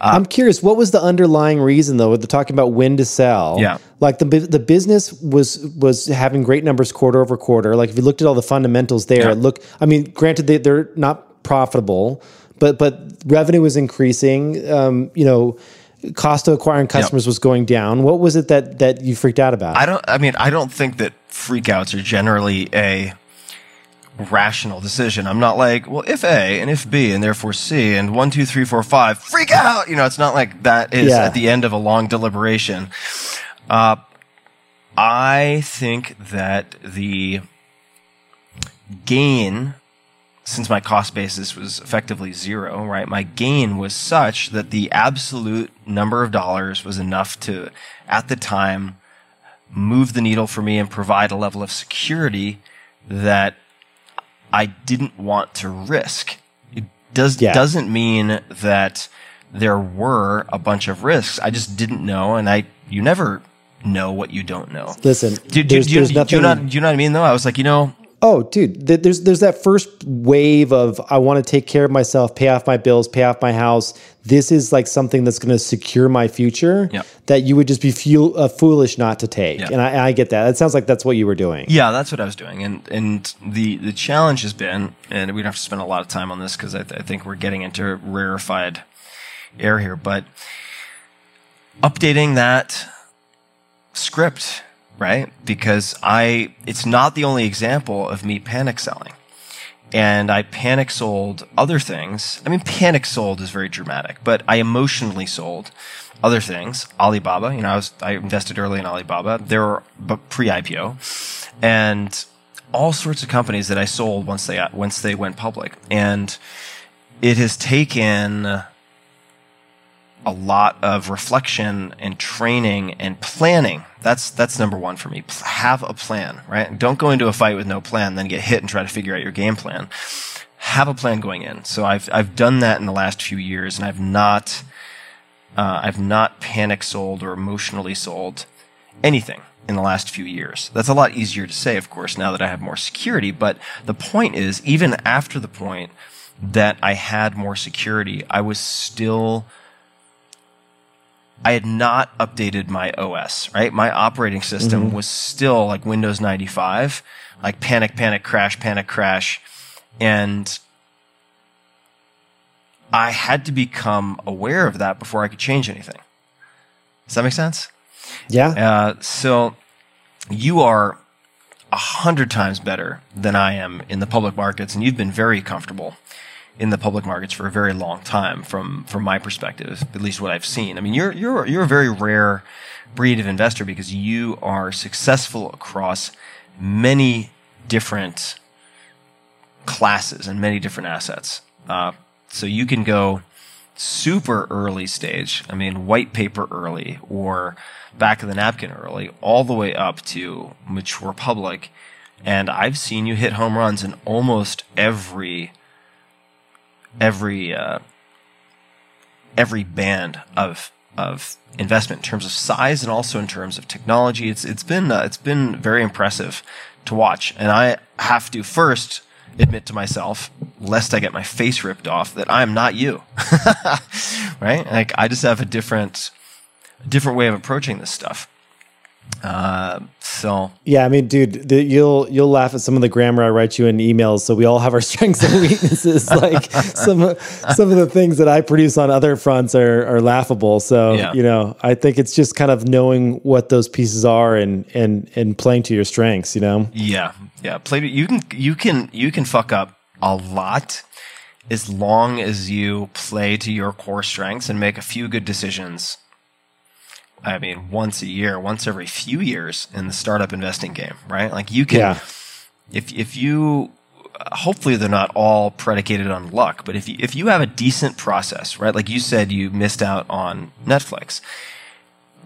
I'm curious, what was the underlying reason though? They're talking about when to sell. Yeah. Like the the business was was having great numbers quarter over quarter. Like if you looked at all the fundamentals there, Yeah. look. I mean, granted they they're not profitable, but but revenue was increasing. Um, you know, cost of acquiring customers was going down. What was it that that you freaked out about? I don't. I mean, I don't think that freakouts are generally a rational decision. I'm not like, well, if A and if B and therefore C and one, two, three, four, five, freak out. You know, it's not like that is Yeah. at the end of a long deliberation. Uh, I think that the gain, since my cost basis was effectively zero, right? My gain was such that the absolute number of dollars was enough to, at the time, move the needle for me and provide a level of security that I didn't want to risk. It does Yeah. doesn't mean that there were a bunch of risks. I just didn't know, and I you never know what you don't know. Listen, Do, do, there's, do, you- there's do, you nothing. know, do you know what I mean? Though I was like, you know, Oh, dude, th- there's there's that first wave of I want to take care of myself, pay off my bills, pay off my house. This is like something that's going to secure my future. Yep. That you would just be fuel, uh, foolish not to take, Yep. and I, I get that. It sounds like that's what you were doing. Yeah, that's what I was doing, and and the the challenge has been, and we don't have to spend a lot of time on this because I, th- I think we're getting into rarefied air here, but updating that script, right? Because I, it's not the only example of me panic selling. And I panic sold other things. I mean, panic sold is very dramatic, but I emotionally sold other things. Alibaba, you know, I was, I invested early in Alibaba. There were but pre-IPO and all sorts of companies that I sold once they, once they went public. And it has taken a lot of reflection and training and planning. That's that's number one for me. Have a plan, right? Don't go into a fight with no plan, then get hit and try to figure out your game plan. Have a plan going in. So I've I've done that in the last few years, and I've not uh, I've not panic sold or emotionally sold anything in the last few years. That's a lot easier to say, of course, now that I have more security. But the point is, even after the point that I had more security, I was still I had not updated my OS, right? My operating system was still like Windows 95, like panic, panic, crash, panic, crash. And I had to become aware of that before I could change anything. Does that make sense? Yeah. Uh, so you are a hundred times better than I am in the public markets, and you've been very comfortable in the public markets for a very long time from from my perspective, at least what I've seen. I mean, you're you're you're a very rare breed of investor because you are successful across many different classes and many different assets. Uh, so you can go super early stage. I mean, white paper early or back of the napkin early, all the way up to mature public. And I've seen you hit home runs in almost every every uh, every band of of investment in terms of size and also in terms of technology. It's it's been uh, it's been very impressive to watch, and I have to first admit to myself, lest I get my face ripped off, that I'm not you. right? Like I just have a different different way of approaching this stuff. Uh, so Yeah, I mean, dude, the, you'll you'll laugh at some of the grammar I write you in emails. So we all have our strengths and weaknesses. like some some of the things that I produce on other fronts are are laughable. So Yeah. you know, I think it's just kind of knowing what those pieces are and and and playing to your strengths. You know, Yeah, yeah. Play. You can you can you can fuck up a lot, as long as you play to your core strengths and make a few good decisions. I mean, once a year, once every few years in the startup investing game, right? Like you can, Yeah. if if you, hopefully they're not all predicated on luck, but if you if you have a decent process, right? Like you said, you missed out on Netflix.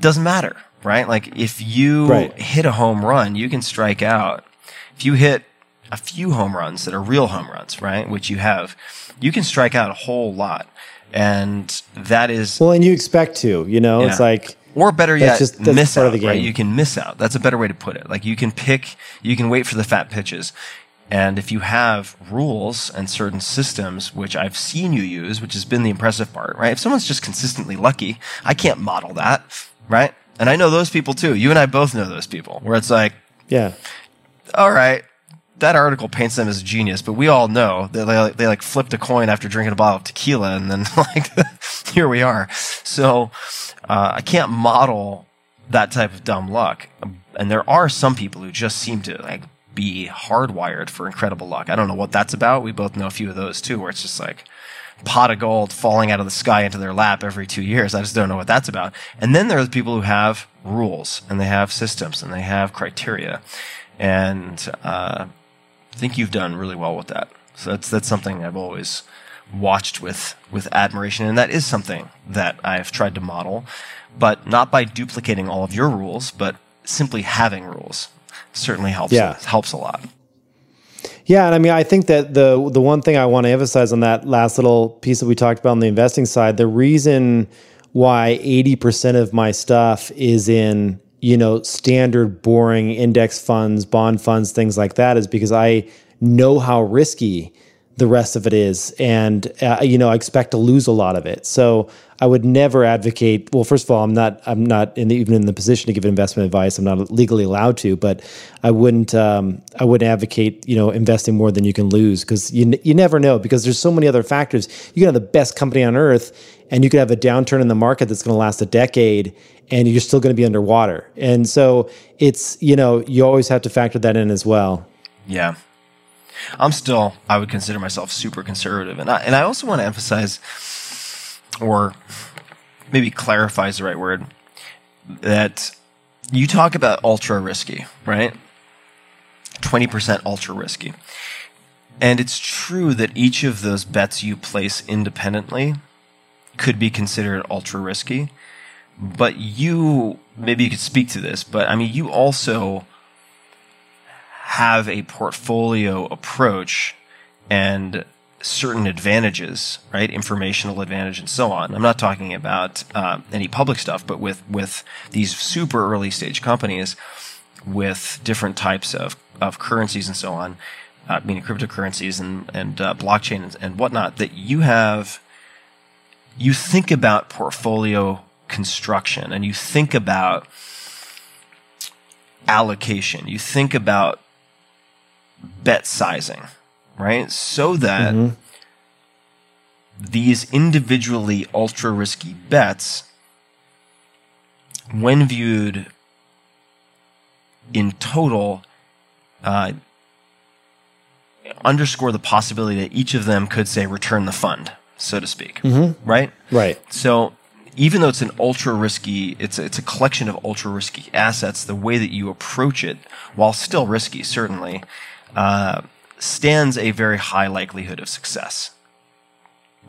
Doesn't matter, right? Like if you Right. hit a home run, you can strike out. If you hit a few home runs that are real home runs, right? Which you have, you can strike out a whole lot. And that is, Well, and you expect to, you know, it's like, or better that's yet, just- that's miss out, of the right? You can miss out. That's a better way to put it. Like you can pick, you can wait for the fat pitches. And if you have rules and certain systems, which I've seen you use, which has been the impressive part, right? If someone's just consistently lucky, I can't model that, right? And I know those people too. You and I both know those people where it's like, yeah. all right, that article paints them as a genius, but we all know that they like, they like flipped a coin after drinking a bottle of tequila, and then like here we are. So uh, I can't model that type of dumb luck, and there are some people who just seem to like be hardwired for incredible luck. I don't know what that's about. We both know a few of those too, where it's just like pot of gold falling out of the sky into their lap every two years. I just don't know what that's about. And then there are the people who have rules and they have systems and they have criteria. And uh, I think you've done really well with that. So that's that's something I've always watched with with admiration, and that is something that I've tried to model, but not by duplicating all of your rules, but simply having rules certainly helps. Yeah. helps a lot. Yeah, and I mean, I think that the the one thing I want to emphasize on that last little piece that we talked about on the investing side, the reason why eighty percent of my stuff is in you know standard boring index funds, bond funds, things like that, is because I know how risky the rest of it is, and uh, you know I expect to lose a lot of it. So I would never advocate. Well, first of all, I'm not I'm not in the, even in the position to give investment advice. I'm not legally allowed to, but I wouldn't um, I wouldn't advocate you know investing more than you can lose because you you never know because there's so many other factors. You can have the best company on earth, and you could have a downturn in the market that's going to last a decade, and you're still going to be underwater. And so it's you know you always have to factor that in as well. Yeah. I'm still, I would consider myself super conservative. And I, and I also want to emphasize, or maybe clarify is the right word, that you talk about ultra risky, right? 20% ultra risky. And it's true that each of those bets you place independently could be considered ultra risky. But you, maybe you could speak to this, but I mean, you also have a portfolio approach and certain advantages, right? Informational advantage and so on. I'm not talking about uh, any public stuff, but with with these super early stage companies with different types of, of currencies and so on, uh, meaning cryptocurrencies and and uh, blockchain and, and whatnot, that you have. You think about portfolio construction and you think about allocation. You think about bet sizing, right? So that these individually ultra risky bets, when viewed in total, uh, underscore the possibility that each of them could say return the fund, so to speak, right? Right. So even though it's an ultra risky, it's it's a collection of ultra risky assets. The way that you approach it, while still risky, certainly, uh, stands a very high likelihood of success.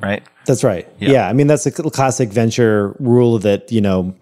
Right? That's right. Yeah. Yeah. I mean, that's a classic venture rule that, you know,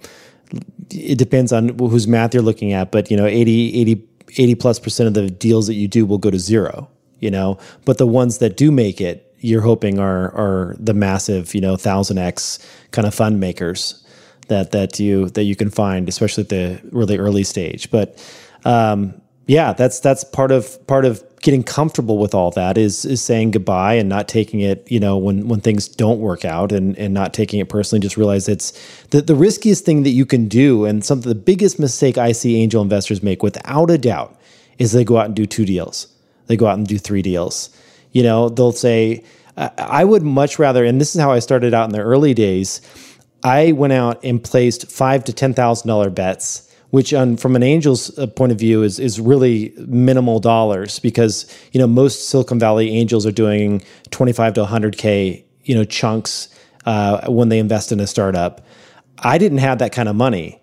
it depends on whose math you're looking at, but, you know, 80, 80, 80 plus percent of the deals that you do will go to zero, you know, but the ones that do make it, you're hoping are, are the massive, you know, thousand X kind of fund makers that, that you, that you can find, especially at the really early stage. But, um, yeah, that's that's part of part of getting comfortable with all that is is saying goodbye and not taking it, you know, when when things don't work out and and not taking it personally. Just realize it's the the riskiest thing that you can do, and something the biggest mistake I see angel investors make, without a doubt, is they go out and do two deals, they go out and do three deals. You know, they'll say, I, would much rather, and this is how I started out in the early days. I went out and placed five to ten thousand dollar bets which on from an angel's uh, point of view is is really minimal dollars because you know most Silicon Valley angels are doing 25 to 100k you know chunks uh, when they invest in a startup. I didn't have that kind of money,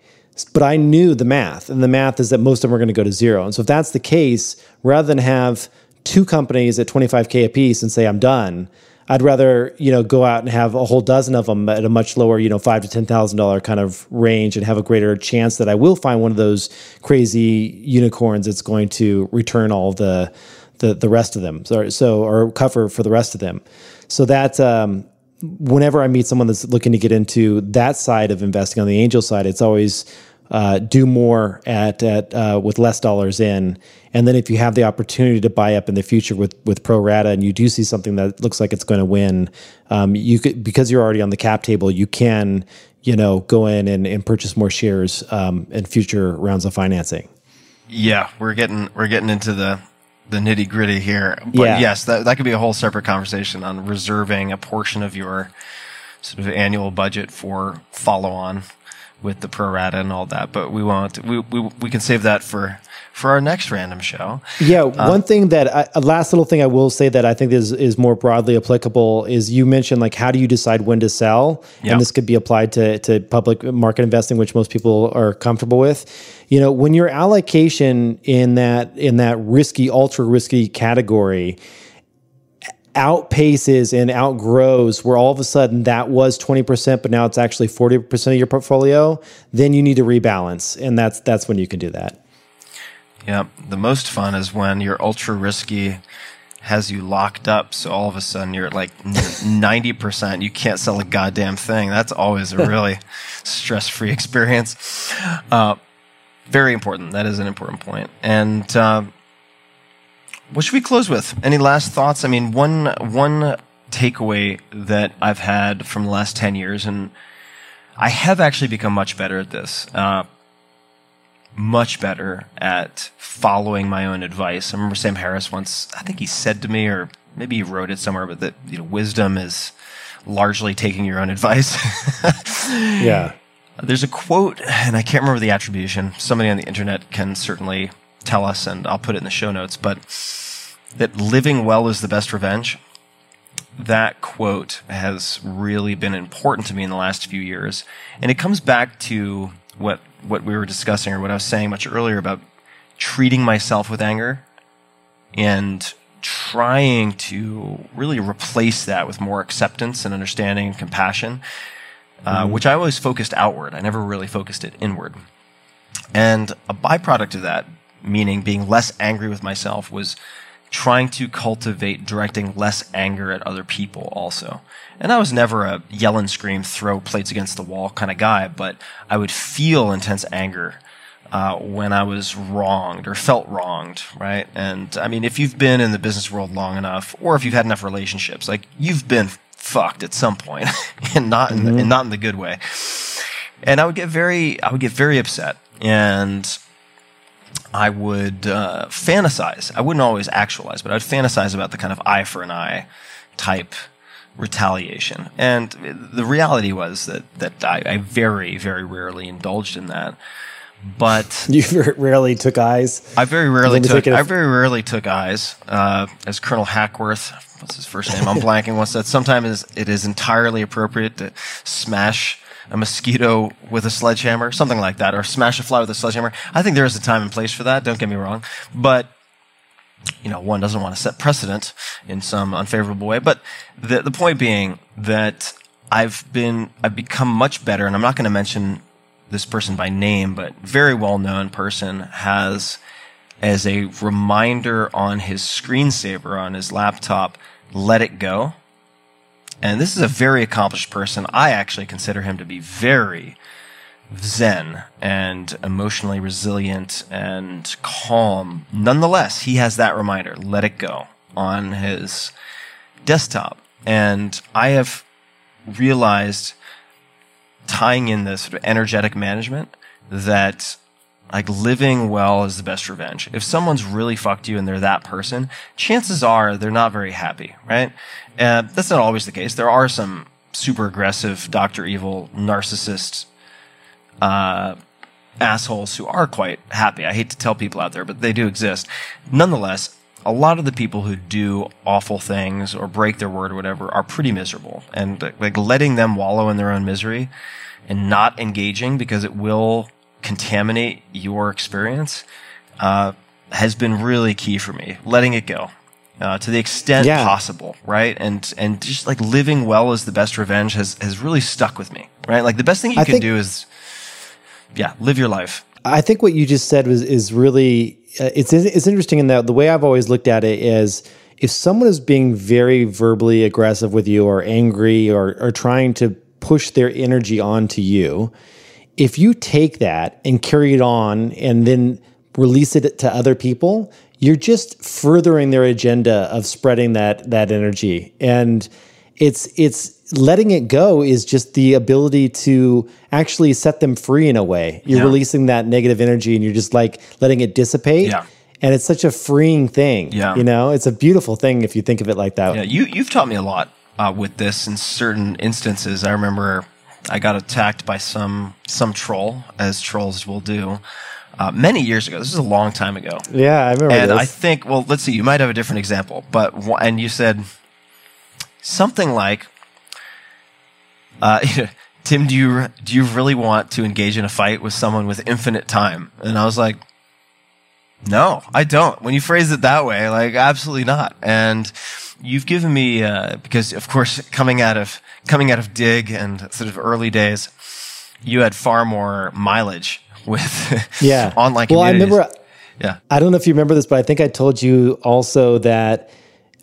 but I knew the math, and the math is that most of them are going to go to zero. And so if that's the case, rather than have two companies at 25k a piece and say I'm done, I'd rather you know go out and have a whole dozen of them at a much lower you know five to ten thousand dollar kind of range and have a greater chance that I will find one of those crazy unicorns that's going to return all the the the rest of them so, so or cover for the rest of them. So that um, whenever I meet someone that's looking to get into that side of investing on the angel side, it's always uh, do more at at uh, with less dollars in, and then if you have the opportunity to buy up in the future with with pro rata, and you do see something that looks like it's going to win, um, you could because you're already on the cap table, you can you know go in and, and purchase more shares um, in future rounds of financing. Yeah, we're getting we're getting into the the nitty gritty here, but Yeah. yes, that that could be a whole separate conversation on reserving a portion of your sort of annual budget for follow on with the pro rata and all that. But we won't. We we we can save that for for our next random show. Yeah, uh, one thing that I, a last little thing I will say that I think is is more broadly applicable is you mentioned like how do you decide when to sell, Yeah. and this could be applied to to public market investing, which most people are comfortable with. You know, when your allocation in that in that risky, ultra risky category outpaces and outgrows where all of a sudden that was 20% but now it's actually 40% of your portfolio then you need to rebalance and that's that's when you can do that Yeah, the most fun is when you're ultra risky has you locked up, so all of a sudden you're like ninety percent. You can't sell a goddamn thing. That's always a really stress-free experience. Uh, very important. That is an important. And um, what should we close with? Any last thoughts? I mean, one one takeaway that I've had from the last ten years, and I have actually become much better at this. Uh, much better at following my own advice. I remember Sam Harris once, I think he said to me, or maybe he wrote it somewhere, but that you know, wisdom is largely taking your own advice. yeah There's a quote, and I can't remember the attribution. Somebody on the internet can certainly tell us, and I'll put it in the show notes. But that living well is the best revenge. That quote has really been important to me in the last few years, and it comes back to what what we were discussing or what I was saying much earlier about treating myself with anger and trying to really replace that with more acceptance and understanding and compassion uh, which I always focused outward. I never really focused it inward. And a byproduct of that, meaning being less angry with myself, was trying to cultivate directing less anger at other people also. And I was never a yell and scream, throw plates against the wall kind of guy, but I would feel intense anger uh, when I was wronged or felt wronged, right? And I mean, if you've been in the business world long enough, or if you've had enough relationships, like you've been fucked at some point, and not in the, and not in the good way. And I would get very, I would get very upset, and I would uh, fantasize. I wouldn't always actualize, but I'd fantasize about the kind of eye for an eye type retaliation. And the reality was that that I, I very, very rarely indulged in that. But you rarely took eyes I very rarely took. I very rarely took eyes. Uh, as Colonel Hackworth, what's his first name? I'm blanking. Once that? sometimes it is entirely appropriate to smash a mosquito with a sledgehammer, something like that, or smash a fly with a sledgehammer. I think there is a time and place for that. Don't get me wrong, but you know, one doesn't want to set precedent in some unfavorable way. But the the point being that I've been I've become much better, and I'm not going to mention this person by name, but very well known person has as a reminder on his screensaver on his laptop, let it go. And this is a very accomplished person. I actually consider him to be very zen and emotionally resilient and calm. Nonetheless, he has that reminder, let it go, on his desktop. And I have realized tying in this sort of energetic management that like living well is the best revenge. If someone's really fucked you and they're that person, chances are they're not very happy, right? Uh, that's not always the case. There are some super aggressive, Dr. Evil, narcissist, uh, assholes who are quite happy. I hate to tell people out there, but they do exist. Nonetheless, a lot of the people who do awful things or break their word or whatever are pretty miserable. And like letting them wallow in their own misery and not engaging because it will contaminate your experience, uh, has been really key for me. Letting it go. Uh, to the extent Yeah. possible, right? And and just like living well is the best revenge has has really stuck with me, right? Like the best thing you I can think- do is, yeah, live your life. I think what you just said was is really uh, it's it's interesting in that the way I've always looked at it is if someone is being very verbally aggressive with you or angry or or trying to push their energy onto you, if you take that and carry it on and then release it to other people, you're just furthering their agenda of spreading that that energy. And it's it's letting it go is just the ability to actually set them free in a way. You're Yeah. releasing that negative energy and you're just like letting it dissipate. Yeah. And it's such a freeing thing. Yeah. You know, it's a beautiful thing if you think of it like that. Yeah, you you've taught me a lot uh, with this in certain instances. I remember I got attacked by some some troll, as trolls will do, uh, many years ago. This is a long time ago. Yeah, I remember and this. I think, well, let's see. You might have a different example, but and you said something like, uh, "Tim, do you do you really want to engage in a fight with someone with infinite time?" And I was like, "No, I don't." When you phrase it that way, like absolutely not. And you've given me uh, because, of course, coming out of coming out of Digg and sort of early days, you had far more mileage with yeah. online Well, I remember yeah. I don't know if you remember this, but I think I told you also that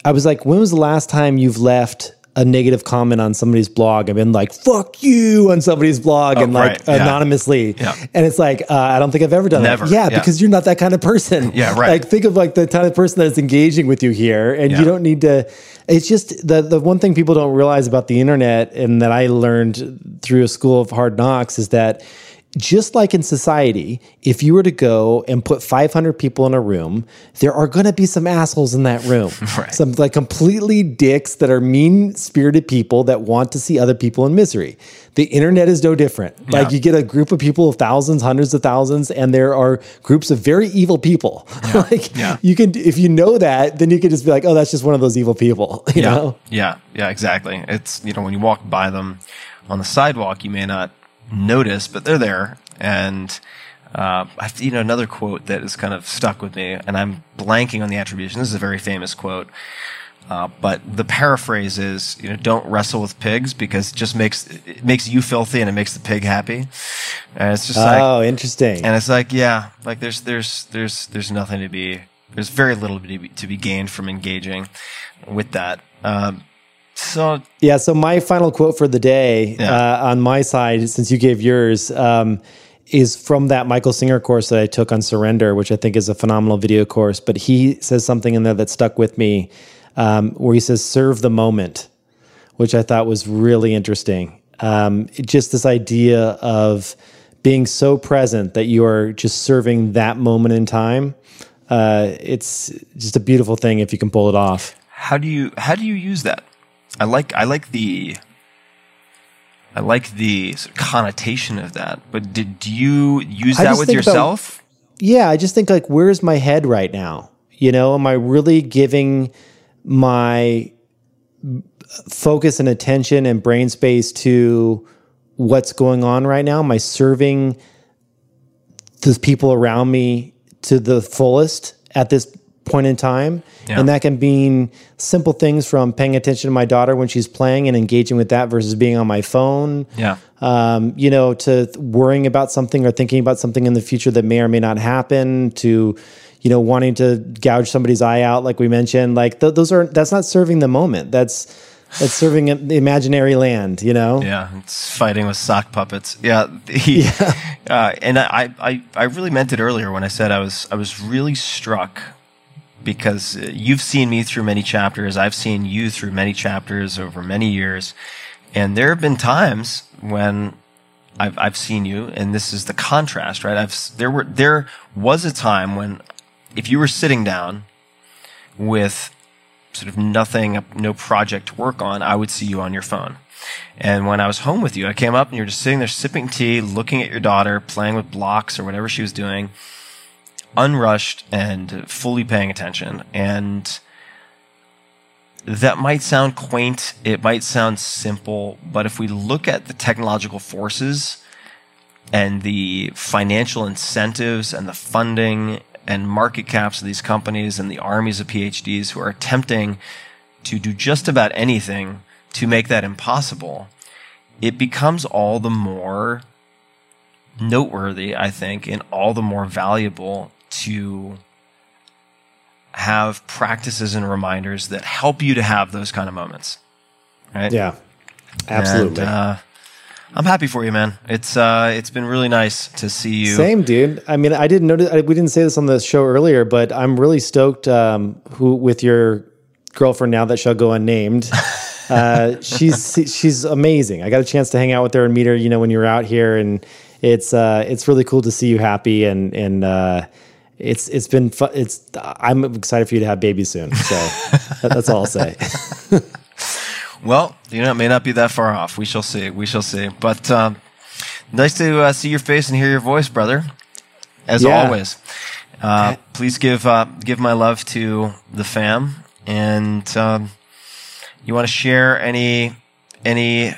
I was like, when was the last time you've left a negative comment on somebody's blog? I've been like, fuck you on somebody's blog Oh, and like right, yeah. anonymously. Yeah. And it's like, uh, I don't think I've ever done Never, that. Yeah, yeah. because you're not that kind of person. Yeah, right. Like think of like the kind of person that's engaging with you here and Yeah. you don't need to, it's just the, the one thing people don't realize about the internet and that I learned through a school of hard knocks is that just like in society, if you were to go and put 500 people in a room, there are going to be some assholes in that room. Right. Some like completely dicks that are mean spirited people that want to see other people in misery. The internet is no different. Like you get a group of people of thousands, hundreds of thousands, and there are groups of very evil people. like Yeah. you can, if you know that, then you can just be like, oh, that's just one of those evil people. You yeah, know? yeah, yeah, exactly. It's you know when you walk by them on the sidewalk, you may not notice, but they're there. And uh, I you know another quote that is kind of stuck with me, and I'm blanking on the attribution. This is a very famous quote. Uh, but the paraphrase is, you know, don't wrestle with pigs because it just makes it makes you filthy and it makes the pig happy. And it's just like, oh, interesting. and it's like, yeah, like there's there's there's there's nothing to be there's very little to be to be gained from engaging with that. Um, so Yeah. So my final quote for the day Yeah. uh, on my side, since you gave yours, um, is from that Michael Singer course that I took on surrender, which I think is a phenomenal video course. But he says something in there that stuck with me, um, where he says, "Serve the moment," which I thought was really interesting. Um, just this idea of being so present that you are just serving that moment in time. Uh, it's just a beautiful thing if you can pull it off. how do you how do you use that? I like I like the I like the sort of connotation of that. But did do you use I that with think about- yourself? yeah, I just think like, where's my head right now? You know, am I really giving my focus and attention and brain space to what's going on right now? Am I serving the people around me to the fullest at this point in time? Yeah. And that can mean simple things from paying attention to my daughter when she's playing and engaging with that versus being on my phone yeah. um, you know, to worrying about something or thinking about something in the future that may or may not happen, to, you know, wanting to gouge somebody's eye out, like we mentioned, like th- those are that's not serving the moment. That's that's serving the imaginary land. You know. Yeah, it's fighting with sock puppets. Yeah, he, Uh, and I, I, I really meant it earlier when I said I was, I was really struck because you've seen me through many chapters. I've seen you through many chapters over many years, and there have been times when I've, I've seen you, and this is the contrast, right? I've, there were, there was a time when if you were sitting down with sort of nothing, no project to work on, I would see you on your phone. And when I was home with you, I came up and you were just sitting there sipping tea, looking at your daughter, playing with blocks or whatever she was doing, unrushed and fully paying attention. And that might sound quaint, it might sound simple, but if we look at the technological forces and the financial incentives and the funding and market caps of these companies and the armies of PhDs who are attempting to do just about anything to make that impossible, it becomes all the more noteworthy, I think, and all the more valuable to have practices and reminders that help you to have those kind of moments. Right? Yeah. Absolutely. And, uh, I'm happy for you, man. It's uh, it's been really nice to see you. Same, dude. I mean, I didn't notice. I, we didn't say this on the show earlier, but I'm really stoked. Um, who with your girlfriend now that shall go unnamed. Uh, she's she's amazing. I got a chance to hang out with her and meet her. You know, when you were out here, and it's uh, it's really cool to see you happy and and uh, it's it's been fun. It's I'm excited for you to have babies soon. So that's all I'll say. Well, you know, it may not be that far off. We shall see. We shall see. But um, nice to uh, see your face and hear your voice, brother. As Yeah. always, uh, please give uh, give my love to the fam. And um, you want to share any any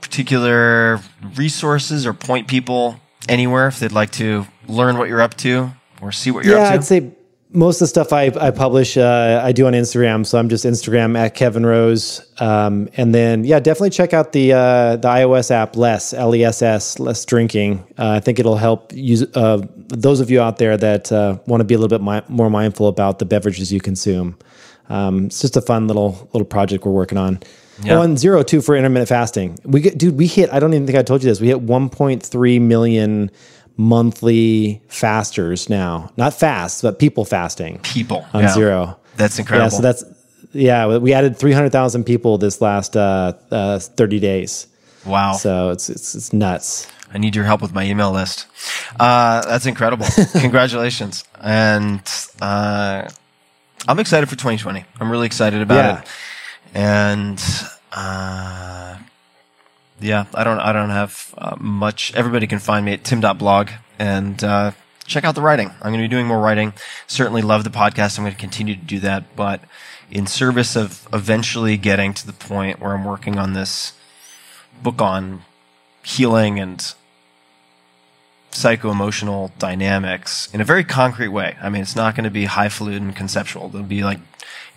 particular resources or point people anywhere if they'd like to learn what you're up to or see what you're yeah, up to? Yeah, I'd say most of the stuff I, I publish, uh, I do on Instagram. So I'm just Instagram at Kevin Rose. Um, and then, yeah, definitely check out the uh, the iOS app Less L E S S Less Drinking. Uh, I think it'll help use uh, those of you out there that uh, want to be a little bit mi- more mindful about the beverages you consume. Um, it's just a fun little little project we're working on. Yeah. And zero two for intermittent fasting. We get, dude, we hit. I don't even think I told you this. We hit 1.3 million monthly fasters now. Not fast, but people fasting People on yeah. zero. That's incredible. Yeah, so that's yeah. We added 300,000 people this last uh, uh, 30 days. wow. So it's it's, it's nuts. I need your help with my email list. Uh, that's incredible. Congratulations. And uh, I'm excited for 2020. I'm really excited about Yeah. it. And uh, yeah, I don't I don't have uh, much. Everybody can find me at tim.blog and uh, check out the writing. I'm going to be doing more writing. Certainly love the podcast. I'm going to continue to do that. But in service of eventually getting to the point where I'm working on this book on healing and psycho emotional dynamics in a very concrete way. I mean, it's not going to be highfalutin conceptual. It'll be like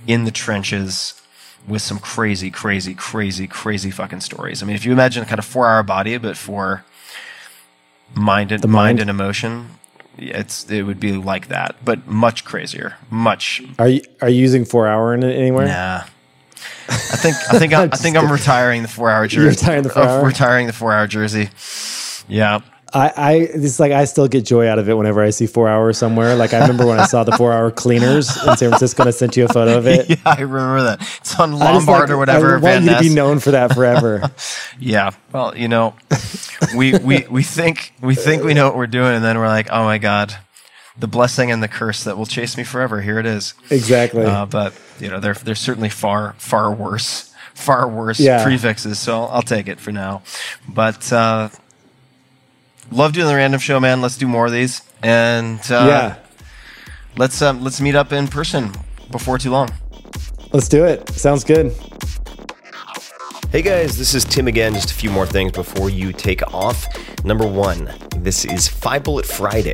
in the trenches with some crazy, crazy, crazy, crazy fucking stories. I mean, if you imagine a kind of four hour body, but for mind and mind. mind? and emotion, it's it would be like that, but much crazier, much. Are you are you using four hour in it anywhere? Nah. I think I think I, I think I'm retiring the four hour jersey. You're retiring the four hour? Retiring the four hour jersey. Yeah. I, I it's like I still get joy out of it whenever I see four hours somewhere. Like I remember when I saw the four hour cleaners in San Francisco, and I sent you a photo of it. yeah, I remember that. It's on Lombard like- or whatever. I Van want you to be known for that forever. Yeah. Well, you know, we, we, we think, we think we know what we're doing. And then we're like, oh my God, the blessing and the curse that will chase me forever. Here it is. exactly. Uh, but you know, they're, they're certainly far, far worse, far worse Yeah. prefixes. So I'll, I'll take it for now. But, uh, love doing the random show, man. Let's do more of these. And, uh, yeah. let's, um, let's meet up in person before too long. Let's do it. Sounds good. Hey guys, this is Tim again. Just a few more things before you take off. Number one, this is Five Bullet Friday.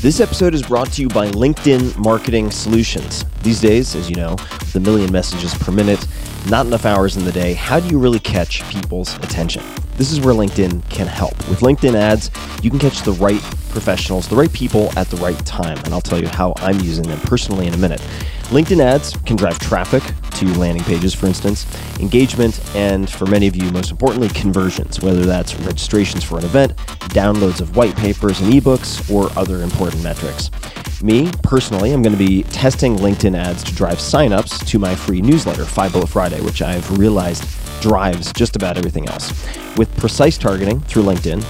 This episode is brought to you by LinkedIn Marketing Solutions. These days, as you know, a million messages per minute, not enough hours in the day, how do you really catch people's attention? This is where LinkedIn can help. With LinkedIn ads, you can catch the right professionals, the right people at the right time. And I'll tell you how I'm using them personally in a minute. LinkedIn ads can drive traffic to landing pages, for instance, engagement, and for many of you, most importantly, conversions, whether that's registrations for an event, downloads of white papers and ebooks, or other important metrics. Me, personally, I'm going to be testing LinkedIn ads to drive signups to my free newsletter, Five Bullet Friday, which I've realized drives just about everything else. With precise targeting through LinkedIn,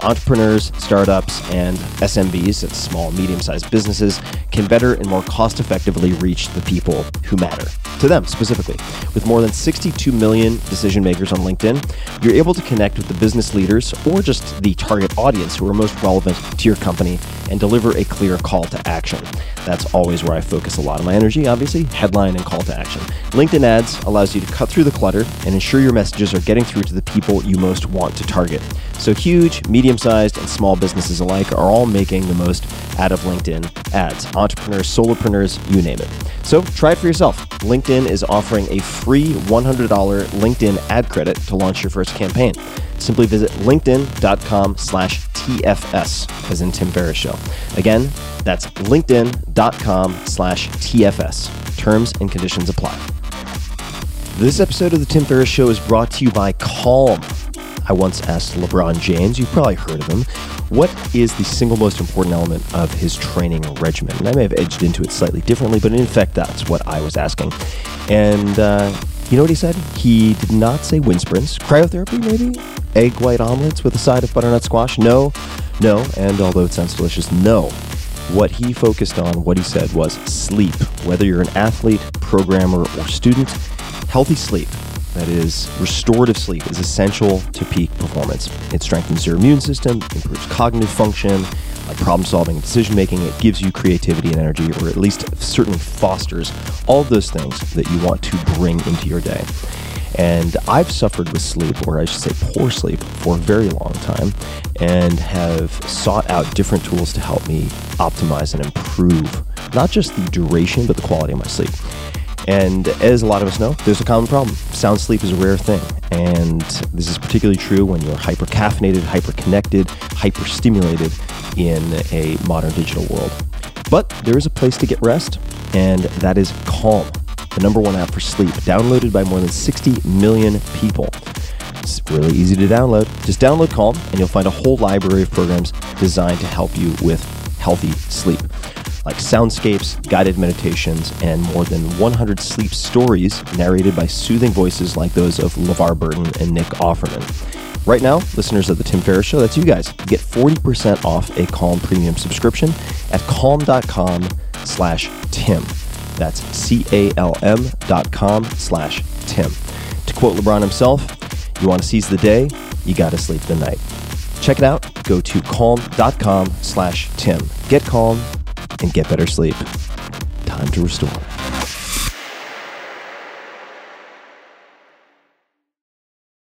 entrepreneurs, startups, and SMBs, that's small, medium sized businesses, can better and more cost effectively reach the people who matter to them specifically. With more than 62 million decision makers on LinkedIn, you're able to connect with the business leaders or just the target audience who are most relevant to your company and deliver a clear call to action. That's always where I focus a lot of my energy, obviously, headline and call to action. LinkedIn ads allows you to cut through the clutter and ensure your messages are getting through to the people you most want to target. So huge, medium sized, and small businesses alike are all making the most out of LinkedIn ads. Entrepreneurs, solopreneurs, you name it. So try it for yourself. LinkedIn is offering a free $100 LinkedIn ad credit to launch your first campaign. Simply visit linkedin.com slash TFS, as in Tim Ferriss Show. Again, that's linkedin.com slash TFS. Terms and conditions apply. This episode of The Tim Ferriss Show is brought to you by Calm. I once asked LeBron James, you've probably heard of him, what is the single most important element of his training regimen? And I may have edged into it slightly differently, but in fact, that's what I was asking. And uh, you know what he said? He did not say wind sprints, cryotherapy, maybe? Egg white omelets with a side of butternut squash? No, no, and although it sounds delicious, no. What he focused on, what he said was sleep. Whether you're an athlete, programmer, or student, healthy sleep that is, restorative sleep is essential to peak performance. It strengthens your immune system, improves cognitive function, like problem solving and decision making. It gives you creativity and energy, or at least certainly fosters all those things that you want to bring into your day. And I've suffered with sleep, or I should say poor sleep, for a very long time and have sought out different tools to help me optimize and improve not just the duration, but the quality of my sleep. And as a lot of us know, there's a common problem. Sound sleep is a rare thing. And this is particularly true when you're hyper caffeinated, hyper connected, hyper stimulated in a modern digital world. But there is a place to get rest, and that is Calm, the number one app for sleep, downloaded by more than 60 million people. It's really easy to download. Just download Calm, and you'll find a whole library of programs designed to help you with healthy sleep like soundscapes, guided meditations, and more than 100 sleep stories narrated by soothing voices like those of LeVar Burton and Nick Offerman. Right now, listeners of The Tim Ferriss Show, that's you guys, get 40% off a Calm premium subscription at calm.com slash Tim. That's C-A-L-M dot com slash Tim. To quote LeBron himself, you want to seize the day, you got to sleep the night. Check it out. Go to calm.com slash Tim. Get calm and get better sleep. Time to restore.